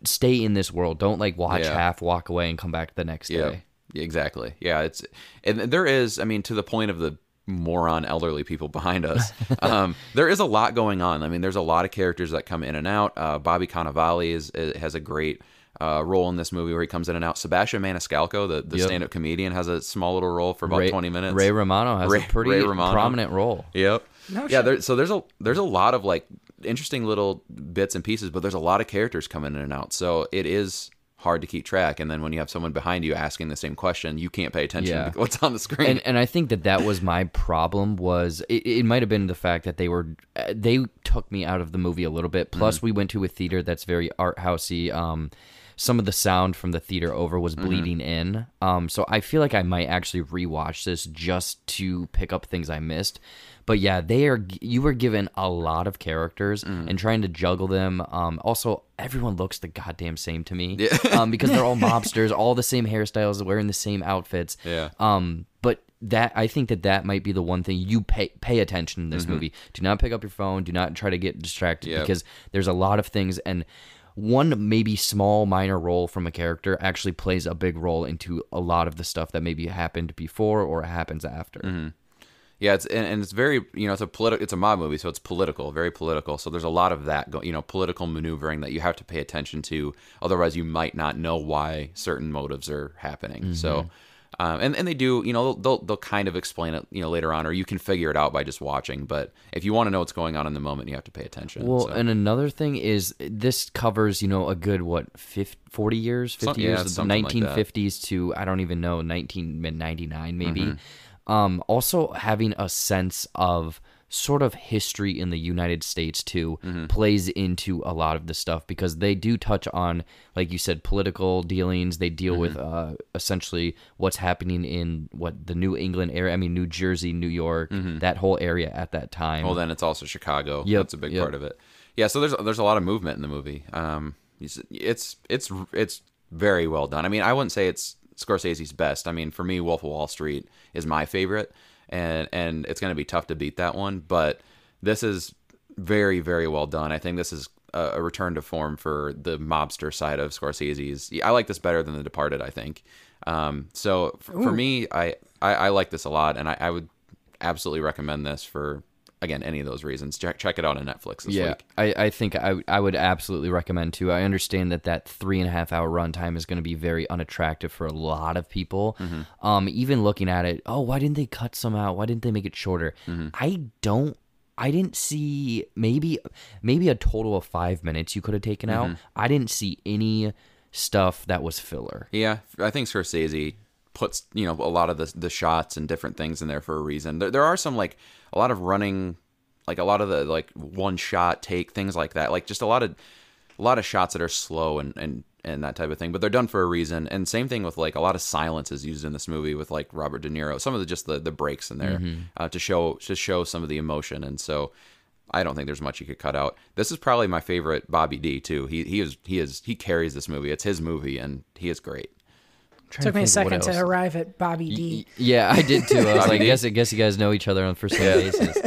stay in this world. Don't like watch Yeah. half, walk away, and come back the next Yeah, day. exactly. Yeah, it's and there is. I mean, to the point of the moron elderly people behind us, um, there is a lot going on. I mean, there's a lot of characters that come in and out. Uh, Bobby Cannavale is, is has a great. Uh, role in this movie where he comes in and out. Sebastian Maniscalco, the, the Yep. stand-up comedian, has a small little role for about Ray, twenty minutes. Ray Romano has Ray- a pretty prominent role. Yep. No yeah. There, so there's a there's a lot of like interesting little bits and pieces, but there's a lot of characters coming in and out. So it is hard to keep track. And then when you have someone behind you asking the same question, you can't pay attention Yeah. to what's on the screen. and and I think that that was my problem was it, it might have been the fact that they were uh, they took me out of the movie a little bit. Plus, Mm-hmm. we went to a theater that's very art housey. Um, some of the sound from the theater over was Mm-hmm. bleeding in. Um, so I feel like I might actually rewatch this just to pick up things I missed. But yeah, they are. You were given a lot of characters Mm-hmm. and trying to juggle them. Um, also, everyone looks the goddamn same to me. um, because they're all mobsters, all the same hairstyles, wearing the same outfits. Yeah. Um, but that I think that that might be the one thing you pay pay attention in this movie. Do not pick up your phone. Do not try to get distracted Yep. because there's a lot of things and one maybe small minor role from a character actually plays a big role into a lot of the stuff that maybe happened before or happens after. Yeah, it's and, and it's very you know it's a political it's a mob movie, so it's political, very political. So there's a lot of that go, you know political maneuvering that you have to pay attention to. Otherwise, you might not know why certain motives are happening. So, um, and and they do you know they'll, they'll kind of explain it you know later on, or you can figure it out by just watching. But if you want to know what's going on in the moment, you have to pay attention. Well, so. and another thing is this covers, you know, a good what, 50, 40 years, 50 Some- yeah, years, something like 1950s to I don't even know, 1999 maybe. Mm-hmm. Um also having a sense of sort of history in the United States too Mm-hmm. plays into a lot of the stuff because they do touch on like you said political dealings, they deal with Mm-hmm. uh essentially what's happening in what the New England area, I mean New Jersey, New York, that whole area at that time. Mm-hmm. Well, then it's also Chicago. Yep, That's a big yep. part of it. Yeah, so there's there's a lot of movement in the movie. Um, it's it's it's it's very well done. I mean, I wouldn't say it's Scorsese's best. I mean, for me, Wolf of Wall Street is my favorite, and and it's going to be tough to beat that one. But this is very very well done. I think this is a, a return to form for the mobster side of Scorsese's. I like this better than The Departed. I think. Um, so f- for me, I, I I like this a lot, and I, I would absolutely recommend this for again any of those reasons. Check check it out on Netflix this yeah, week. I, I think I, I would absolutely recommend too. I understand that that three and a half hour runtime is going to be very unattractive for a lot of people. Mm-hmm. Um, even looking at it, oh, why didn't they cut some out? Why didn't they make it shorter? Mm-hmm. I don't. I didn't see maybe maybe a total of five minutes you could have taken Mm-hmm. out. I didn't see any stuff that was filler. Yeah, I think Scorsese puts you know a lot of the the shots and different things in there for a reason. There, there are some like a lot of running, like a lot of the like one shot take things like that. Like just a lot of a lot of shots that are slow and and and that type of thing. But they're done for a reason. And same thing with like a lot of silence is used in this movie with like Robert De Niro. Some of the just the the breaks in there uh, to show to show some of the emotion. And so. I don't think there's much you could cut out. This is probably my favorite Bobby D too. He he is he is he carries this movie. It's his movie and he is great. Trying Took me a think of what second to arrive at Bobby D. Yeah, I did too. I was like, D? guess I guess you guys know each other on first name basis.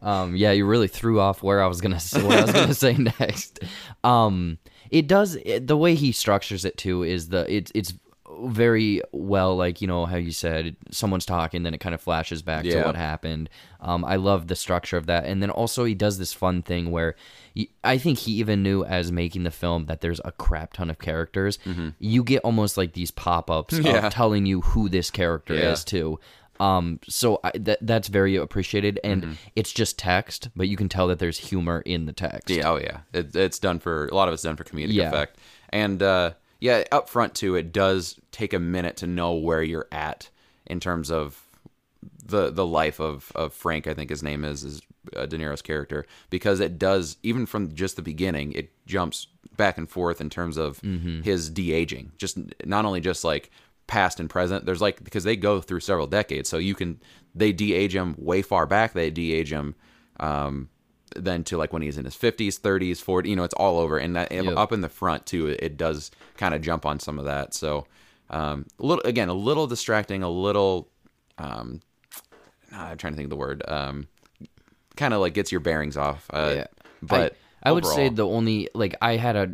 Um, yeah, you really threw off where I was gonna say, what I was gonna say next. Um, it does it, the way he structures it too is the it's it's very well like you know how you said someone's talking then it kind of flashes back to what happened um i love the structure of that and then also he does this fun thing where I think he even knew as making the film that there's a crap ton of characters you get almost like these pop-ups Mm-hmm. Yeah. of telling you who this character Yeah. is too um so I, that that's very appreciated and Mm-hmm. it's just text but you can tell that there's humor in the text Yeah, oh yeah. It, it's done for a lot of it's done for comedic Yeah. effect. And uh, yeah, up front too, it does take a minute to know where you're at in terms of the the life of of Frank. I think his name is is uh, De Niro's character because it does even from just the beginning it jumps back and forth in terms of his de aging. Just not only just like past and present. There's like because they go through several decades, so you can they de age him way far back. They de age him. Um, then to like when he's in his 50s 30s 40 you know it's all over and that Yep. up in the front too it, it does kind of jump on some of that so um a little again a little distracting a little um i'm trying to think of the word um kind of like gets your bearings off uh Yeah. but I, I would say the only like I had a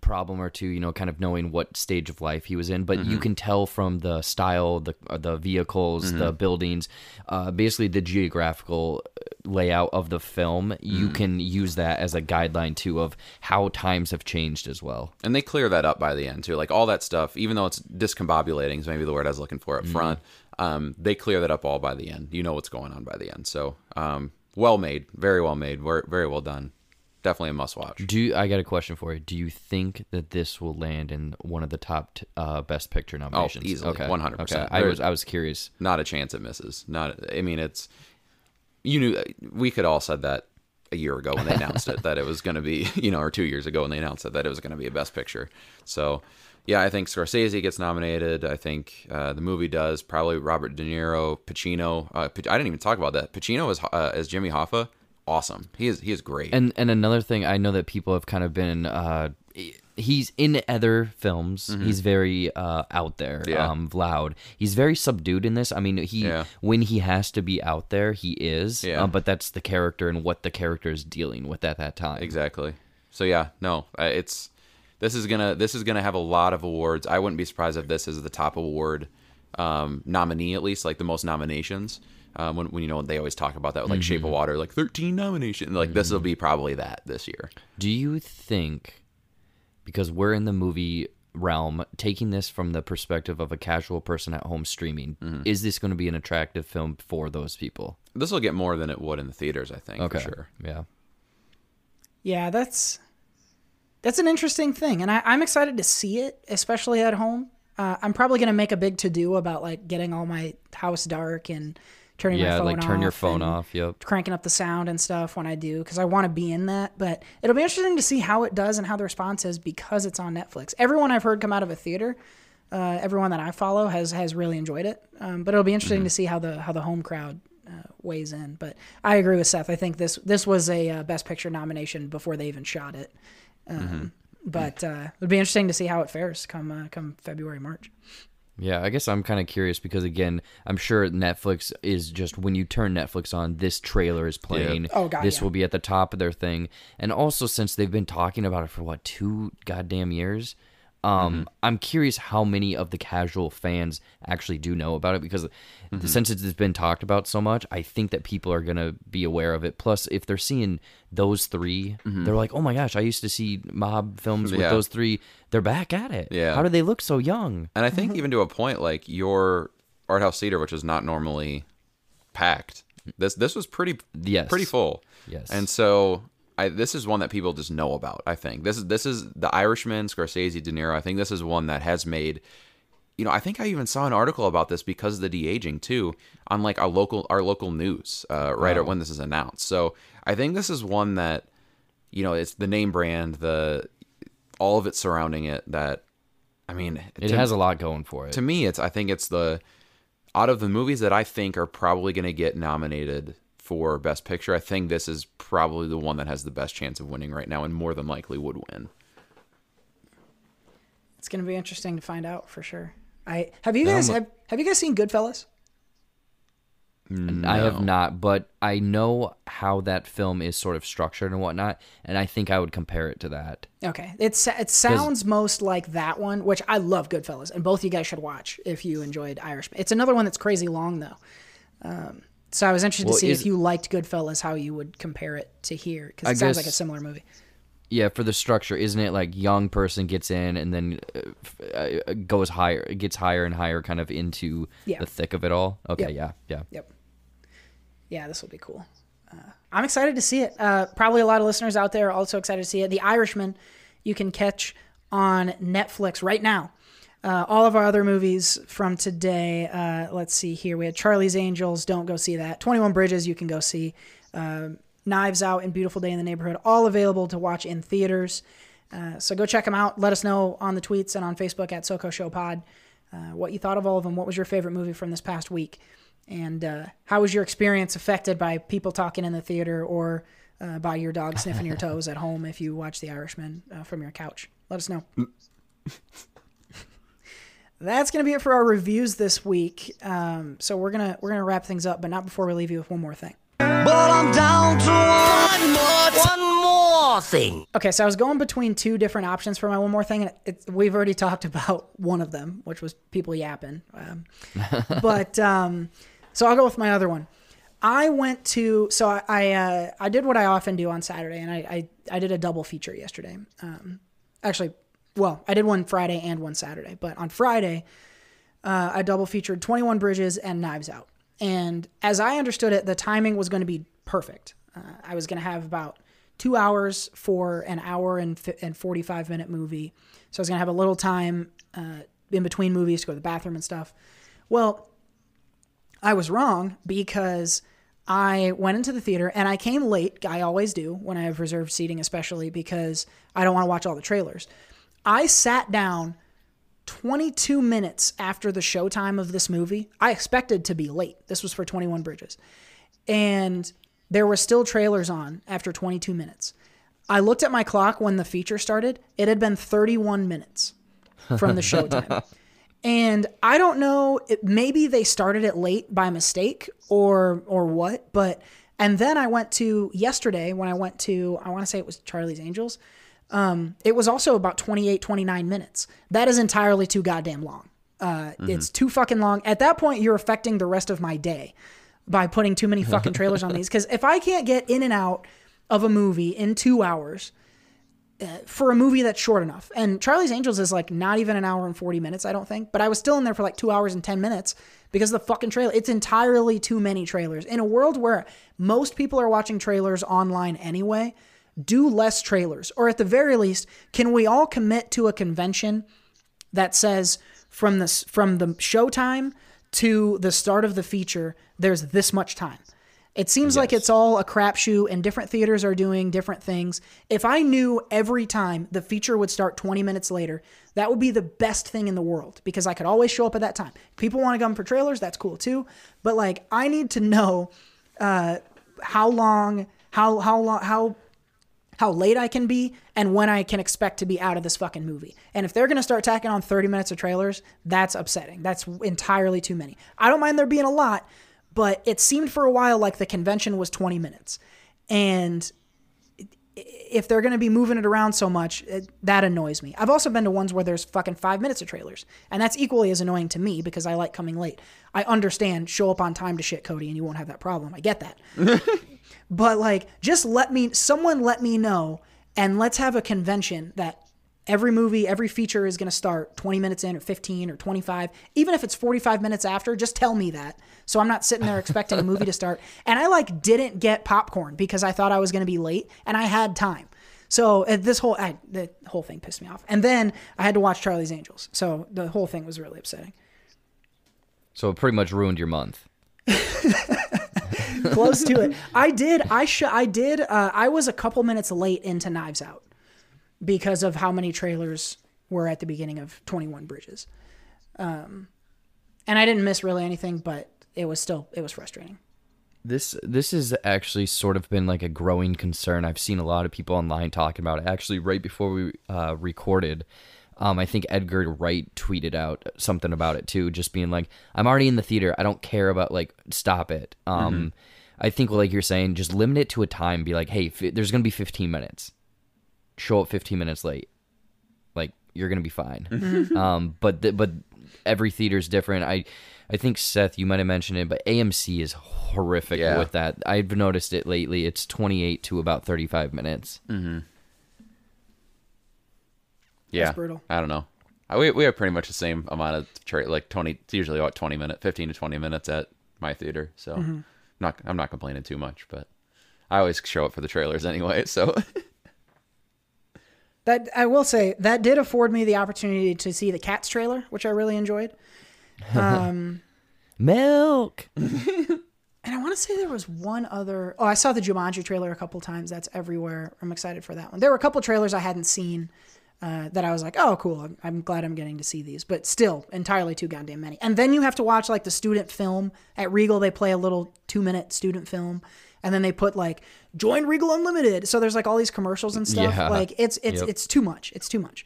problem or two, you know, kind of knowing what stage of life he was in, but Mm-hmm. you can tell from the style, the uh, the vehicles, the Mm-hmm. buildings, uh, basically the geographical layout of the film. Mm-hmm. You can use that as a guideline too of how times have changed as well. and they clear that up by the end too like all that stuff even though it's discombobulating is maybe the word i was looking for up Mm-hmm. front um they clear that up all by the end you know what's going on by the end so um well made very well made very well done definitely a must watch Do you, I got a question for you? Do you think that this will land in one of the top t- uh, best picture nominations? Oh, easily, okay, 100%. I was I was curious. not a chance it misses. Not, I mean, it's you knew we could all said that a year ago when they announced it that it was going to be, you know, or two years ago when they announced it that it was going to be a Best Picture. So, yeah, I think Scorsese gets nominated. I think uh, the movie does. Probably Robert De Niro, Pacino. Uh, I didn't even talk about that. Pacino as uh, as Jimmy Hoffa, awesome. He is he is great. And and another thing, I know that people have kind of been. Uh, he's in other films. He's very uh, out there, Mm-hmm. Yeah. um, loud. He's very subdued in this. I mean, he Yeah. when he has to be out there, he is. Yeah. Uh, but that's the character and what the character is dealing with at that time. Exactly. So yeah, no, uh, it's this is gonna this is gonna have a lot of awards. I wouldn't be surprised if this is the top award um, nominee at least, like the most nominations. Um, when, when you know they always talk about that with like Shape of Water, like 13 nomination, Like this will be probably that this year. Do you think, because we're in the movie realm, taking this from the perspective of a casual person at home streaming, Mm-hmm. is this going to be an attractive film for those people? This will get more than it would in the theaters, I think, for sure. Yeah. Yeah, that's that's an interesting thing, and I, I'm excited to see it, especially at home. Uh, I'm probably gonna make a big to do about like getting all my house dark and turning my Yeah, phone like turn your phone off. Yep. cranking up the sound and stuff when I do because I want to be in that. But it'll be interesting to see how it does and how the response is because it's on Netflix. Everyone I've heard come out of a theater, uh, everyone that I follow has has really enjoyed it. Um, but it'll be interesting to see how the how the home crowd uh, weighs in. But I agree with Seth. I think this this was a uh, Best Picture nomination before they even shot it. Um, But uh, it'll be interesting to see how it fares come uh, come February March. Yeah, I guess I'm kind of curious because again, I'm sure Netflix is just when you turn Netflix on, this trailer is playing. Oh, God, this yeah. will be at the top of their thing. And also since they've been talking about it for what, two goddamn years? Um, Mm-hmm. I'm curious how many of the casual fans actually do know about it because Mm-hmm. since it's been talked about so much, I think that people are gonna be aware of it. Plus, if they're seeing those 3 they they're like, "Oh my gosh, I used to see mob films with Mm-hmm. Yeah. those three. They're back at it. Yeah. how do they look so young?" And I think even to a point, like your art house theater, which is not normally packed, this this was pretty Yes. pretty full. Yes. And so I this is one that people just know about. I think this is this is the Irishman, Scorsese, De Niro. I think this is one that has made. You know, I think I even saw an article about this because of the de aging too on like our local our local news uh, right when this is announced. So I think this is one that you know it's the name brand, the all of it surrounding it. That I mean, It to- has a lot going for it. to me it's i think it's the out of the movies that i think are probably going to get nominated for best picture i think this is probably the one that has the best chance of winning right now and more than likely would win It's gonna be interesting to find out for sure. I have you guys I'm a- have, have you guys seen Goodfellas? I have not, but I know how that film is sort of structured and whatnot, and I think I would compare it to that. Okay, it's it sounds most like that one, which I love Goodfellas, and both you guys should watch if you enjoyed Irishman. It's another one that's crazy long though. Um, so I was interested Well, to see is- if you liked Goodfellas, how you would compare it to here, because I it sounds like a similar movie. Yeah, for the structure, isn't it like young person gets in and then uh, uh, goes higher, gets higher and higher, kind of into Yeah. the thick of it all? Okay, Yep. yeah, yeah. Yep. Yeah, this will be cool. Uh, I'm excited to see it. Uh, probably a lot of listeners out there are also excited to see it. The Irishman, you can catch on Netflix right now. Uh, all of our other movies from today. Uh, let's see here. We had Charlie's Angels. Don't go see that. Twenty One Bridges. You can go see. Um Knives Out and Beautiful Day in the Neighborhood. All available to watch in theaters. Uh, so go check them out. Let us know on the tweets and on Facebook at SoCo Show Pod uh, what you thought of all of them. What was your favorite movie from this past week? And uh, how was your experience affected by people talking in the theater or uh, by your dog sniffing your toes at home if you watch The Irishman uh, from your couch? Let us know. That's gonna be it for our reviews this week. Um, so we're gonna we're gonna wrap things up, but not before we leave you with one more thing. But I'm down to one more, one more thing. Okay, so I was going between two different options for my one more thing, and it, we've already talked about one of them, which was people yapping. Um, but um, so I'll go with my other one. I went to so I I, uh, I did what I often do on Saturday, and I I, I did a double feature yesterday. Um, actually, well, I did one Friday and one Saturday, but on Friday, uh, I double featured Twenty One Bridges and Knives Out. And as I understood it, the timing was going to be perfect. Uh, I was going to have about two hours for an hour and, fi- and 45 minute movie. So I was going to have a little time uh, in between movies to go to the bathroom and stuff. Well, I was wrong because I went into the theater and I came late. I always do when I have reserved seating, especially because I don't want to watch all the trailers. I sat down 22 minutes after the showtime of this movie. I expected to be late. This was for 21 Bridges. And there were still trailers on after 22 minutes. I looked at my clock when the feature started. It had been 31 minutes from the showtime. and I don't know, it, maybe they started it late by mistake or or what, but and then I went to yesterday when I went to I want to say it was Charlie's Angels. Um, it was also about 28, 29 minutes. That is entirely too goddamn long. Uh, It's too fucking long. At that point, you're affecting the rest of my day by putting too many fucking trailers on these. Because if I can't get in and out of a movie in two hours uh, for a movie that's short enough, and Charlie's Angels is like not even an hour and 40 minutes, I don't think, but I was still in there for like two hours and 10 minutes because of the fucking trailer. It's entirely too many trailers. In a world where most people are watching trailers online anyway, do less trailers. Or at the very least, can we all commit to a convention that says from this from the showtime to the start of the feature, there's this much time. It seems like it's all a crapshoot, and different theaters are doing different things. If I knew every time the feature would start 20 minutes later, that would be the best thing in the world because I could always show up at that time. If people want to come for trailers, that's cool too. But like, I need to know uh, how long, how how long, how how late I can be and when I can expect to be out of this fucking movie. And if they're to start tacking on 30 minutes of trailers, that's upsetting. That's entirely too many. I don't mind there being a lot, but it seemed for a while like the convention was 20 minutes. And if they're going to be moving it around so much, it, that annoys me. I've also been to ones where there's fucking five minutes of trailers, and that's equally as annoying to me because I like coming late. I understand show up on time to shit, Cody, and you won't have that problem. I get that. but like, just let me, someone let me know, and let's have a convention that every movie, every feature is going to start 20 minutes in, or 15, or 25. Even if it's 45 minutes after, just tell me that. So I'm not sitting there expecting a movie to start. And I like didn't get popcorn because I thought I was going to be late, and I had time. So uh, this whole I, the whole thing pissed me off. And then I had to watch Charlie's Angels. So the whole thing was really upsetting. So it pretty much ruined your month. Close to it. I did. I sh- I did. Uh, I was a couple minutes late into Knives Out because of how many trailers were at the beginning of Twenty One Bridges. Um, and I didn't miss really anything, but it was still it was frustrating. This this has actually sort of been like a growing concern. I've seen a lot of people online talking about it. Actually, right before we uh, recorded, um, I think Edgar Wright tweeted out something about it too, just being like, "I'm already in the theater. I don't care about like stop it." Um, I think like you're saying, just limit it to a time. Be like, "Hey, f- there's gonna be 15 minutes. Show up 15 minutes late. Like you're gonna be fine." um, but th- but every theater's different. I I think Seth, you might have mentioned it, but AMC is horrific Yeah. with that. I've noticed it lately. It's 28 to about 35 minutes. Mm-hmm. Yeah, brutal. I don't know. I- We we have pretty much the same amount of tra- like twenty. It's usually about twenty minutes, fifteen to twenty minutes at my theater. So Mm-hmm. Not I'm not complaining too much, but I always show up for the trailers anyway. So That I will say that did afford me the opportunity to see the Cats trailer, which I really enjoyed. Um, Milk. and I want to say there was one other. Oh, I saw the Jumanji trailer a couple times. That's everywhere. I'm excited for that one. There were a couple trailers I hadn't seen uh, that I was like, oh, cool. I'm, I'm glad I'm getting to see these, but still entirely too goddamn many. And then you have to watch like the student film at Regal. They play a little two minute student film, and then they put like join Regal Unlimited. So there's like all these commercials and stuff. Yeah. Like it's it's Yep. it's too much. It's too much.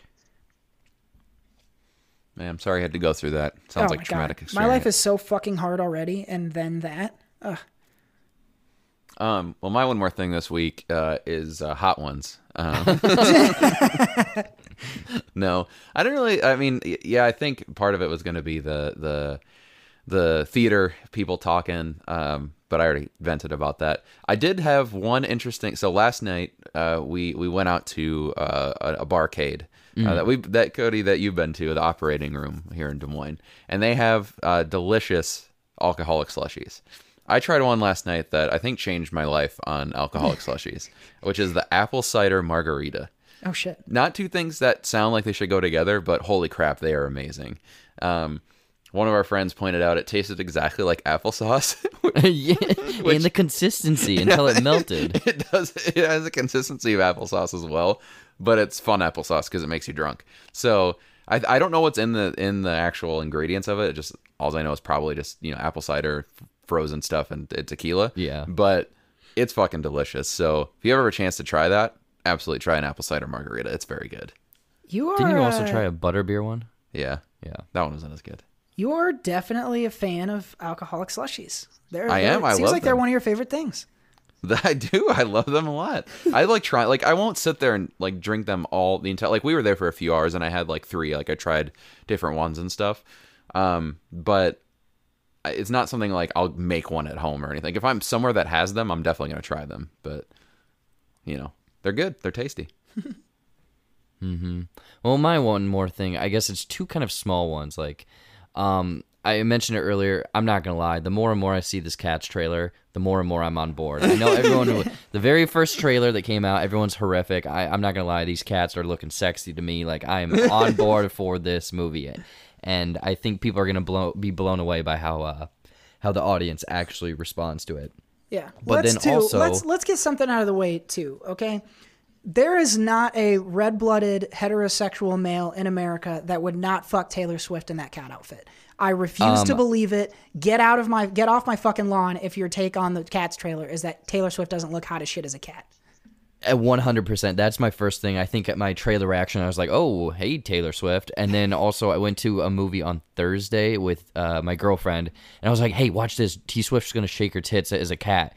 Man, I'm sorry I had to go through that. Sounds Oh like traumatic God. experience. My life is so fucking hard already, and then that. Ugh. Um, well, my one more thing this week uh, is uh, Hot Ones. Um, no, I didn't really. I mean, yeah, I think part of it was going to be the the the theater people talking. Um, but I already vented about that. I did have one interesting. So last night, uh, we we went out to uh, a, a barcade. Uh, Mm. that we that Cody that you've been to the operating room here in Des Moines, and they have uh, delicious alcoholic slushies. I tried one last night that I think changed my life on alcoholic slushies, which is the apple cider margarita. Oh shit. Not two things that sound like they should go together, but holy crap, they are amazing. Um, one of our friends pointed out it tasted exactly like applesauce. yeah, and the consistency until it melted. it does. It has a consistency of applesauce as well, but it's fun applesauce because it makes you drunk. So I, I don't know what's in the in the actual ingredients of it. It Just all I know is probably just you know apple cider, frozen stuff, and, and tequila. Yeah. but it's fucking delicious. So if you ever have a chance to try that, absolutely try an apple cider margarita. It's very good. You are. Didn't you also try a butterbeer one? Yeah, Yeah. that one wasn't as good. You're definitely a fan of alcoholic slushies. They're, I they're- am. I seems love like they're one of your favorite things. I do. I love them a lot. I like try like I won't sit there and like drink them all the entire like we were there for a few hours and I had like three like I tried different ones and stuff. Um but I- it's not something like I'll make one at home or anything. If I'm somewhere that has them, I'm definitely going to try them, but you know, they're good. They're tasty. Mm-hmm. Well, my one more thing, I guess it's two kind of small ones. Like, um, I mentioned it earlier. I'm not gonna lie. The more and more I see this Cats trailer, the more and more I'm on board. I know everyone. who- the very first trailer that came out, everyone's horrific. I, I'm not gonna lie. These cats are looking sexy to me. Like I am on board for this movie, and I think people are gonna blow, be blown away by how uh, how the audience actually responds to it. Yeah. But let's then do, also- let's let's get something out of the way too, okay? There is not a red-blooded heterosexual male in America that would not fuck Taylor Swift in that cat outfit. I refuse to Um, believe it. Get out of my get off my fucking lawn if your take on the Cats trailer is that Taylor Swift doesn't look hot as shit as a cat. At 100%. That's my first thing. I think at my trailer reaction, I was like, oh, hey, Taylor Swift. And then also, I went to a movie on Thursday with uh, my girlfriend, and I was like, hey, watch this. T Swift's to shake her tits as a cat.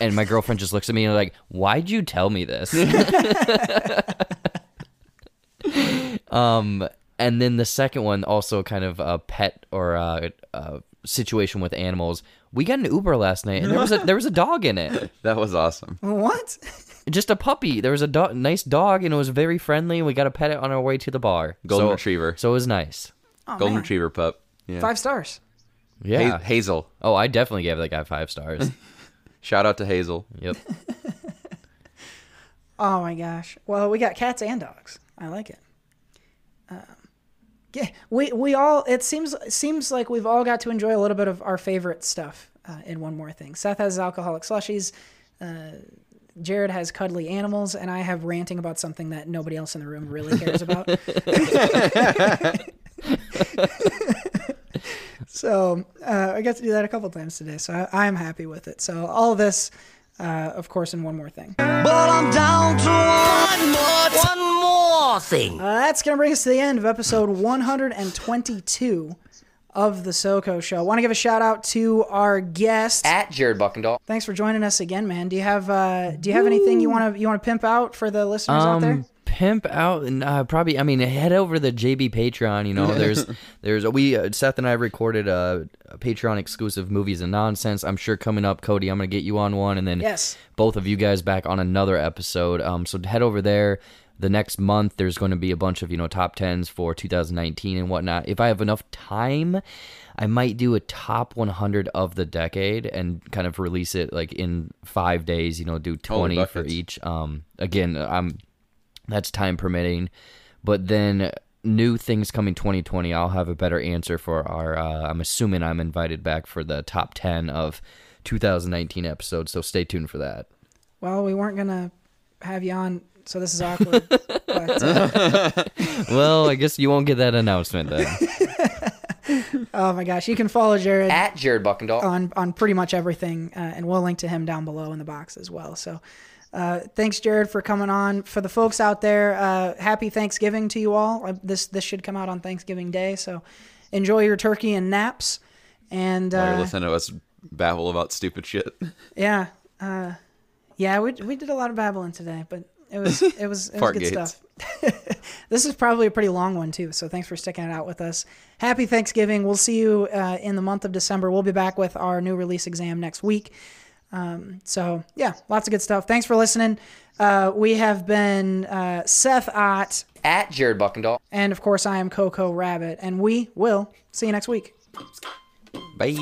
And my girlfriend just looks at me and like, why'd you tell me this? um, and then the second one, also kind of a pet or a, a situation with animals. We got an Uber last night, and there was a there was a dog in it. That was awesome. What? Just a puppy. There was a do- nice dog, and it was very friendly. We got to pet it on our way to the bar. Golden So- retriever. So it was nice. Oh, Golden man. retriever pup. Yeah. Five stars. Yeah. Ha- Hazel. Oh, I definitely gave that guy five stars. Shout out to Hazel. Yep. Oh my gosh. Well, we got cats and dogs. I like it. Um, yeah, we we all. It seems seems like we've all got to enjoy a little bit of our favorite stuff uh, in one more thing. Seth has alcoholic slushies. Uh, Jared has cuddly animals, and I have ranting about something that nobody else in the room really cares about. so uh, I got to do that a couple times today, so I, I'm happy with it. So all this, uh, of course, in one more thing. More thing. Uh, that's going to bring us to the end of episode 122 of the SoCo Show. I want to give a shout out to our guest At Jared Buckendahl. Thanks for joining us again, man. Do you have uh, Do you have anything you want to you want to pimp out for the listeners out there? Um, pimp out and uh, probably. I mean, head over to the JB Patreon. You know, there's there's we uh, Seth and I recorded a, a Patreon exclusive movies and nonsense. I'm sure coming up, Cody, I'm gonna get you on one, and then Yes. both of you guys back on another episode. Um, so head over there. The next month, there's going to be a bunch of you know top tens for 2019 and whatnot. If I have enough time, I might do a top 100 of the decade and kind of release it like in five days. You know, do 20 for each. Um, again, I'm That's time permitting. But then new things coming 2020, I'll have a better answer for our. Uh, I'm assuming I'm invited back for the top 10 of 2019 episodes. So stay tuned for that. Well, we weren't gonna have you on, so this is awkward. but, uh, well, I guess you won't get that announcement then. oh my gosh, you can follow Jared At Jared Buckendahl. on on pretty much everything, uh, and we'll link to him down below in the box as well. So. Uh, thanks, Jared, for coming on. For the folks out there, uh, happy Thanksgiving to you all. Uh, this this should come out on Thanksgiving Day, so enjoy your turkey and naps. And While you're uh, listening to us babble about stupid shit. yeah, uh, yeah, we we did a lot of babbling today, but it was it was it was good gates. stuff. this is probably a pretty long one too, so thanks for sticking it out with us. Happy Thanksgiving. We'll see you uh, in the month of December. We'll be back with our new release exam next week. Um, so yeah, lots of good stuff. Thanks for listening. Uh, we have been uh, Seth Ott, At Jared Buckendahl. and of course I am Coco Rabbit, and we will see you next week. Bye.